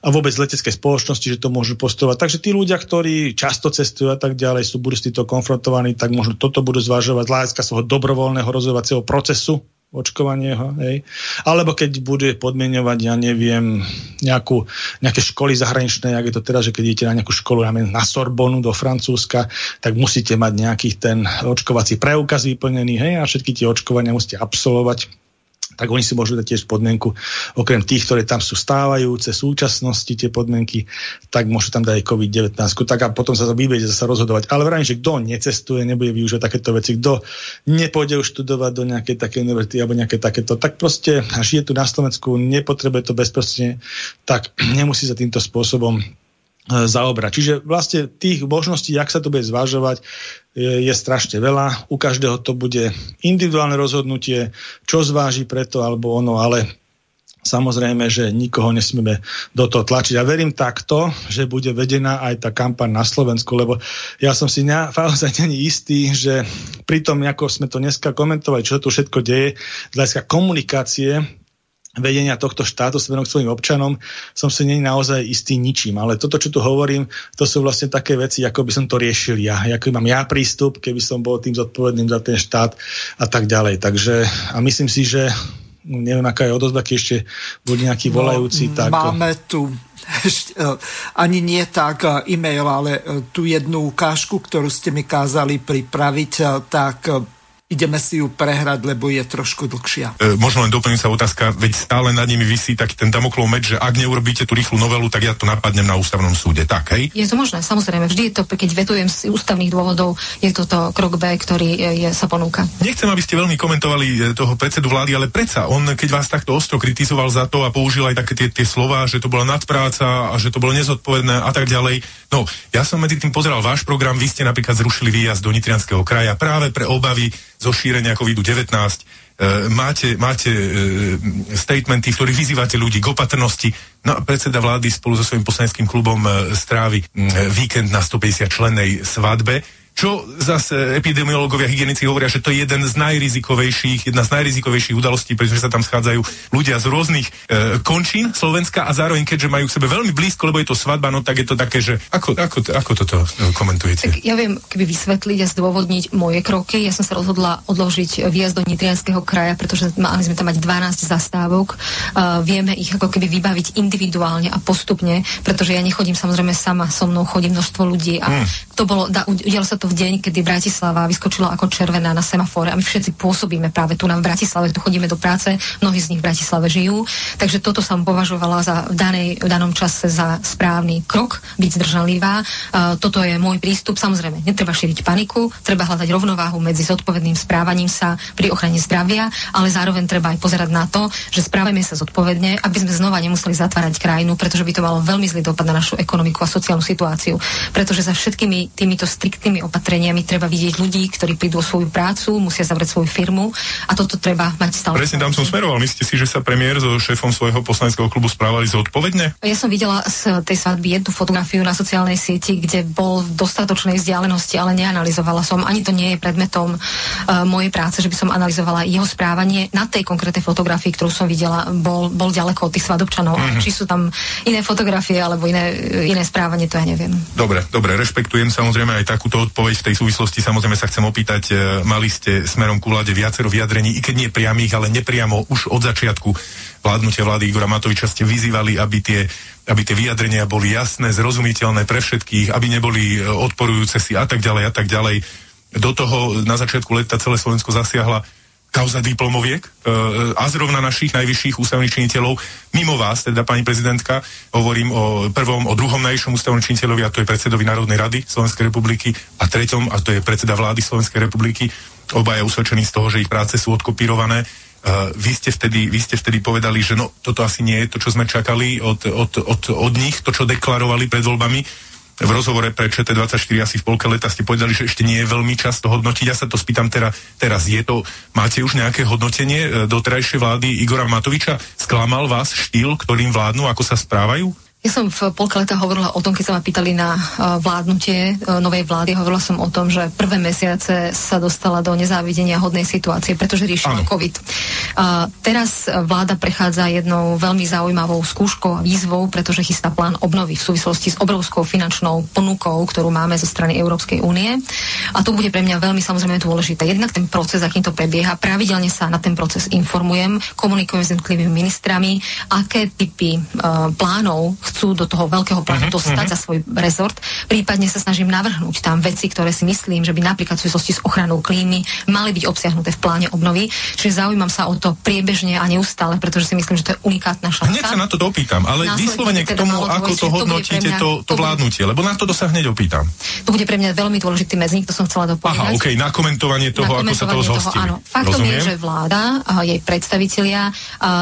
a vôbec letecké spoločnosti, že to môžu postovať. Takže tí ľudia, ktorí často cestujú a tak ďalej, sú budú s týmto konfrontovaní, tak možno toto budú zvažovať z hľadiska svojho dobrovoľného rozhodovacieho procesu, očkovanie, hej. Alebo keď bude podmienovať, ja neviem, nejakú, nejaké školy zahraničné, jak je to teraz, že keď idete na nejakú školu na Sorbonu do Francúzska, tak musíte mať nejaký ten očkovací preukaz vyplnený, hej, a všetky tie očkovania musíte absolvovať tak oni si môžu dať tiež podmienku, okrem tých, ktoré tam sú stávajúce, súčasnosti tie podmienky, tak môžu tam dať aj COVID-19. Tak a potom sa vyberiete sa rozhodovať. Ale vrajím, že kto necestuje, nebude využívať takéto veci, kto nepôjde už študovať do nejakej také univerzity alebo nejaké takéto, tak proste žije tu na Slovensku, nepotrebuje to bezprostredne, tak nemusí sa týmto spôsobom zaobrať. Čiže vlastne tých možností, jak sa to bude zvažovať, je, strašne veľa. U každého to bude individuálne rozhodnutie, čo zváži preto alebo ono, ale samozrejme, že nikoho nesmieme do toho tlačiť. A verím takto, že bude vedená aj tá kampaň na Slovensku, lebo ja som si naozaj není istý, že pri tom, ako sme to dneska komentovali, čo tu všetko deje, z komunikácie vedenia tohto štátu smerom k svojim občanom, som si nie naozaj istý ničím. Ale toto, čo tu hovorím, to sú vlastne také veci, ako by som to riešil ja. Ako mám ja prístup, keby som bol tým zodpovedným za ten štát a tak ďalej. Takže a myslím si, že neviem, aká je odozva, keď ešte bude nejaký no, volajúci. No, tak... Máme tu ešte, ani nie tak e, e-mail, ale e, tu jednu ukážku, ktorú ste mi kázali pripraviť, e, tak ideme si ju prehrať, lebo je trošku dlhšia. E, možno len doplním sa otázka, veď stále nad nimi vysí taký ten damoklov meč, že ak neurobíte tú rýchlu novelu, tak ja to napadnem na ústavnom súde. Tak, hej? Je to možné, samozrejme. Vždy je to, keď vetujem z ústavných dôvodov, je toto krok B, ktorý je, je, sa ponúka. Nechcem, aby ste veľmi komentovali e, toho predsedu vlády, ale predsa on, keď vás takto ostro kritizoval za to a použil aj také tie, tie slova, že to bola nadpráca a že to bolo nezodpovedné a tak ďalej. No, ja som medzi tým pozeral váš program, vy ste napríklad zrušili výjazd do Nitrianského kraja práve pre obavy zo šírenia COVID-19. E, máte, máte e, statementy, v ktorých vyzývate ľudí k opatrnosti. No a predseda vlády spolu so svojím poslaneckým klubom e, strávi e, víkend na 150 člennej svadbe. Čo zase epidemiológovia, hygienici hovoria, že to je jeden z najrizikovejších, jedna z najrizikovejších udalostí, pretože sa tam schádzajú ľudia z rôznych e, končín Slovenska a zároveň, keďže majú k sebe veľmi blízko, lebo je to svadba, no tak je to také, že ako, ako, ako toto e, komentujete? Tak ja viem, keby vysvetliť a zdôvodniť moje kroky. Ja som sa rozhodla odložiť výjazd do Nitrianského kraja, pretože mali sme tam mať 12 zastávok. Uh, vieme ich ako keby vybaviť individuálne a postupne, pretože ja nechodím samozrejme sama, so mnou chodí množstvo ľudí a hmm. to bolo, da, udialo sa to to v deň, kedy Bratislava vyskočila ako červená na semafore a my všetci pôsobíme práve tu na Bratislave, tu chodíme do práce, mnohí z nich v Bratislave žijú, takže toto som považovala za v, danej, v danom čase za správny krok, byť zdržanlivá. Uh, toto je môj prístup. Samozrejme, netreba šíriť paniku, treba hľadať rovnováhu medzi zodpovedným správaním sa pri ochrane zdravia, ale zároveň treba aj pozerať na to, že správame sa zodpovedne, aby sme znova nemuseli zatvárať krajinu, pretože by to malo veľmi zlý dopad na našu ekonomiku a sociálnu situáciu. Pretože za všetkými týmito striktnými opatreniami treba vidieť ľudí, ktorí prídu o svoju prácu, musia zavrieť svoju firmu a toto treba mať stále. Presne tam som smeroval. Myslíte si, že sa premiér so šéfom svojho poslaneckého klubu správali zodpovedne? Ja som videla z tej svadby jednu fotografiu na sociálnej sieti, kde bol v dostatočnej vzdialenosti, ale neanalizovala som. Ani to nie je predmetom uh, mojej práce, že by som analyzovala jeho správanie. Na tej konkrétnej fotografii, ktorú som videla, bol, bol ďaleko od tých svadobčanov. Mm-hmm. Či sú tam iné fotografie alebo iné, iné správanie, to ja neviem. Dobre, dobre, rešpektujem samozrejme aj takúto odpoveď odpoveď v tej súvislosti samozrejme sa chcem opýtať, e, mali ste smerom ku vláde viacero vyjadrení, i keď nie priamých, ale nepriamo už od začiatku vládnutia vlády Igora Matoviča ste vyzývali, aby tie aby tie vyjadrenia boli jasné, zrozumiteľné pre všetkých, aby neboli e, odporujúce si a tak ďalej a tak ďalej. Do toho na začiatku leta celé Slovensko zasiahla kauza diplomoviek e, a zrovna našich najvyšších ústavných činiteľov, mimo vás, teda pani prezidentka, hovorím o prvom, o druhom najvyššom ústavnom činiteľovi a to je predsedovi Národnej rady Slovenskej republiky a treťom a to je predseda vlády Slovenskej republiky. Obaja usvedčení z toho, že ich práce sú odkopírované. Uh, vy, ste vtedy, vy ste vtedy povedali, že no, toto asi nie je to, čo sme čakali od, od, od, od nich, to, čo deklarovali pred voľbami v rozhovore pre ČT24 asi v polke leta ste povedali, že ešte nie je veľmi čas to hodnotiť. Ja sa to spýtam teda, teraz. Je to, máte už nejaké hodnotenie e, do terajšej vlády Igora Matoviča? Sklamal vás štýl, ktorým vládnu, ako sa správajú? Ja som v polka leta hovorila o tom, keď sa ma pýtali na uh, vládnutie uh, novej vlády, hovorila som o tom, že prvé mesiace sa dostala do nezávidenia hodnej situácie, pretože riešila COVID. Uh, teraz vláda prechádza jednou veľmi zaujímavou skúškou a výzvou, pretože chystá plán obnovy v súvislosti s obrovskou finančnou ponukou, ktorú máme zo strany Európskej únie. A to bude pre mňa veľmi samozrejme dôležité. Jednak ten proces, akým to prebieha, pravidelne sa na ten proces informujem, komunikujem s jednotlivými ministrami, aké typy uh, plánov chcú do toho veľkého plánu uh-huh, dostať uh-huh. za svoj rezort. Prípadne sa snažím navrhnúť tam veci, ktoré si myslím, že by napríklad v súvislosti s ochranou klímy mali byť obsiahnuté v pláne obnovy. Čiže zaujímam sa o to priebežne a neustále, pretože si myslím, že to je unikátna šanca. Hneď sa na to dopýtam, ale vyslovene k teda tomu, ako to hodnotíte, to, to, to vládnutie, lebo na to sa hneď opýtam. To bude pre mňa veľmi dôležitý medzník, to som chcela dopovedať. Aha, OK, na komentovanie toho, na komentovanie ako sa toho zhostili. Áno. Faktom Rozumiem. je, že vláda jej predstavitelia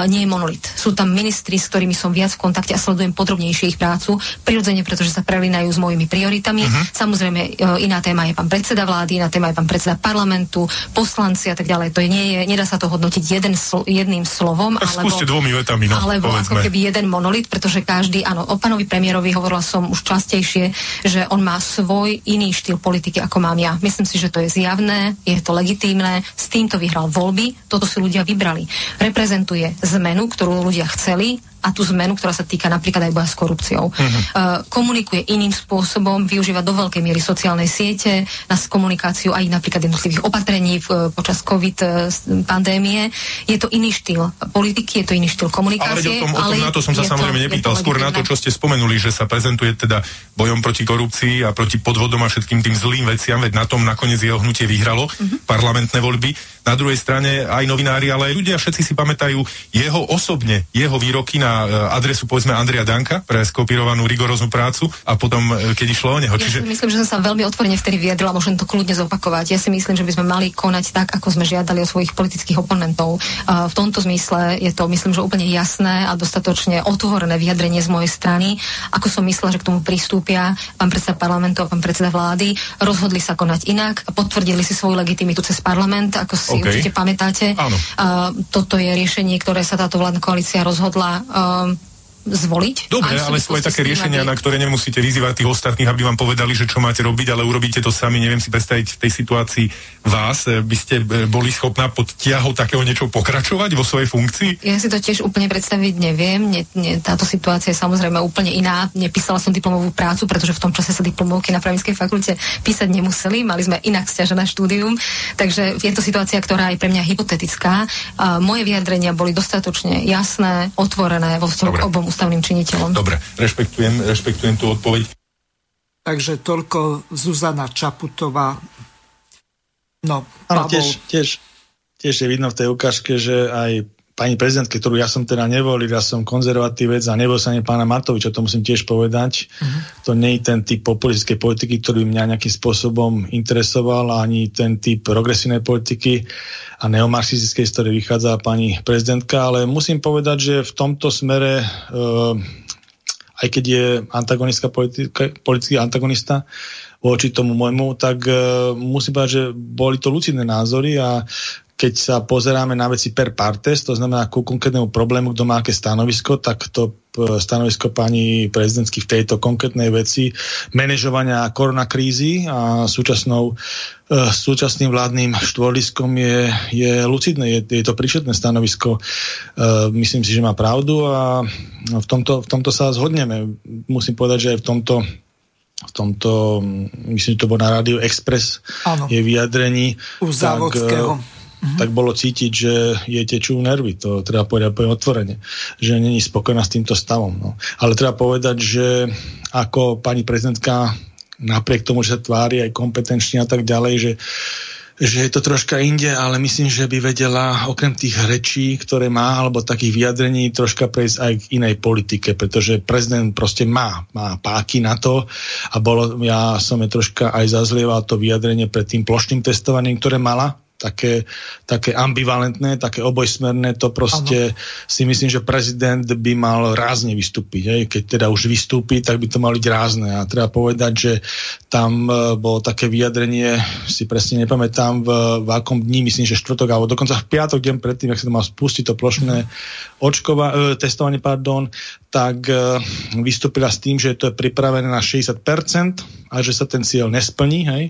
nie je monolit. Sú tam ministri, s ktorými som viac v kontakte a sledujem podrobnejšie ich prácu. Prirodzene, pretože sa prelinajú s mojimi prioritami. Uh-huh. Samozrejme, e, iná téma je pán predseda vlády, iná téma je pán predseda parlamentu, poslanci a tak ďalej. To nie je, nedá sa to hodnotiť jeden sl- jedným slovom. Tak alebo, dvomi vetami, no, alebo povedzme. ako keby jeden monolit, pretože každý, áno, o pánovi premiérovi hovorila som už častejšie, že on má svoj iný štýl politiky, ako mám ja. Myslím si, že to je zjavné, je to legitímne, s týmto vyhral voľby, toto si ľudia vybrali. Reprezentuje zmenu, ktorú ľudia chceli a tú zmenu, ktorá sa týka napríklad aj boja s korupciou. Uh-huh. Uh, komunikuje iným spôsobom, využíva do veľkej miery sociálnej siete na komunikáciu aj napríklad jednotlivých opatrení v, počas COVID uh, pandémie. Je to iný štýl politiky, je to iný štýl komunikácie. Ale, o tom, o tom, ale na to som sa samozrejme to, nepýtal. Skôr na to, čo ste spomenuli, že sa prezentuje teda bojom proti korupcii a proti podvodom a všetkým tým zlým veciam, veď na tom nakoniec jeho hnutie vyhralo uh-huh. parlamentné voľby. Na druhej strane aj novinári, ale aj ľudia, všetci si pamätajú jeho osobne, jeho výroky na E, adresu povedzme Andrea Danka pre skopírovanú rigoróznu prácu a potom, e, keď išlo o neho. Ja Čiže... si myslím, že som sa veľmi otvorene vtedy vyjadrila, môžem to kľudne zopakovať. Ja si myslím, že by sme mali konať tak, ako sme žiadali od svojich politických oponentov. Uh, v tomto zmysle je to, myslím, že úplne jasné a dostatočne otvorené vyjadrenie z mojej strany, ako som myslela, že k tomu pristúpia pán predseda parlamentu a pán predseda vlády. Rozhodli sa konať inak, potvrdili si svoju legitimitu cez parlament, ako si okay. určite pamätáte. Áno. Uh, toto je riešenie, ktoré sa táto vládna koalícia rozhodla uh, um, zvoliť. Dobre, ale sú aj také riešenia, na ktoré nemusíte vyzývať tých ostatných, aby vám povedali, že čo máte robiť, ale urobíte to sami. Neviem si predstaviť v tej situácii vás. E, by ste e, boli schopná pod tiahou takého niečo pokračovať vo svojej funkcii? Ja si to tiež úplne predstaviť neviem. Nie, nie, táto situácia je samozrejme úplne iná. Nepísala som diplomovú prácu, pretože v tom čase sa diplomovky na právnickej fakulte písať nemuseli. Mali sme inak stiažené štúdium. Takže je to situácia, ktorá je pre mňa hypotetická. A moje vyjadrenia boli dostatočne jasné, otvorené vo vzťahu k obom ústavným činiteľom. Dobre, rešpektujem, rešpektujem tú odpoveď. Takže toľko Zuzana Čaputová. No, Pavol... tiež, tiež, tiež je vidno v tej ukážke, že aj pani prezidentke, ktorú ja som teda nevolil, ja som konzervatívec a nebol sa ani pána Matoviča, to musím tiež povedať. Uh-huh. To nie je ten typ populistickej politiky, ktorý mňa nejakým spôsobom interesoval, ani ten typ progresívnej politiky a neomarxistickej, z ktorej vychádza pani prezidentka, ale musím povedať, že v tomto smere, uh, aj keď je antagonistka politika, politický antagonista, voči tomu môjmu, tak uh, musím povedať, že boli to lucidné názory a keď sa pozeráme na veci per partes, to znamená ku konkrétnemu problému, kto má aké stanovisko, tak to e, stanovisko pani prezidentky v tejto konkrétnej veci manažovania koronakrízy a súčasnou, e, súčasným vládnym štvoliskom je, je lucidné, je, je to príšetné stanovisko. E, myslím si, že má pravdu a v tomto, v tomto sa zhodneme. Musím povedať, že aj v tomto v tomto, myslím, že to bolo na Rádio Express, ano. je vyjadrení. U Závodského. Tak, mm-hmm. tak bolo cítiť, že jej tečú nervy, to treba povedať poviem otvorene, že není spokojná s týmto stavom. No. Ale treba povedať, že ako pani prezidentka napriek tomu, že sa tvári aj kompetenčne a tak ďalej, že že je to troška inde, ale myslím, že by vedela okrem tých rečí, ktoré má, alebo takých vyjadrení, troška prejsť aj k inej politike, pretože prezident proste má, má páky na to. A bolo, ja som je troška aj zazlieval to vyjadrenie pred tým plošným testovaním, ktoré mala, také, také ambivalentné, také obojsmerné, to proste ano. si myslím, že prezident by mal rázne vystúpiť. Hej. Keď teda už vystúpi, tak by to mali byť rázne. A treba povedať, že tam e, bolo také vyjadrenie, si presne nepamätám v, v akom dní, myslím, že štvrtok, alebo dokonca v piatok, deň predtým, ak sa to mal spustiť to plošné očkova, e, testovanie, pardon, tak e, vystúpila s tým, že to je pripravené na 60% a že sa ten cieľ nesplní. Hej.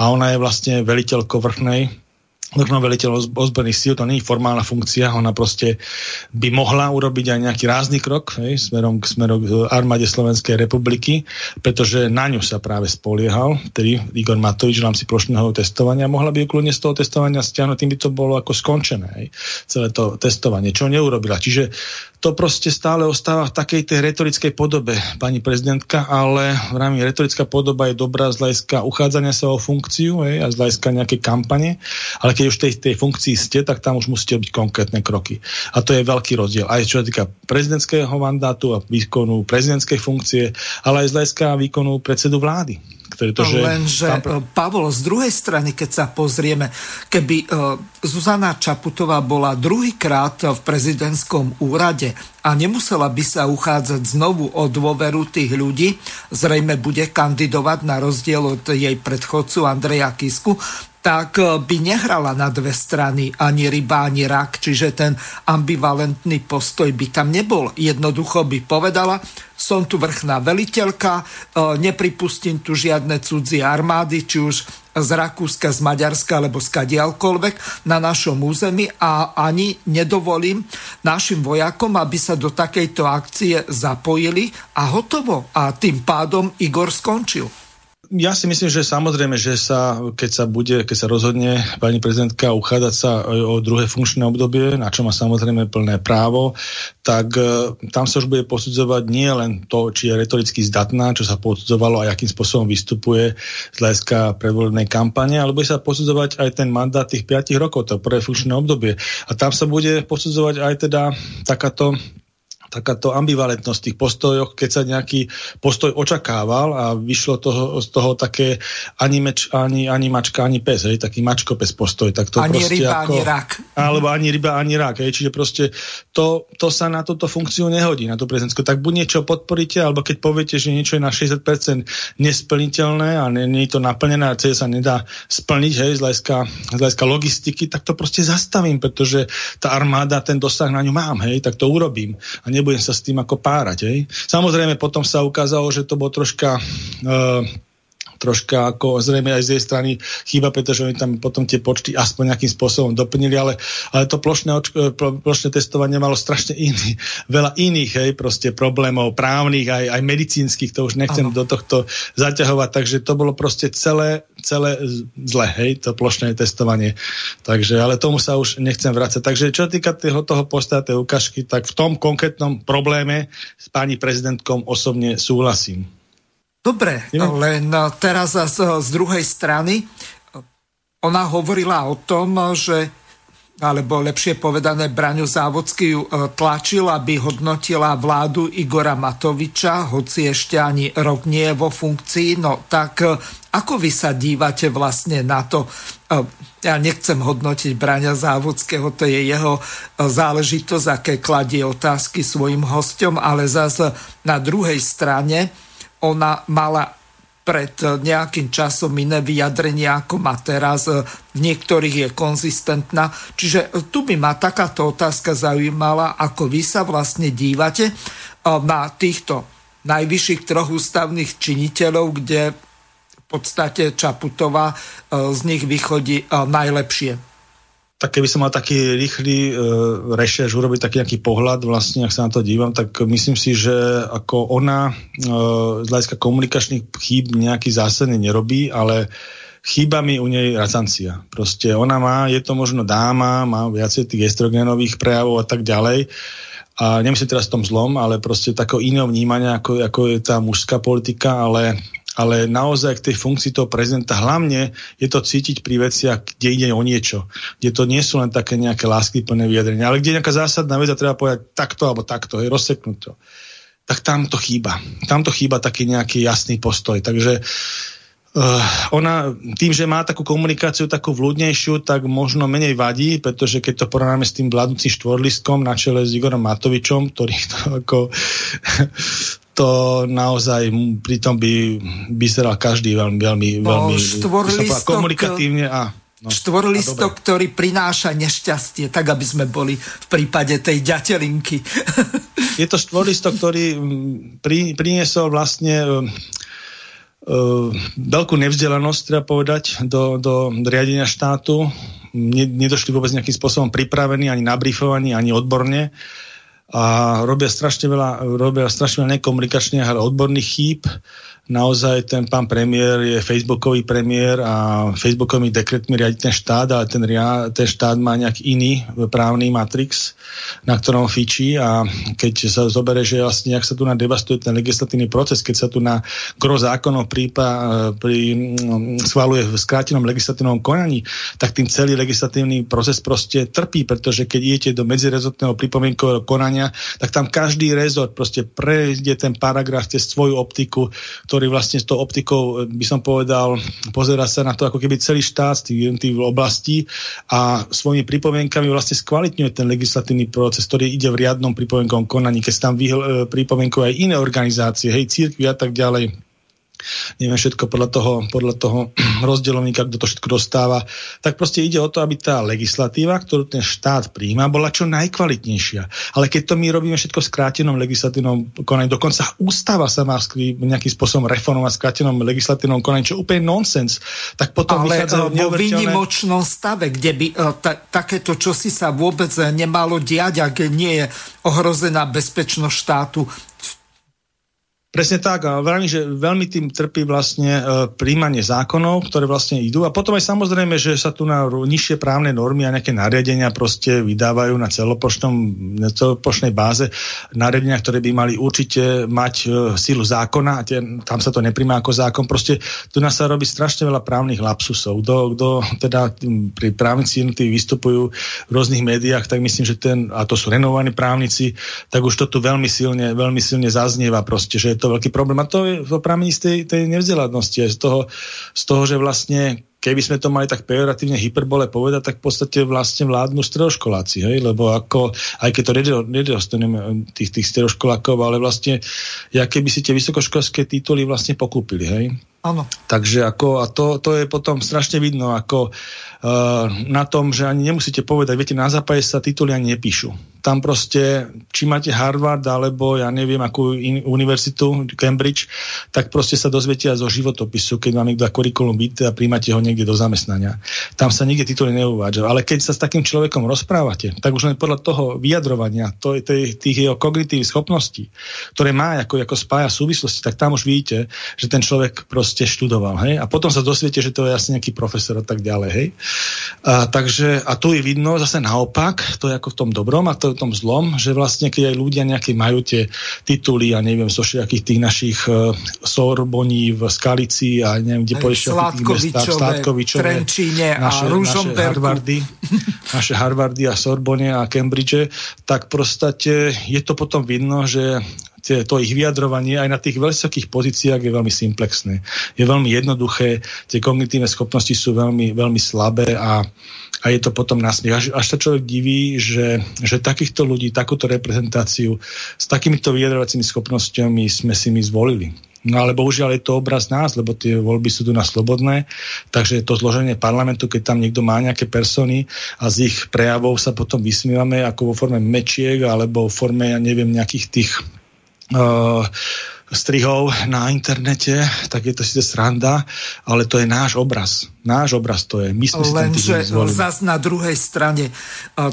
A ona je vlastne veliteľkou vrchnej vrchnom veliteľ ozbrojených síl, to je formálna funkcia, ona proste by mohla urobiť aj nejaký rázny krok hej, smerom, k, smerom k armáde Slovenskej republiky, pretože na ňu sa práve spoliehal, tedy Igor Matovič v rámci plošného testovania, mohla by kľudne z toho testovania stiahnuť, tým by to bolo ako skončené, hej, celé to testovanie, čo neurobila. Čiže to proste stále ostáva v takej tej retorickej podobe, pani prezidentka, ale v rámci retorická podoba je dobrá z hľadiska uchádzania sa o funkciu hej, a z hľadiska nejakej kampane, ale keď už tej, tej funkcii ste, tak tam už musíte byť konkrétne kroky. A to je veľký rozdiel. Aj čo sa týka prezidentského mandátu a výkonu prezidentskej funkcie, ale aj z hľadiska výkonu predsedu vlády pretože... Lenže, tam... E, Pavol, z druhej strany, keď sa pozrieme, keby e, Zuzana Čaputová bola druhýkrát v prezidentskom úrade a nemusela by sa uchádzať znovu o dôveru tých ľudí, zrejme bude kandidovať na rozdiel od jej predchodcu Andreja Kisku, tak e, by nehrala na dve strany ani ryba, ani rak, čiže ten ambivalentný postoj by tam nebol. Jednoducho by povedala, som tu vrchná veliteľka, e, nepripustím tu žiadne cudzie armády, či už z Rakúska, z Maďarska alebo z kadialkoľvek na našom území a ani nedovolím našim vojakom, aby sa do takejto akcie zapojili a hotovo. A tým pádom Igor skončil. Ja si myslím, že samozrejme, že sa, keď sa bude, keď sa rozhodne pani prezidentka uchádzať sa o druhé funkčné obdobie, na čo má samozrejme plné právo, tak e, tam sa už bude posudzovať nie len to, či je retoricky zdatná, čo sa posudzovalo a akým spôsobom vystupuje z hľadiska predvolebnej kampane, ale bude sa posudzovať aj ten mandát tých 5 rokov, to prvé funkčné obdobie. A tam sa bude posudzovať aj teda takáto takáto ambivalentnosť tých postojoch, keď sa nejaký postoj očakával a vyšlo toho, z toho také ani, meč, ani, ani mačka, ani pes, hej, taký mačkopes postoj. Tak to ani ryba, ako, ani rak. Alebo ani ryba, ani rak. Hej, čiže proste to, to sa na túto funkciu nehodí, na tú prezidentskú. Tak buď niečo podporíte, alebo keď poviete, že niečo je na 60% nesplniteľné a nie, nie je to naplnené a sa nedá splniť hej, z, hľadiska, z hľadiska logistiky, tak to proste zastavím, pretože tá armáda, ten dosah na ňu mám, hej, tak to urobím. A nebudem sa s tým ako párať. Hej. Samozrejme potom sa ukázalo, že to bolo troška uh, troška ako zrejme aj z jej strany chyba, pretože oni tam potom tie počty aspoň nejakým spôsobom doplnili, ale, ale to plošné, očko, plošné testovanie malo strašne iný, veľa iných hej, proste problémov právnych, aj, aj medicínskych, to už nechcem ano. do tohto zaťahovať, takže to bolo proste celé, celé zle, hej, to plošné testovanie. Takže, ale tomu sa už nechcem vrácať. Takže čo týka toho, toho posta, tej ukážky, tak v tom konkrétnom probléme s pani prezidentkom osobne súhlasím. Dobre, len teraz z, druhej strany ona hovorila o tom, že alebo lepšie povedané, Braňo Závodský ju e, tlačil, aby hodnotila vládu Igora Matoviča, hoci ešte ani rok nie je vo funkcii. No tak e, ako vy sa dívate vlastne na to? E, ja nechcem hodnotiť Braňa Závodského, to je jeho záležitosť, aké kladie otázky svojim hostom, ale zase na druhej strane ona mala pred nejakým časom iné vyjadrenia, ako má teraz. V niektorých je konzistentná. Čiže tu by ma takáto otázka zaujímala, ako vy sa vlastne dívate na týchto najvyšších troch ústavných činiteľov, kde v podstate Čaputová z nich vychodí najlepšie tak keby som mal taký rýchly e, rešerš, urobiť taký nejaký pohľad, vlastne, ak sa na to dívam, tak myslím si, že ako ona e, z hľadiska komunikačných chýb nejaký zásadný nerobí, ale chýba mi u nej racancia. Proste ona má, je to možno dáma, má viacej tých estrogenových prejavov a tak ďalej. A nemyslím teraz v tom zlom, ale proste takého iného vnímania, ako, ako je tá mužská politika, ale ale naozaj k tej funkcii toho prezidenta hlavne je to cítiť pri veciach, kde ide o niečo, kde to nie sú len také nejaké láskyplné vyjadrenia, ale kde je nejaká zásadná vec a treba povedať takto alebo takto, je rozseknúť to. Tak tam to chýba. Tam to chýba taký nejaký jasný postoj. Takže Uh, ona tým, že má takú komunikáciu takú vľudnejšiu, tak možno menej vadí, pretože keď to porovnáme s tým vládnúcim štvorlistkom na čele s Igorom Matovičom, ktorý to ako to naozaj pritom by vyzeral každý veľmi, veľmi, veľmi komunikatívne a No, Štvorlistok, ktorý prináša nešťastie, tak aby sme boli v prípade tej ďatelinky. Je to štvorlistok, ktorý pri, priniesol vlastne uh, veľkú nevzdelanosť, treba povedať, do, do riadenia štátu. Nedošli vôbec nejakým spôsobom pripravení, ani nabrifovaní, ani odborne. A robia strašne veľa, robia strašne veľa nekomunikačných, ale odborných chýb naozaj ten pán premiér je facebookový premiér a facebookovými dekretmi riadi ten štát, ale ten, ten štát má nejak iný právny matrix, na ktorom fičí a keď sa zoberie, že vlastne ak sa tu na devastuje ten legislatívny proces, keď sa tu na gro zákonov prípa, pri, schváluje v skrátenom legislatívnom konaní, tak tým celý legislatívny proces proste trpí, pretože keď idete do medzirezortného pripomienkového konania, tak tam každý rezort proste prejde ten paragraf cez svoju optiku, ktorý ktorý vlastne s tou optikou, by som povedal, pozera sa na to ako keby celý štát z tých jednotlivých oblastí a svojimi pripomienkami vlastne skvalitňuje ten legislatívny proces, ktorý ide v riadnom pripomienkovom konaní, keď tam vyhl, pripomienkujú aj iné organizácie, hej, církvy a tak ďalej neviem všetko podľa toho, podľa toho rozdeľovníka, kto to všetko dostáva, tak proste ide o to, aby tá legislatíva, ktorú ten štát príjma, bola čo najkvalitnejšia. Ale keď to my robíme všetko v skrátenom legislatívnom konaní, dokonca ústava sa má nejakým spôsobom reformovať v skrátenom legislatívnom konaní, čo je úplne nonsens, tak potom Ale vo výnimočnom stave, kde by uh, ta, takéto čosi sa vôbec nemalo diať, ak nie je ohrozená bezpečnosť štátu, Presne tak, a vravím, že veľmi tým trpí vlastne e, príjmanie zákonov, ktoré vlastne idú a potom aj samozrejme, že sa tu na nižšie právne normy a nejaké nariadenia proste vydávajú na celopočnej báze nariadenia, ktoré by mali určite mať e, sílu zákona a tie, tam sa to nepríjma ako zákon. Proste tu nás sa robí strašne veľa právnych lapsusov. Kto, kto teda pri právnici jednotliví vystupujú v rôznych médiách, tak myslím, že ten, a to sú renovovaní právnici, tak už to tu veľmi silne, veľmi silne zaznieva proste, že to veľký problém. A to je to pramení z tej, tej nevzdeladnosti, z toho, z toho, že vlastne keby sme to mali tak pejoratívne hyperbole povedať, tak v podstate vlastne vládnu stredoškoláci, hej? lebo ako, aj keď to nedostaneme tých, tých stredoškolákov, ale vlastne, ja keby si tie vysokoškolské tituly vlastne pokúpili, hej? Áno. Takže ako, a to, to je potom strašne vidno, ako uh, na tom, že ani nemusíte povedať, viete, na západe sa tituly ani nepíšu tam proste, či máte Harvard alebo ja neviem akú in, univerzitu, Cambridge, tak proste sa dozviete aj zo životopisu, keď vám niekto kurikulum byte a príjmate ho niekde do zamestnania. Tam sa nikde tituly neuvádžajú. Ale keď sa s takým človekom rozprávate, tak už len podľa toho vyjadrovania, to, tých, tých jeho kognitívnych schopností, ktoré má ako, ako spája súvislosti, tak tam už vidíte, že ten človek proste študoval. Hej? A potom sa dozviete, že to je asi nejaký profesor a tak ďalej. Hej? A, takže, a tu je vidno zase naopak, to je ako v tom dobrom a to to tom zlom, že vlastne keď aj ľudia nejaké majú tie tituly a neviem, zo všetkých tých našich uh, Sorboní v Skalici a neviem, kde pôjde Sládkovičové, Trenčíne a naše, naše Harvardy, naše Harvardy a Sorbonne a Cambridge, tak prostate je to potom vidno, že to ich vyjadrovanie aj na tých vysokých pozíciách je veľmi simplexné. Je veľmi jednoduché, tie kognitívne schopnosti sú veľmi, veľmi slabé a a je to potom nasmiech. Až, až sa človek diví, že, že takýchto ľudí, takúto reprezentáciu s takýmito vyjadrovacími schopnosťami sme si my zvolili. No ale bohužiaľ je to obraz nás, lebo tie voľby sú tu na slobodné, takže to zloženie parlamentu, keď tam niekto má nejaké persony a z ich prejavov sa potom vysmievame ako vo forme mečiek alebo vo forme, ja neviem, nejakých tých uh, strihov na internete, tak je to síce sranda, ale to je náš obraz. Náš obraz to je. My sme Lenže zas na druhej strane e,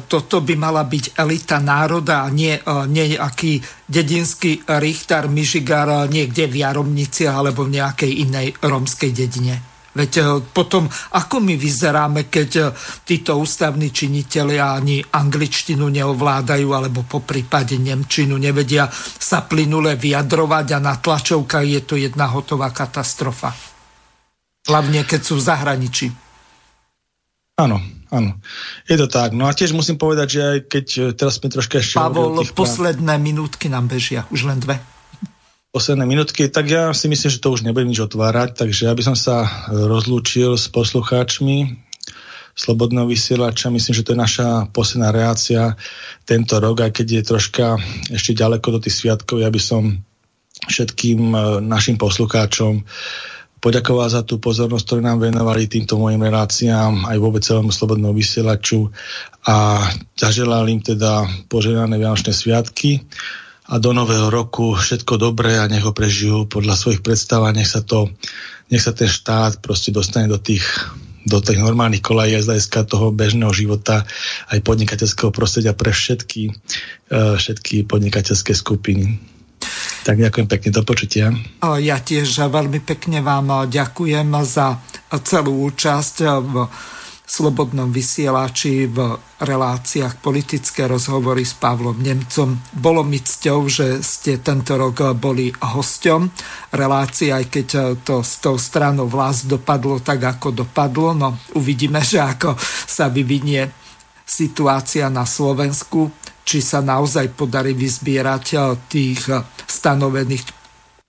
toto by mala byť elita národa a nie nejaký dedinský Richter, Mižigar niekde v Jaromnici alebo v nejakej inej romskej dedine. Veď potom, ako my vyzeráme, keď eh, títo ústavní činiteľi ani angličtinu neovládajú, alebo po prípade nemčinu nevedia sa plynule vyjadrovať a na tlačovkách je to jedna hotová katastrofa. Hlavne, keď sú v zahraničí. Áno, áno. Je to tak. No a tiež musím povedať, že aj keď eh, teraz sme troška ešte... Pavol, posledné minútky nám bežia, už len dve. Posledné minútky, tak ja si myslím, že to už nebudem nič otvárať, takže ja by som sa rozlúčil s poslucháčmi Slobodného vysielača. Myslím, že to je naša posledná reácia tento rok, aj keď je troška ešte ďaleko do tých sviatkov. Ja by som všetkým e, našim poslucháčom poďakoval za tú pozornosť, ktorú nám venovali týmto mojim reláciám, aj vôbec celému slobodnému vysielaču a zaželal im teda požehnané Vianočné sviatky a do nového roku všetko dobré a nech ho prežijú podľa svojich predstav a nech sa to, nech sa ten štát proste dostane do tých do tých normálnych kolají z hľadiska toho bežného života aj podnikateľského prostredia pre všetky, e, všetky podnikateľské skupiny. Tak ďakujem pekne, do počutia. Ja tiež veľmi pekne vám ďakujem za celú účasť v slobodnom vysielači v reláciách politické rozhovory s Pavlom Nemcom. Bolo mi cťou, že ste tento rok boli hosťom relácie, aj keď to s tou stranou vlast dopadlo tak, ako dopadlo. No uvidíme, že ako sa vyvinie situácia na Slovensku, či sa naozaj podarí vyzbierať tých stanovených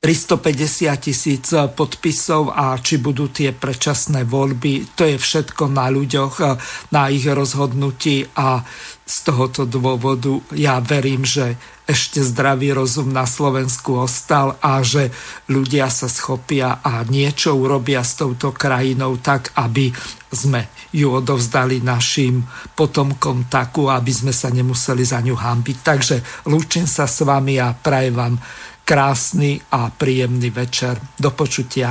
350 tisíc podpisov a či budú tie predčasné voľby, to je všetko na ľuďoch, na ich rozhodnutí a z tohoto dôvodu ja verím, že ešte zdravý rozum na Slovensku ostal a že ľudia sa schopia a niečo urobia s touto krajinou tak, aby sme ju odovzdali našim potomkom takú, aby sme sa nemuseli za ňu hambiť. Takže lúčim sa s vami a prajem vám krásny a príjemný večer. Do počutia.